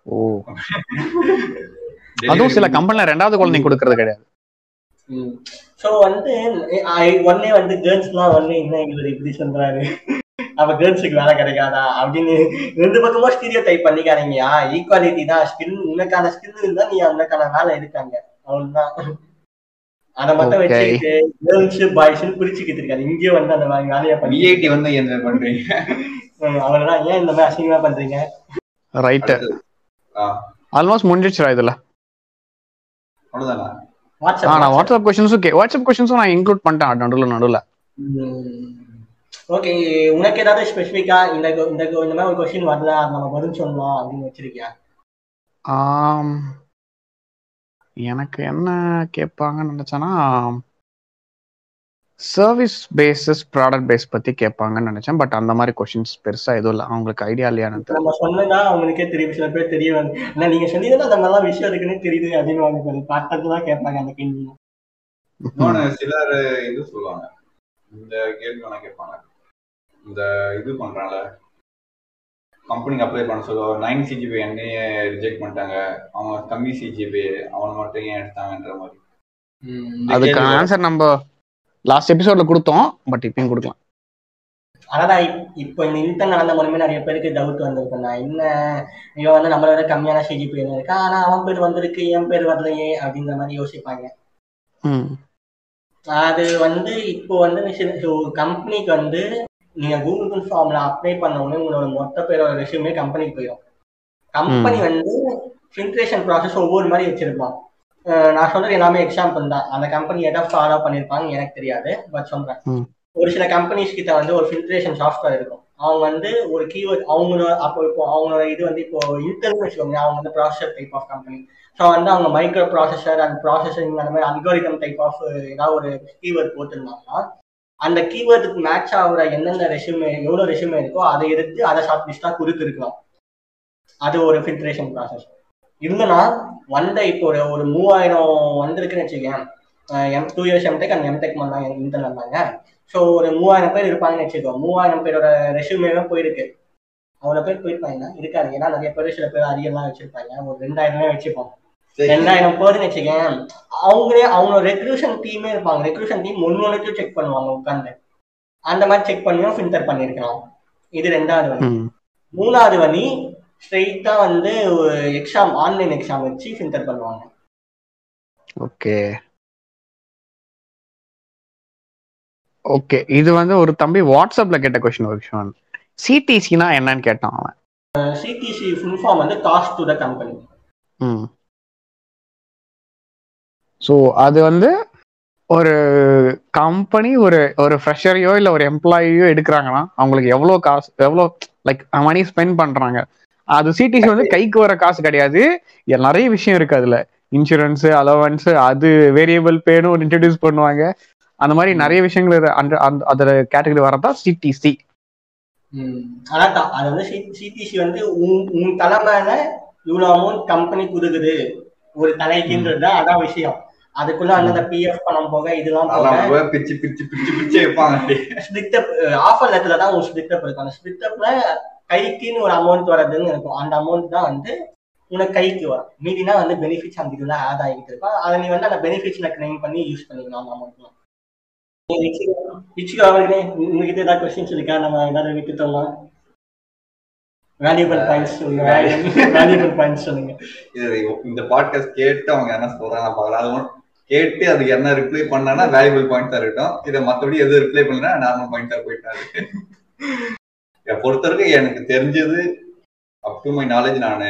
Speaker 1: ஓ. அதுவும் சில கம்பெனில ரெண்டாவது குழந்தைங்க கொடுக்கறது கிடையாது.
Speaker 2: சோ வந்து ஒன்னே வந்து கேர்ள்ஸ்லாம் வந்து என்ன இவர் இப்படி சொல்றாரு? அப்ப கேர்ள்ஸுக்கு வேலை கிடைக்காதா? அப்படின்னு ரெண்டு பக்கமும் ஸ்டீரியோ டைப் பண்ணிக்காதீங்கயா ஈக்குவாலிட்டி தான் ஸ்கில் உனக்கான ஸ்கில் இருந்தா நீ உனக்கான வேலை இருக்காங்க அவ்வளவுதான். அதை மட்டும். வச்சுக்கிட்டு கேர்ள்ஸ் பாய்ஸ் பிரிச்சுக்கிட்டு இருக்காரு இங்கே வந்து அந்த மாதிரி வேலையை பண்ணி
Speaker 3: வந்து என்ன பண்றீங்க?
Speaker 2: அவர்தான் ஏன் இந்த மாதிரி அசிங்கமா பண்றீங்க.
Speaker 3: ஆ,
Speaker 1: ஆல்மோஸ்ட் முடிஞ்சிச்சுடா இதுல.
Speaker 3: அவ்வளவுதானா?
Speaker 1: ஆ நான்
Speaker 2: வாட்ஸ்அப்
Speaker 1: வாட்ஸ்அப் கொஸ்டின்ஸும் வாட்ஸ்அப் கொஸ்டின்ஸும் நான் இன்க்ளூட் பண்ணிட்டேன். நடுவில் நடுவில்.
Speaker 2: ஓகே உனக்கு ஏதாவது ஸ்பெசிஃபிக்கா இந்த இந்த இந்த மாதிரி ஒரு கொஸ்டின் வரல நம்ம பதில் சொல்லலாம் அப்படின்னு வச்சிருக்கியா?
Speaker 1: ஆம், எனக்கு என்ன கேட்பாங்கன்னு நினைச்சேன்னா சர்வீஸ் பேஸஸ் ப்ராடக்ட் பேஸ் பத்தி கேட்பாங்கன்னு நினைச்சேன். பட் அந்த மாதிரி கொஸ்டின்ஸ் பெருசா எதுவும் இல்லை. அவங்களுக்கு ஐடியா இல்லையான்னு தெரியல
Speaker 2: நம்ம சொன்னதா அவங்களுக்கே தெரியும். சில பேர் தெரிய வந்து ஆனா நீங்க சொன்னீங்கன்னா அந்த மாதிரிலாம் விஷயம் இருக்குன்னு தெரியுது அப்படின்னு அவங்க பார்த்தது தான் கேட்பாங்க அந்த கேள்வி
Speaker 3: சிலர் இது சொல்லுவாங்க. இந்த கேள்வி வேணா கேட்பாங்க. இந்த இது பண்றான்ல. கம்பெனிக்கு அப்ளை பண்ண சொல்லுவாங்க. நைன் சிஜிபி என்னையே ரிஜெக்ட் பண்ணிட்டாங்க. அவங்க கம்மி சிஜிபி அவனை மட்டும் ஏன் எடுத்தாங்கன்ற மாதிரி.
Speaker 1: அதுக்கான ஆன்சர் நம்ம லாஸ்ட் எபிசோட்ல கொடுத்தோம். பட் இப்பயும் கொடுக்கலாம்.
Speaker 2: அதான் இப்போ இந்த இன்டர்ன் நடந்த மூலமே நிறைய பேருக்கு டவுட் வந்திருக்கு. நான் என்ன இவன் வந்து நம்மளை விட கம்மியான சிஜிபி இருக்கா? ஆனா அவன் பேர் வந்திருக்கு என் பேர் வரலையே அப்படிங்கிற மாதிரி யோசிப்பாங்க.
Speaker 1: ம்.
Speaker 2: அது வந்து இப்போ வந்து கம்பெனிக்கு வந்து நீங்க கூகுள் ஃபார்ம்ல அப்ளை பண்ண உடனே உங்களோட மொத்த பேரோட ரெஷ்யூமே கம்பெனிக்கு போயிடும் கம்பெனி வந்து ஃபில்ட்ரேஷன் ப்ராசஸ் ஒவ்வொரு மாதிரி வச்சிருப்பான். நான் சொல்றது எல்லாமே எக்ஸாம்பிள் தான். அந்த கம்பெனி எதை ஃபாலோ பண்ணிருப்பாங்க எனக்கு தெரியாது பட் சொல்றேன். ஒரு சில கம்பெனிஸ் கிட்ட வந்து ஒரு ஃபில்ட்ரேஷன் சாஃப்ட்வேர் இருக்கும். அவங்க வந்து ஒரு கீவேர்ட் அவங்களோட அப்போ இப்போ அவங்களோட இது வந்து இப்போ இன்டர்னு வச்சுக்கோங்க அவங்க வந்து processor type of company so வந்து அவங்க மைக்ரோ ப்ராசஸர் அண்ட் ப்ராசஸிங் அந்த மாதிரி அல்காரிதம் டைப் ஆஃப் ஏதாவது ஒரு கீவேர்ட் போட்டிருந்தாங்கன்னா அந்த கீவேர்டுக்கு மேட்ச் ஆகுற எந்தெந்த ரெஷ்யூமே எவ்வளோ ரெஷ்யூமே இருக்கோ அதை எடுத்து அதை ஷார்ட் லிஸ்டாக கொடுத்துருக்கலாம் அது ஒரு ஃபில்ட்ரேஷன் ப்ராசஸ் இல்லைன்னா வந்த இப்போ ஒரு ஒரு மூவாயிரம் வந்திருக்குன்னு வச்சுக்கேன் M two years M Tech அந்த எம்டெக் பண்ணாங்க இன்டர்ன் வந்தாங்க ஸோ ஒரு மூவாயிரம் பேர் இருப்பாங்கன்னு வச்சுக்கோ மூவாயிரம் பேரோட ரெஷ்யூமேவே போயிருக்கு. அவ்வளோ பேர் போயிருப்பாங்க இருக்காது. ஏன்னா நிறைய பேர் சில பேர் அரியெல்லாம் வச்சிருப்பாங்க. ஒரு ரெண்டாயிரமே வச்சுப்போம்
Speaker 3: சரி.
Speaker 2: ரெண்டாயிரம் பேர்னு வச்சுக்கேன் அவங்களே அவங்களோட ரெக்ரூஷன் டீமே இருப்பாங்க. ரெக்ரூஷன் டீம் ஒன்று ஒன்றுக்கும் செக் பண்ணுவாங்க உட்காந்து அந்த மாதிரி செக் பண்ணியும் ஃபில்டர் பண்ணியிருக்கலாம். இது ரெண்டாவது வழி. மூணாவது வழி ஸ்ட்ரெயிட்டா வந்து எக்ஸாம் ஆன்லைன் எக்ஸாம் வச்சு ஃபில்டர் பண்ணுவாங்க.
Speaker 1: ஓகே. ஓகே. இது வந்து ஒரு தம்பி வாட்ஸ்அப்ல கேட்ட கொஸ்டின் ஒரு விஷயம். சிடிசினா என்னன்னு கேட்டான் அவன்.
Speaker 2: சிடிசி ஃபுல் ஃபார்ம் வந்து காஸ்ட் டு த கம்பெனி
Speaker 1: ம். ஸோ அது வந்து ஒரு கம்பெனி ஒரு ஒரு ஃப்ரெஷரையோ இல்லை ஒரு எம்ப்ளாயியோ எடுக்கிறாங்கன்னா அவங்களுக்கு எவ்வளோ காசு எவ்வளோ லைக் மணி ஸ்பெண்ட் பண்றாங்க. அது சிடிசி வந்து கைக்கு வர காசு கிடையாது. நிறைய விஷயம் இருக்கு அதுல. இன்சூரன்ஸ் அலவன்ஸ் அது வேரியபிள் பேனும் இன்ட்ரடியூஸ் பண்ணுவாங்க. அந்த மாதிரி நிறைய விஷயங்கள் அந்த அந்த அதோட கேட்டகரி வரதான் சிடிசி
Speaker 2: அதான் தான். அது வந்து சிடிசி வந்து உன் உன் தலைமையில இவ்வளவு அமௌண்ட் கம்பெனி கொடுக்குது. ஒரு தலைக்குன்றது தான் அதான் விஷயம். அதுக்குள்ள அந்தந்த பிஎஃப் பணம் போக இதெல்லாம் போக.
Speaker 3: பிச்சு பிச்சு பிச்சு பிச்சு வைப்பாங்க. அப்படியே.
Speaker 2: ஸ்பிளிட்டப் ஆஃபர் லெட்டர்ல தான் ஒரு ஸ்பிளிட்டப் இருக்கும். அந்த ஸ்பிளிட்டப்ல கைக்குன்னு ஒரு அமௌண்ட் வரதுன்னு இருக்கும். அந்த அமௌண்ட் தான் வந்து உனக்கு கைக்கு வரும். மீதினா வந்து பெனிஃபிட்ஸ் அந்த இதுல ஆட் ஆகிட்டு இருக்கும். அதை நீ வந்து அந்த பெனிஃபிட்ஸ்ல கிளைம் பண்ணி யூஸ் பண்ணிக்கலாம் அந்த அமௌண்ட்லாம் இச்சுக்கு அவர்களே உங்ககிட்ட ஏதாவது கொஸ்டின்ஸ் இருக்கா? நம்ம ஏதாவது விட்டுட்டோமா வேல்யூபிள் பாயிண்ட்ஸ் சொல்லுங்க. வேல்யூபிள் பாயிண்ட்ஸ் சொல்லுங்க.
Speaker 3: இந்த பாட்காஸ்ட் கேட்டு அவங்க என்ன சொல்றாங்க பார்க்கலாம். அது கேட்டு அதுக்கு என்ன ரிப்ளை பண்ணானா வேல்யூபிள் பாயிண்ட் தான் இருக்கட்டும். இதை மத்தபடி எது ரிப்ளை பண்ணா நார்மல் பாயிண்ட் தான் போயிட்டாரு இதை பொறுத்தவரைக்கும் எனக்கு தெரிஞ்சது அப் டு மை நாலேஜ் நான்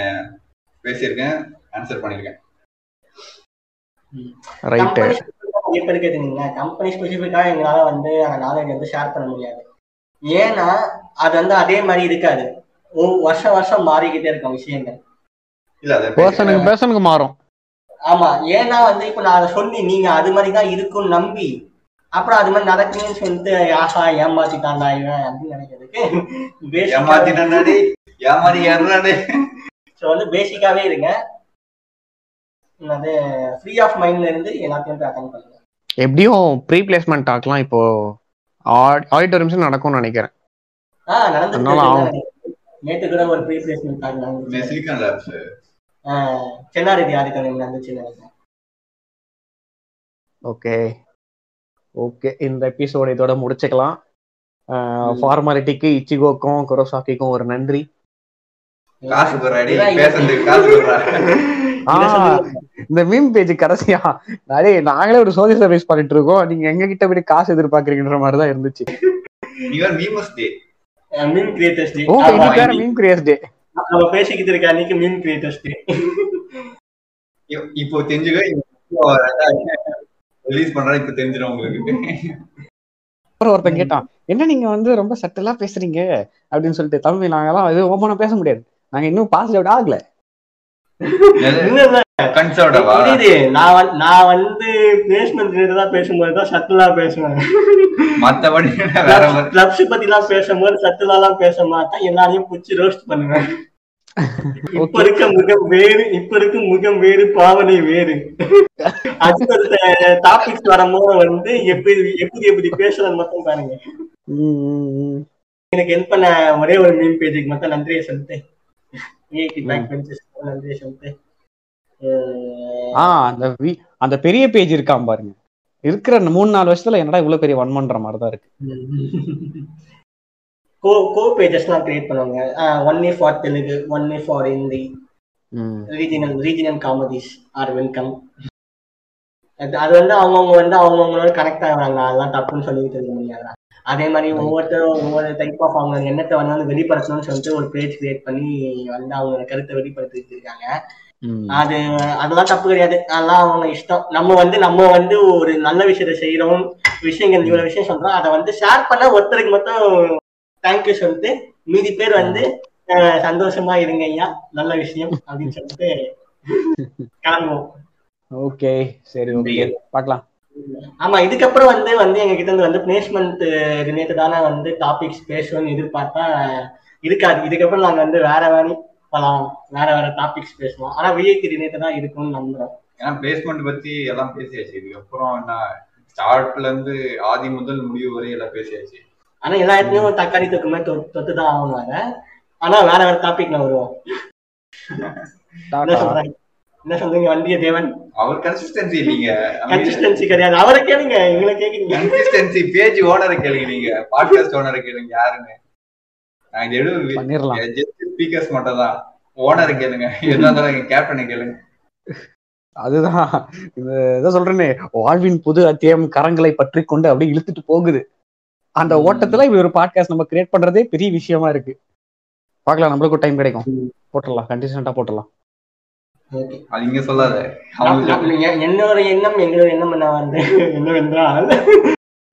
Speaker 3: பேசியிருக்கேன் ஆன்சர் பண்ணியிருக்கேன்.
Speaker 1: ரைட்டு
Speaker 2: கம்பெனி நிறைய பேர் கேட்டீங்க கம்பெனி ஸ்பெசிஃபிக்கா எங்களால வந்து அந்த நாலேஜ் வந்து ஷேர் பண்ண முடியாது. ஏன்னா அது வந்து அதே மாதிரி இருக்காது. வருஷம் வருஷம் மாறிக்கிட்டே இருக்கும் விஷயங்கள்.
Speaker 3: இல்ல
Speaker 1: பர்சனுக்கு மாறும்.
Speaker 2: ஆமா ஏன்னா வந்து இப்ப நான் அதை சொல்லி நீங்க அது மாதிரி தான் இருக்கும்னு நம்பி அப்புறம் அது மாதிரி நடக்குன்னு சொல்லிட்டு ஆஹா ஏமாத்திட்டான்டா இவன் அப்படின்னு நினைக்கிறதுக்கு
Speaker 3: ஏமாத்திட்டாடி ஏமாறி ஏறாடே
Speaker 2: ஸோ வந்து பேசிக்காவே இருங்க. அது ஃப்ரீ ஆஃப் மைண்ட்ல இருந்து எல்லாத்தையும் அட்டன் பண்ணுங்க.
Speaker 4: எப்படியும் ப்ரீ பிளேஸ்மெண்ட் டாக்லாம் இப்போ ஆடிட்டோரியம்ஸ் நடக்கும்னு நினைக்கிறேன்.
Speaker 2: ஆ நடந்து. நேற்று கூட ஒரு ப்ரீ பிளேஸ்மெண்ட்
Speaker 3: லேப்ஸ்
Speaker 2: சென்னாரெட்டி ஆதிக்கம் நடந்துச்சு நினைக்கிறேன்.
Speaker 1: ஓகே. ஓகே இந்த எபிசோட் இதோட முடிச்சுக்கலாம். ஃபார்மாலிட்டிக்கு இச்சிகோக்கும் குரோசாக்கிக்கும் ஒரு நன்றி.
Speaker 3: காசு போறாடி பேசுறதுக்கு
Speaker 1: இந்த மீம் பேஜ் கடைசியா. நிறைய நாங்களே ஒரு சோசியல் சர்வீஸ் பண்ணிட்டு இருக்கோம். நீங்க எங்க கிட்ட போய் காசு எதிர்பார்க்கறீங்கன்ற மாதிரி தான் இருந்துச்சு
Speaker 2: மீன் கிரியேட்டர்ஸ் டே
Speaker 1: ஓ மீம் கிரியேஸ் டே
Speaker 2: நம்ம பேசிக்கிட்டு இருக்க அன்னைக்கு மீன் கிரியேட்டர்ஸ் டே.
Speaker 3: இப்போ தெரிஞ்சுக்க ரிலீஸ் பண்றா இப்ப தெரிஞ்சிடும் உங்களுக்கு.
Speaker 1: அப்புறம் ஒருத்தன் கேட்டான் என்ன நீங்க வந்து ரொம்ப சட்டலா பேசுறீங்க? அப்படின்னு சொல்லிட்டு தமிழ் நாங்கெல்லாம் இது ஓப்பனா பேச முடியாது. நாங்க இன்னும் பாஸ் அவுட் ஆகல
Speaker 2: இல்ல இல்ல
Speaker 3: கன்சர்டவா
Speaker 2: புரியுது நான் வந்து- நான் வந்து பிளேஸ்மெண்ட் தான் பேசும்போது தான் சட்டலா பேசுவேன்.
Speaker 3: மத்தபடி
Speaker 2: கிளப்ஸ் பத்தி எல்லாம் பேசும்போது சட்டலா எல்லாம் பேச மாட்டேன். எல்லாரையும் புடிச்சு ரோஸ்ட் பண்ணுவேன். இப்ப இருக்க முகம் வேறு இப்ப இருக்க முகம் வேறு பாவனை வேறு. அடுத்த டாபிக்ஸ் வரும்போது வந்து எப்படி எப்படி எப்படி பேசுறது மட்டும் பாருங்க. எனக்கு ஹெல்ப் பண்ண ஒரே ஒரு மீன் பேஜுக்கு மட்டும் நன்றியை சொல்லிட்டு.
Speaker 1: அந்த அந்த பெரிய பேஜ் இருக்கான் பாருங்க. இருக்கிற அந்த மூணு நாலு வருஷத்துல என்னடா இவ்வளவு பெரிய வன்மன்ற மாதிரி தான் இருக்கு.
Speaker 2: கோ கோ பேஜஸ்லாம் கிரியேட் பண்ணுவாங்க. One a for Telugu one a for Hindi. Regional regional comedies are welcome அது வந்து அவங்கவுங்க வந்து அவங்கவுங்களோட கனெக்ட் ஆகுறாங்க. அதெல்லாம் தப்புன்னு சொல்லிட்டு இருக்க முடியாது? அதே மாதிரி ஒவ்வொருத்தரும் ஒவ்வொரு டைப் ஆஃப் அவங்க எண்ணத்தை வந்து வெளிப்படுத்தணும்னு சொல்லிட்டு ஒரு பேஜ் கிரியேட் பண்ணி வந்து அவங்க கருத்தை வெளிப்படுத்திட்டு இருக்காங்க. அது அதெல்லாம் தப்பு கிடையாது. அதெல்லாம் அவங்க இஷ்டம். நம்ம வந்து நம்ம வந்து ஒரு நல்ல விஷயத்த செய்யறோம் விஷயங்கள் இவ்வளவு விஷயம் சொல்றோம். அதை வந்து ஷேர் பண்ண ஒருத்தருக்கு மட்டும் தேங்க்யூ சொல்லிட்டு மீதி பேர் வந்து சந்தோஷமா இருங்க ஐயா. நல்ல விஷயம் அப்படின்னு சொல்லிட்டு கிளம்புவோம்.
Speaker 1: ஓகே சரி ஓகே பார்க்கலாம்.
Speaker 2: ஆமா இதுக்கப்புறம் வந்து வந்து எங்க கிட்ட இருந்து வந்து பிளேஸ்மெண்ட் ரிலேட்டடான வந்து டாபிக்ஸ் பேசணும்னு எதிர்பார்த்தா இருக்காது. இதுக்கப்புறம் நாங்க வந்து வேற வேற போலாம் வேற வேற டாபிக்ஸ் பேசலாம் ஆனா விஐபி ரிலேட்டடா இருக்கும்னு நம்புறோம்.
Speaker 3: ஏன்னா பிளேஸ்மெண்ட் பத்தி எல்லாம் பேசியாச்சு. இதுக்கப்புறம் என்ன ஸ்டார்ட்ல இருந்து ஆதி முதல் முடிவு வரை எல்லாம் பேசியாச்சு.
Speaker 2: ஆனா எல்லா இடத்துலயும் தக்காளி தொக்குமே தொத்து தான் ஆகணும் ஆனா வேற வேற டாபிக்ல வருவோம். என்ன சொல்றாங்க என்ன சொல்றீங்க வண்டிய தேவன்
Speaker 3: அவர் கன்சிஸ்டன்சி இல்லைங்க
Speaker 2: கன்சிஸ்டன்சி கிடையாது. அவரை கேளுங்க எங்களை கேக்குறீங்க.
Speaker 3: கன்சிஸ்டன்சி பேஜ் ஓனரை கேளுங்க நீங்க பாட்காஸ்ட் ஓனரை கேளுங்க யாருன்னு. நான் இது எடு
Speaker 1: பண்ணிடலாம்
Speaker 3: ஜஸ்ட் ஸ்பீக்கர்ஸ் மட்டும் தான் ஓனரை கேளுங்க. எதா இருந்தாலும் கேப்டனை கேளுங்க.
Speaker 1: அதுதான். இது இதை சொல்றேனே வாழ்வின் புது அத்தியாயம் கரங்களை பற்றி கொண்டு அப்படியே இழுத்துட்டு போகுது. அந்த. ஓட்டத்துல இப்படி ஒரு பாட்காஸ்ட் நம்ம கிரியேட் பண்றதே பெரிய விஷயமா இருக்கு. பார்க்கலாம் நம்மளுக்கும் டைம் கிடைக்கும். போட்டுடலாம் கண்டிஷனண்டா போட்டுடலாம்.
Speaker 3: அது இங்க சொல்லாத.
Speaker 2: என்னோட எண்ணம் எங்களோட எண்ணம் என்ன வந்து? என்னவென்றால்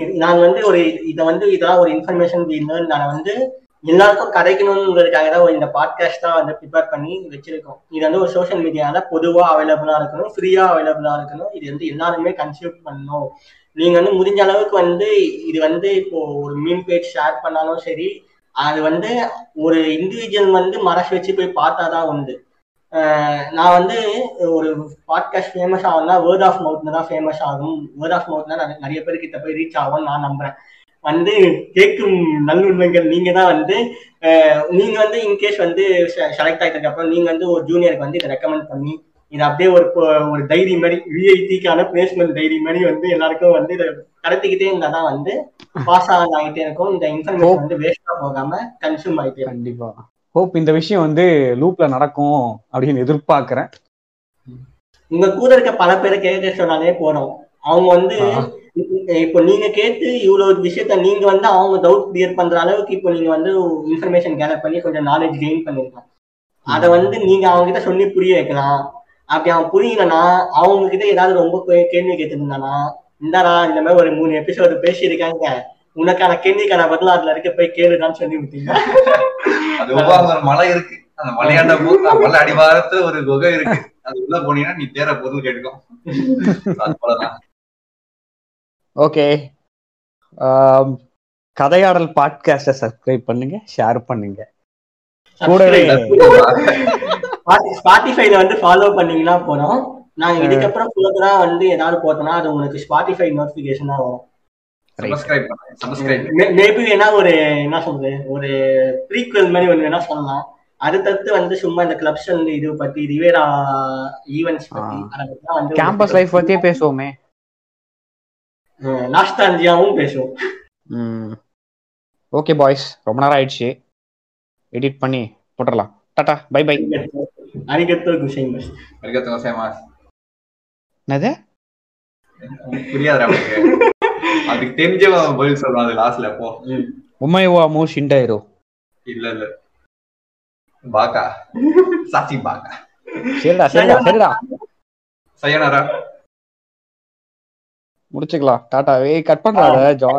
Speaker 2: நான் வந்து ஒரு இதை வந்து இதெல்லாம் ஒரு இன்ஃபர்மேஷன் நான் வந்து எல்லாருக்கும் கிடைக்கணுங்கிறதுக்காக தான் இந்த பாட்காஸ்ட் தான் வந்து ப்ரிப்பேர் பண்ணி வச்சிருக்கோம். இது வந்து ஒரு சோஷியல் மீடியால பொதுவா அவைலபிளா இருக்கணும் ஃப்ரீயா அவைலபிளா இருக்கணும். இது வந்து எல்லாருமே கன்சியூம் பண்ணணும். நீங்க வந்து முடிஞ்ச அளவுக்கு வந்து இது வந்து இப்போ ஒரு மீன் பேஜ் ஷேர் பண்ணாலும் சரி அது வந்து ஒரு இண்டிவிஜுவல் வந்து மனசு வச்சு போய் பார்த்தாதான் உண்டு. அஹ் நான் வந்து ஒரு பாட்காஸ்ட் ஃபேமஸ் ஆகும்னா வேர்ட் ஆஃப் மவுத்ல தான் ஃபேமஸ் ஆகும். வேர்ட் ஆஃப் மவுத்ல நிறைய பேர் கிட்ட போய் ரீச் ஆகும் நான் நம்புறேன். வந்து கேட்கும் நல்லுள்ளங்கள் நீங்க தான் வந்து நீங்க வந்து இன்கேஸ் வந்து செலக்ட் ஆகிட்டதுக்கு அப்புறம் நீங்க வந்து ஒரு ஜூனியருக்கு வந்து இதை ரெக்கமெண்ட் பண்ணி இது அப்படியே ஒரு ஒரு டைரி மாதிரி விஐடிக்கான பிளேஸ்மெண்ட் டைரி மாதிரி வந்து எல்லாருக்கும் வந்து இதை கடத்திக்கிட்டே இருந்தா தான் வந்து பாஸ் ஆகிட்டே இருக்கும். இந்த இன்ஃபர்மேஷன் வந்து வேஸ்டா போகாம கன்சியூம் ஆகிட்டே
Speaker 1: கண்டிப்பா. ஹோப் இந்த விஷயம் வந்து லூப்ல நடக்கும் அப்படின்னு எதிர்பார்க்கிறேன்.
Speaker 2: உங்க கூட இருக்க பல பேரை கேட்க சொன்னாலே போறோம் அவங்க வந்து. இப்போ நீங்க கேட்டு இவ்வளவு விஷயத்த நீங்க வந்து அவங்க டவுட் கிளியர் பண்ற அளவுக்கு இப்போ நீங்க வந்து இன்ஃபர்மேஷன் கேதர் பண்ணி கொஞ்சம் நாலேஜ் கெயின் பண்ணிருக்கலாம் அதை வந்து நீங்க அவங்க கிட்ட சொல்லி புரிய வைக்கலாம். அப்படி அவன் புரியலன்னா அவங்க கிட்ட ஏதாவது ரொம்ப கேள்வி கேட்டிருந்தானா இந்தாடா இந்த மாதிரி ஒரு மூணு எபிசோடு பேசியிருக்காங்க. உனக்கான கேள்விக்கான பதில் அதுல இருக்க போய் கேளுடான்னு சொல்லி விட்டீங்க.
Speaker 3: அது ஒவ்வொரு மலை இருக்கு. அந்த மலையாண்ட மலை அடிவாரத்துல ஒரு குகை இருக்கு. அது உள்ள போனீங்கன்னா நீ தேர பொருள் கேட்கும் அது போலதான்.
Speaker 1: ஓகே. கதையாடல் பாட்காஸ்ட சப்ஸ்கிரைப் பண்ணுங்க ஷேர் பண்ணுங்க. கூடவே
Speaker 2: ஸ்பாட்டிஃபைல வந்து ஃபாலோ பண்ணீங்கன்னா போனோம் நாங்க இதுக்கப்புறம் ஃபர்தரா வந்து ஏதாவது போட்டோம்னா அது உங்களுக்கு ஸ்பாட்டிஃபை நோட்டிபிகேஷன் தான் வரும். மேபி வேணா ஒரு என்ன சொல்றது ஒரு ப்ரீக்வல் மாதிரி ஒன்று வேணா சொல்லலாம். அடுத்தடுத்து வந்து சும்மா இந்த கிளப்ஸ் வந்து இது பத்தி ரிவேரா ஈவெண்ட்ஸ் பத்தி
Speaker 1: கேம்பஸ் லைஃப் பத்தியே பேசுவோமே.
Speaker 2: நாஸ்டாலஜியாவும் பேசுவோம்.
Speaker 1: ஓகே பாய்ஸ் ரொம்ப நேரம் ஆயிடுச்சு. எடிட் பண்ணி போட்டுடலாம். டாடா பை பை
Speaker 2: அரிகத்தோ குசைமஸ்
Speaker 3: வரைக்கும் சேமாஸ்
Speaker 1: என்னது?
Speaker 3: அதுக்கு தெரிஞ்சே அவன் பதில் சொல்றான் அது லாஸ்ட்ல போ.
Speaker 1: உமைவா மூ. ஷிண்டாயிரோ.
Speaker 3: இல்ல இல்ல. பாக்கா. சாச்சி பாக்கா.
Speaker 1: சரிடா சரிடா சரிடா.
Speaker 3: சையனாரா.
Speaker 1: முடிச்சுக்கலாம். டாடா ஏய் கட் பண்றாத ஜா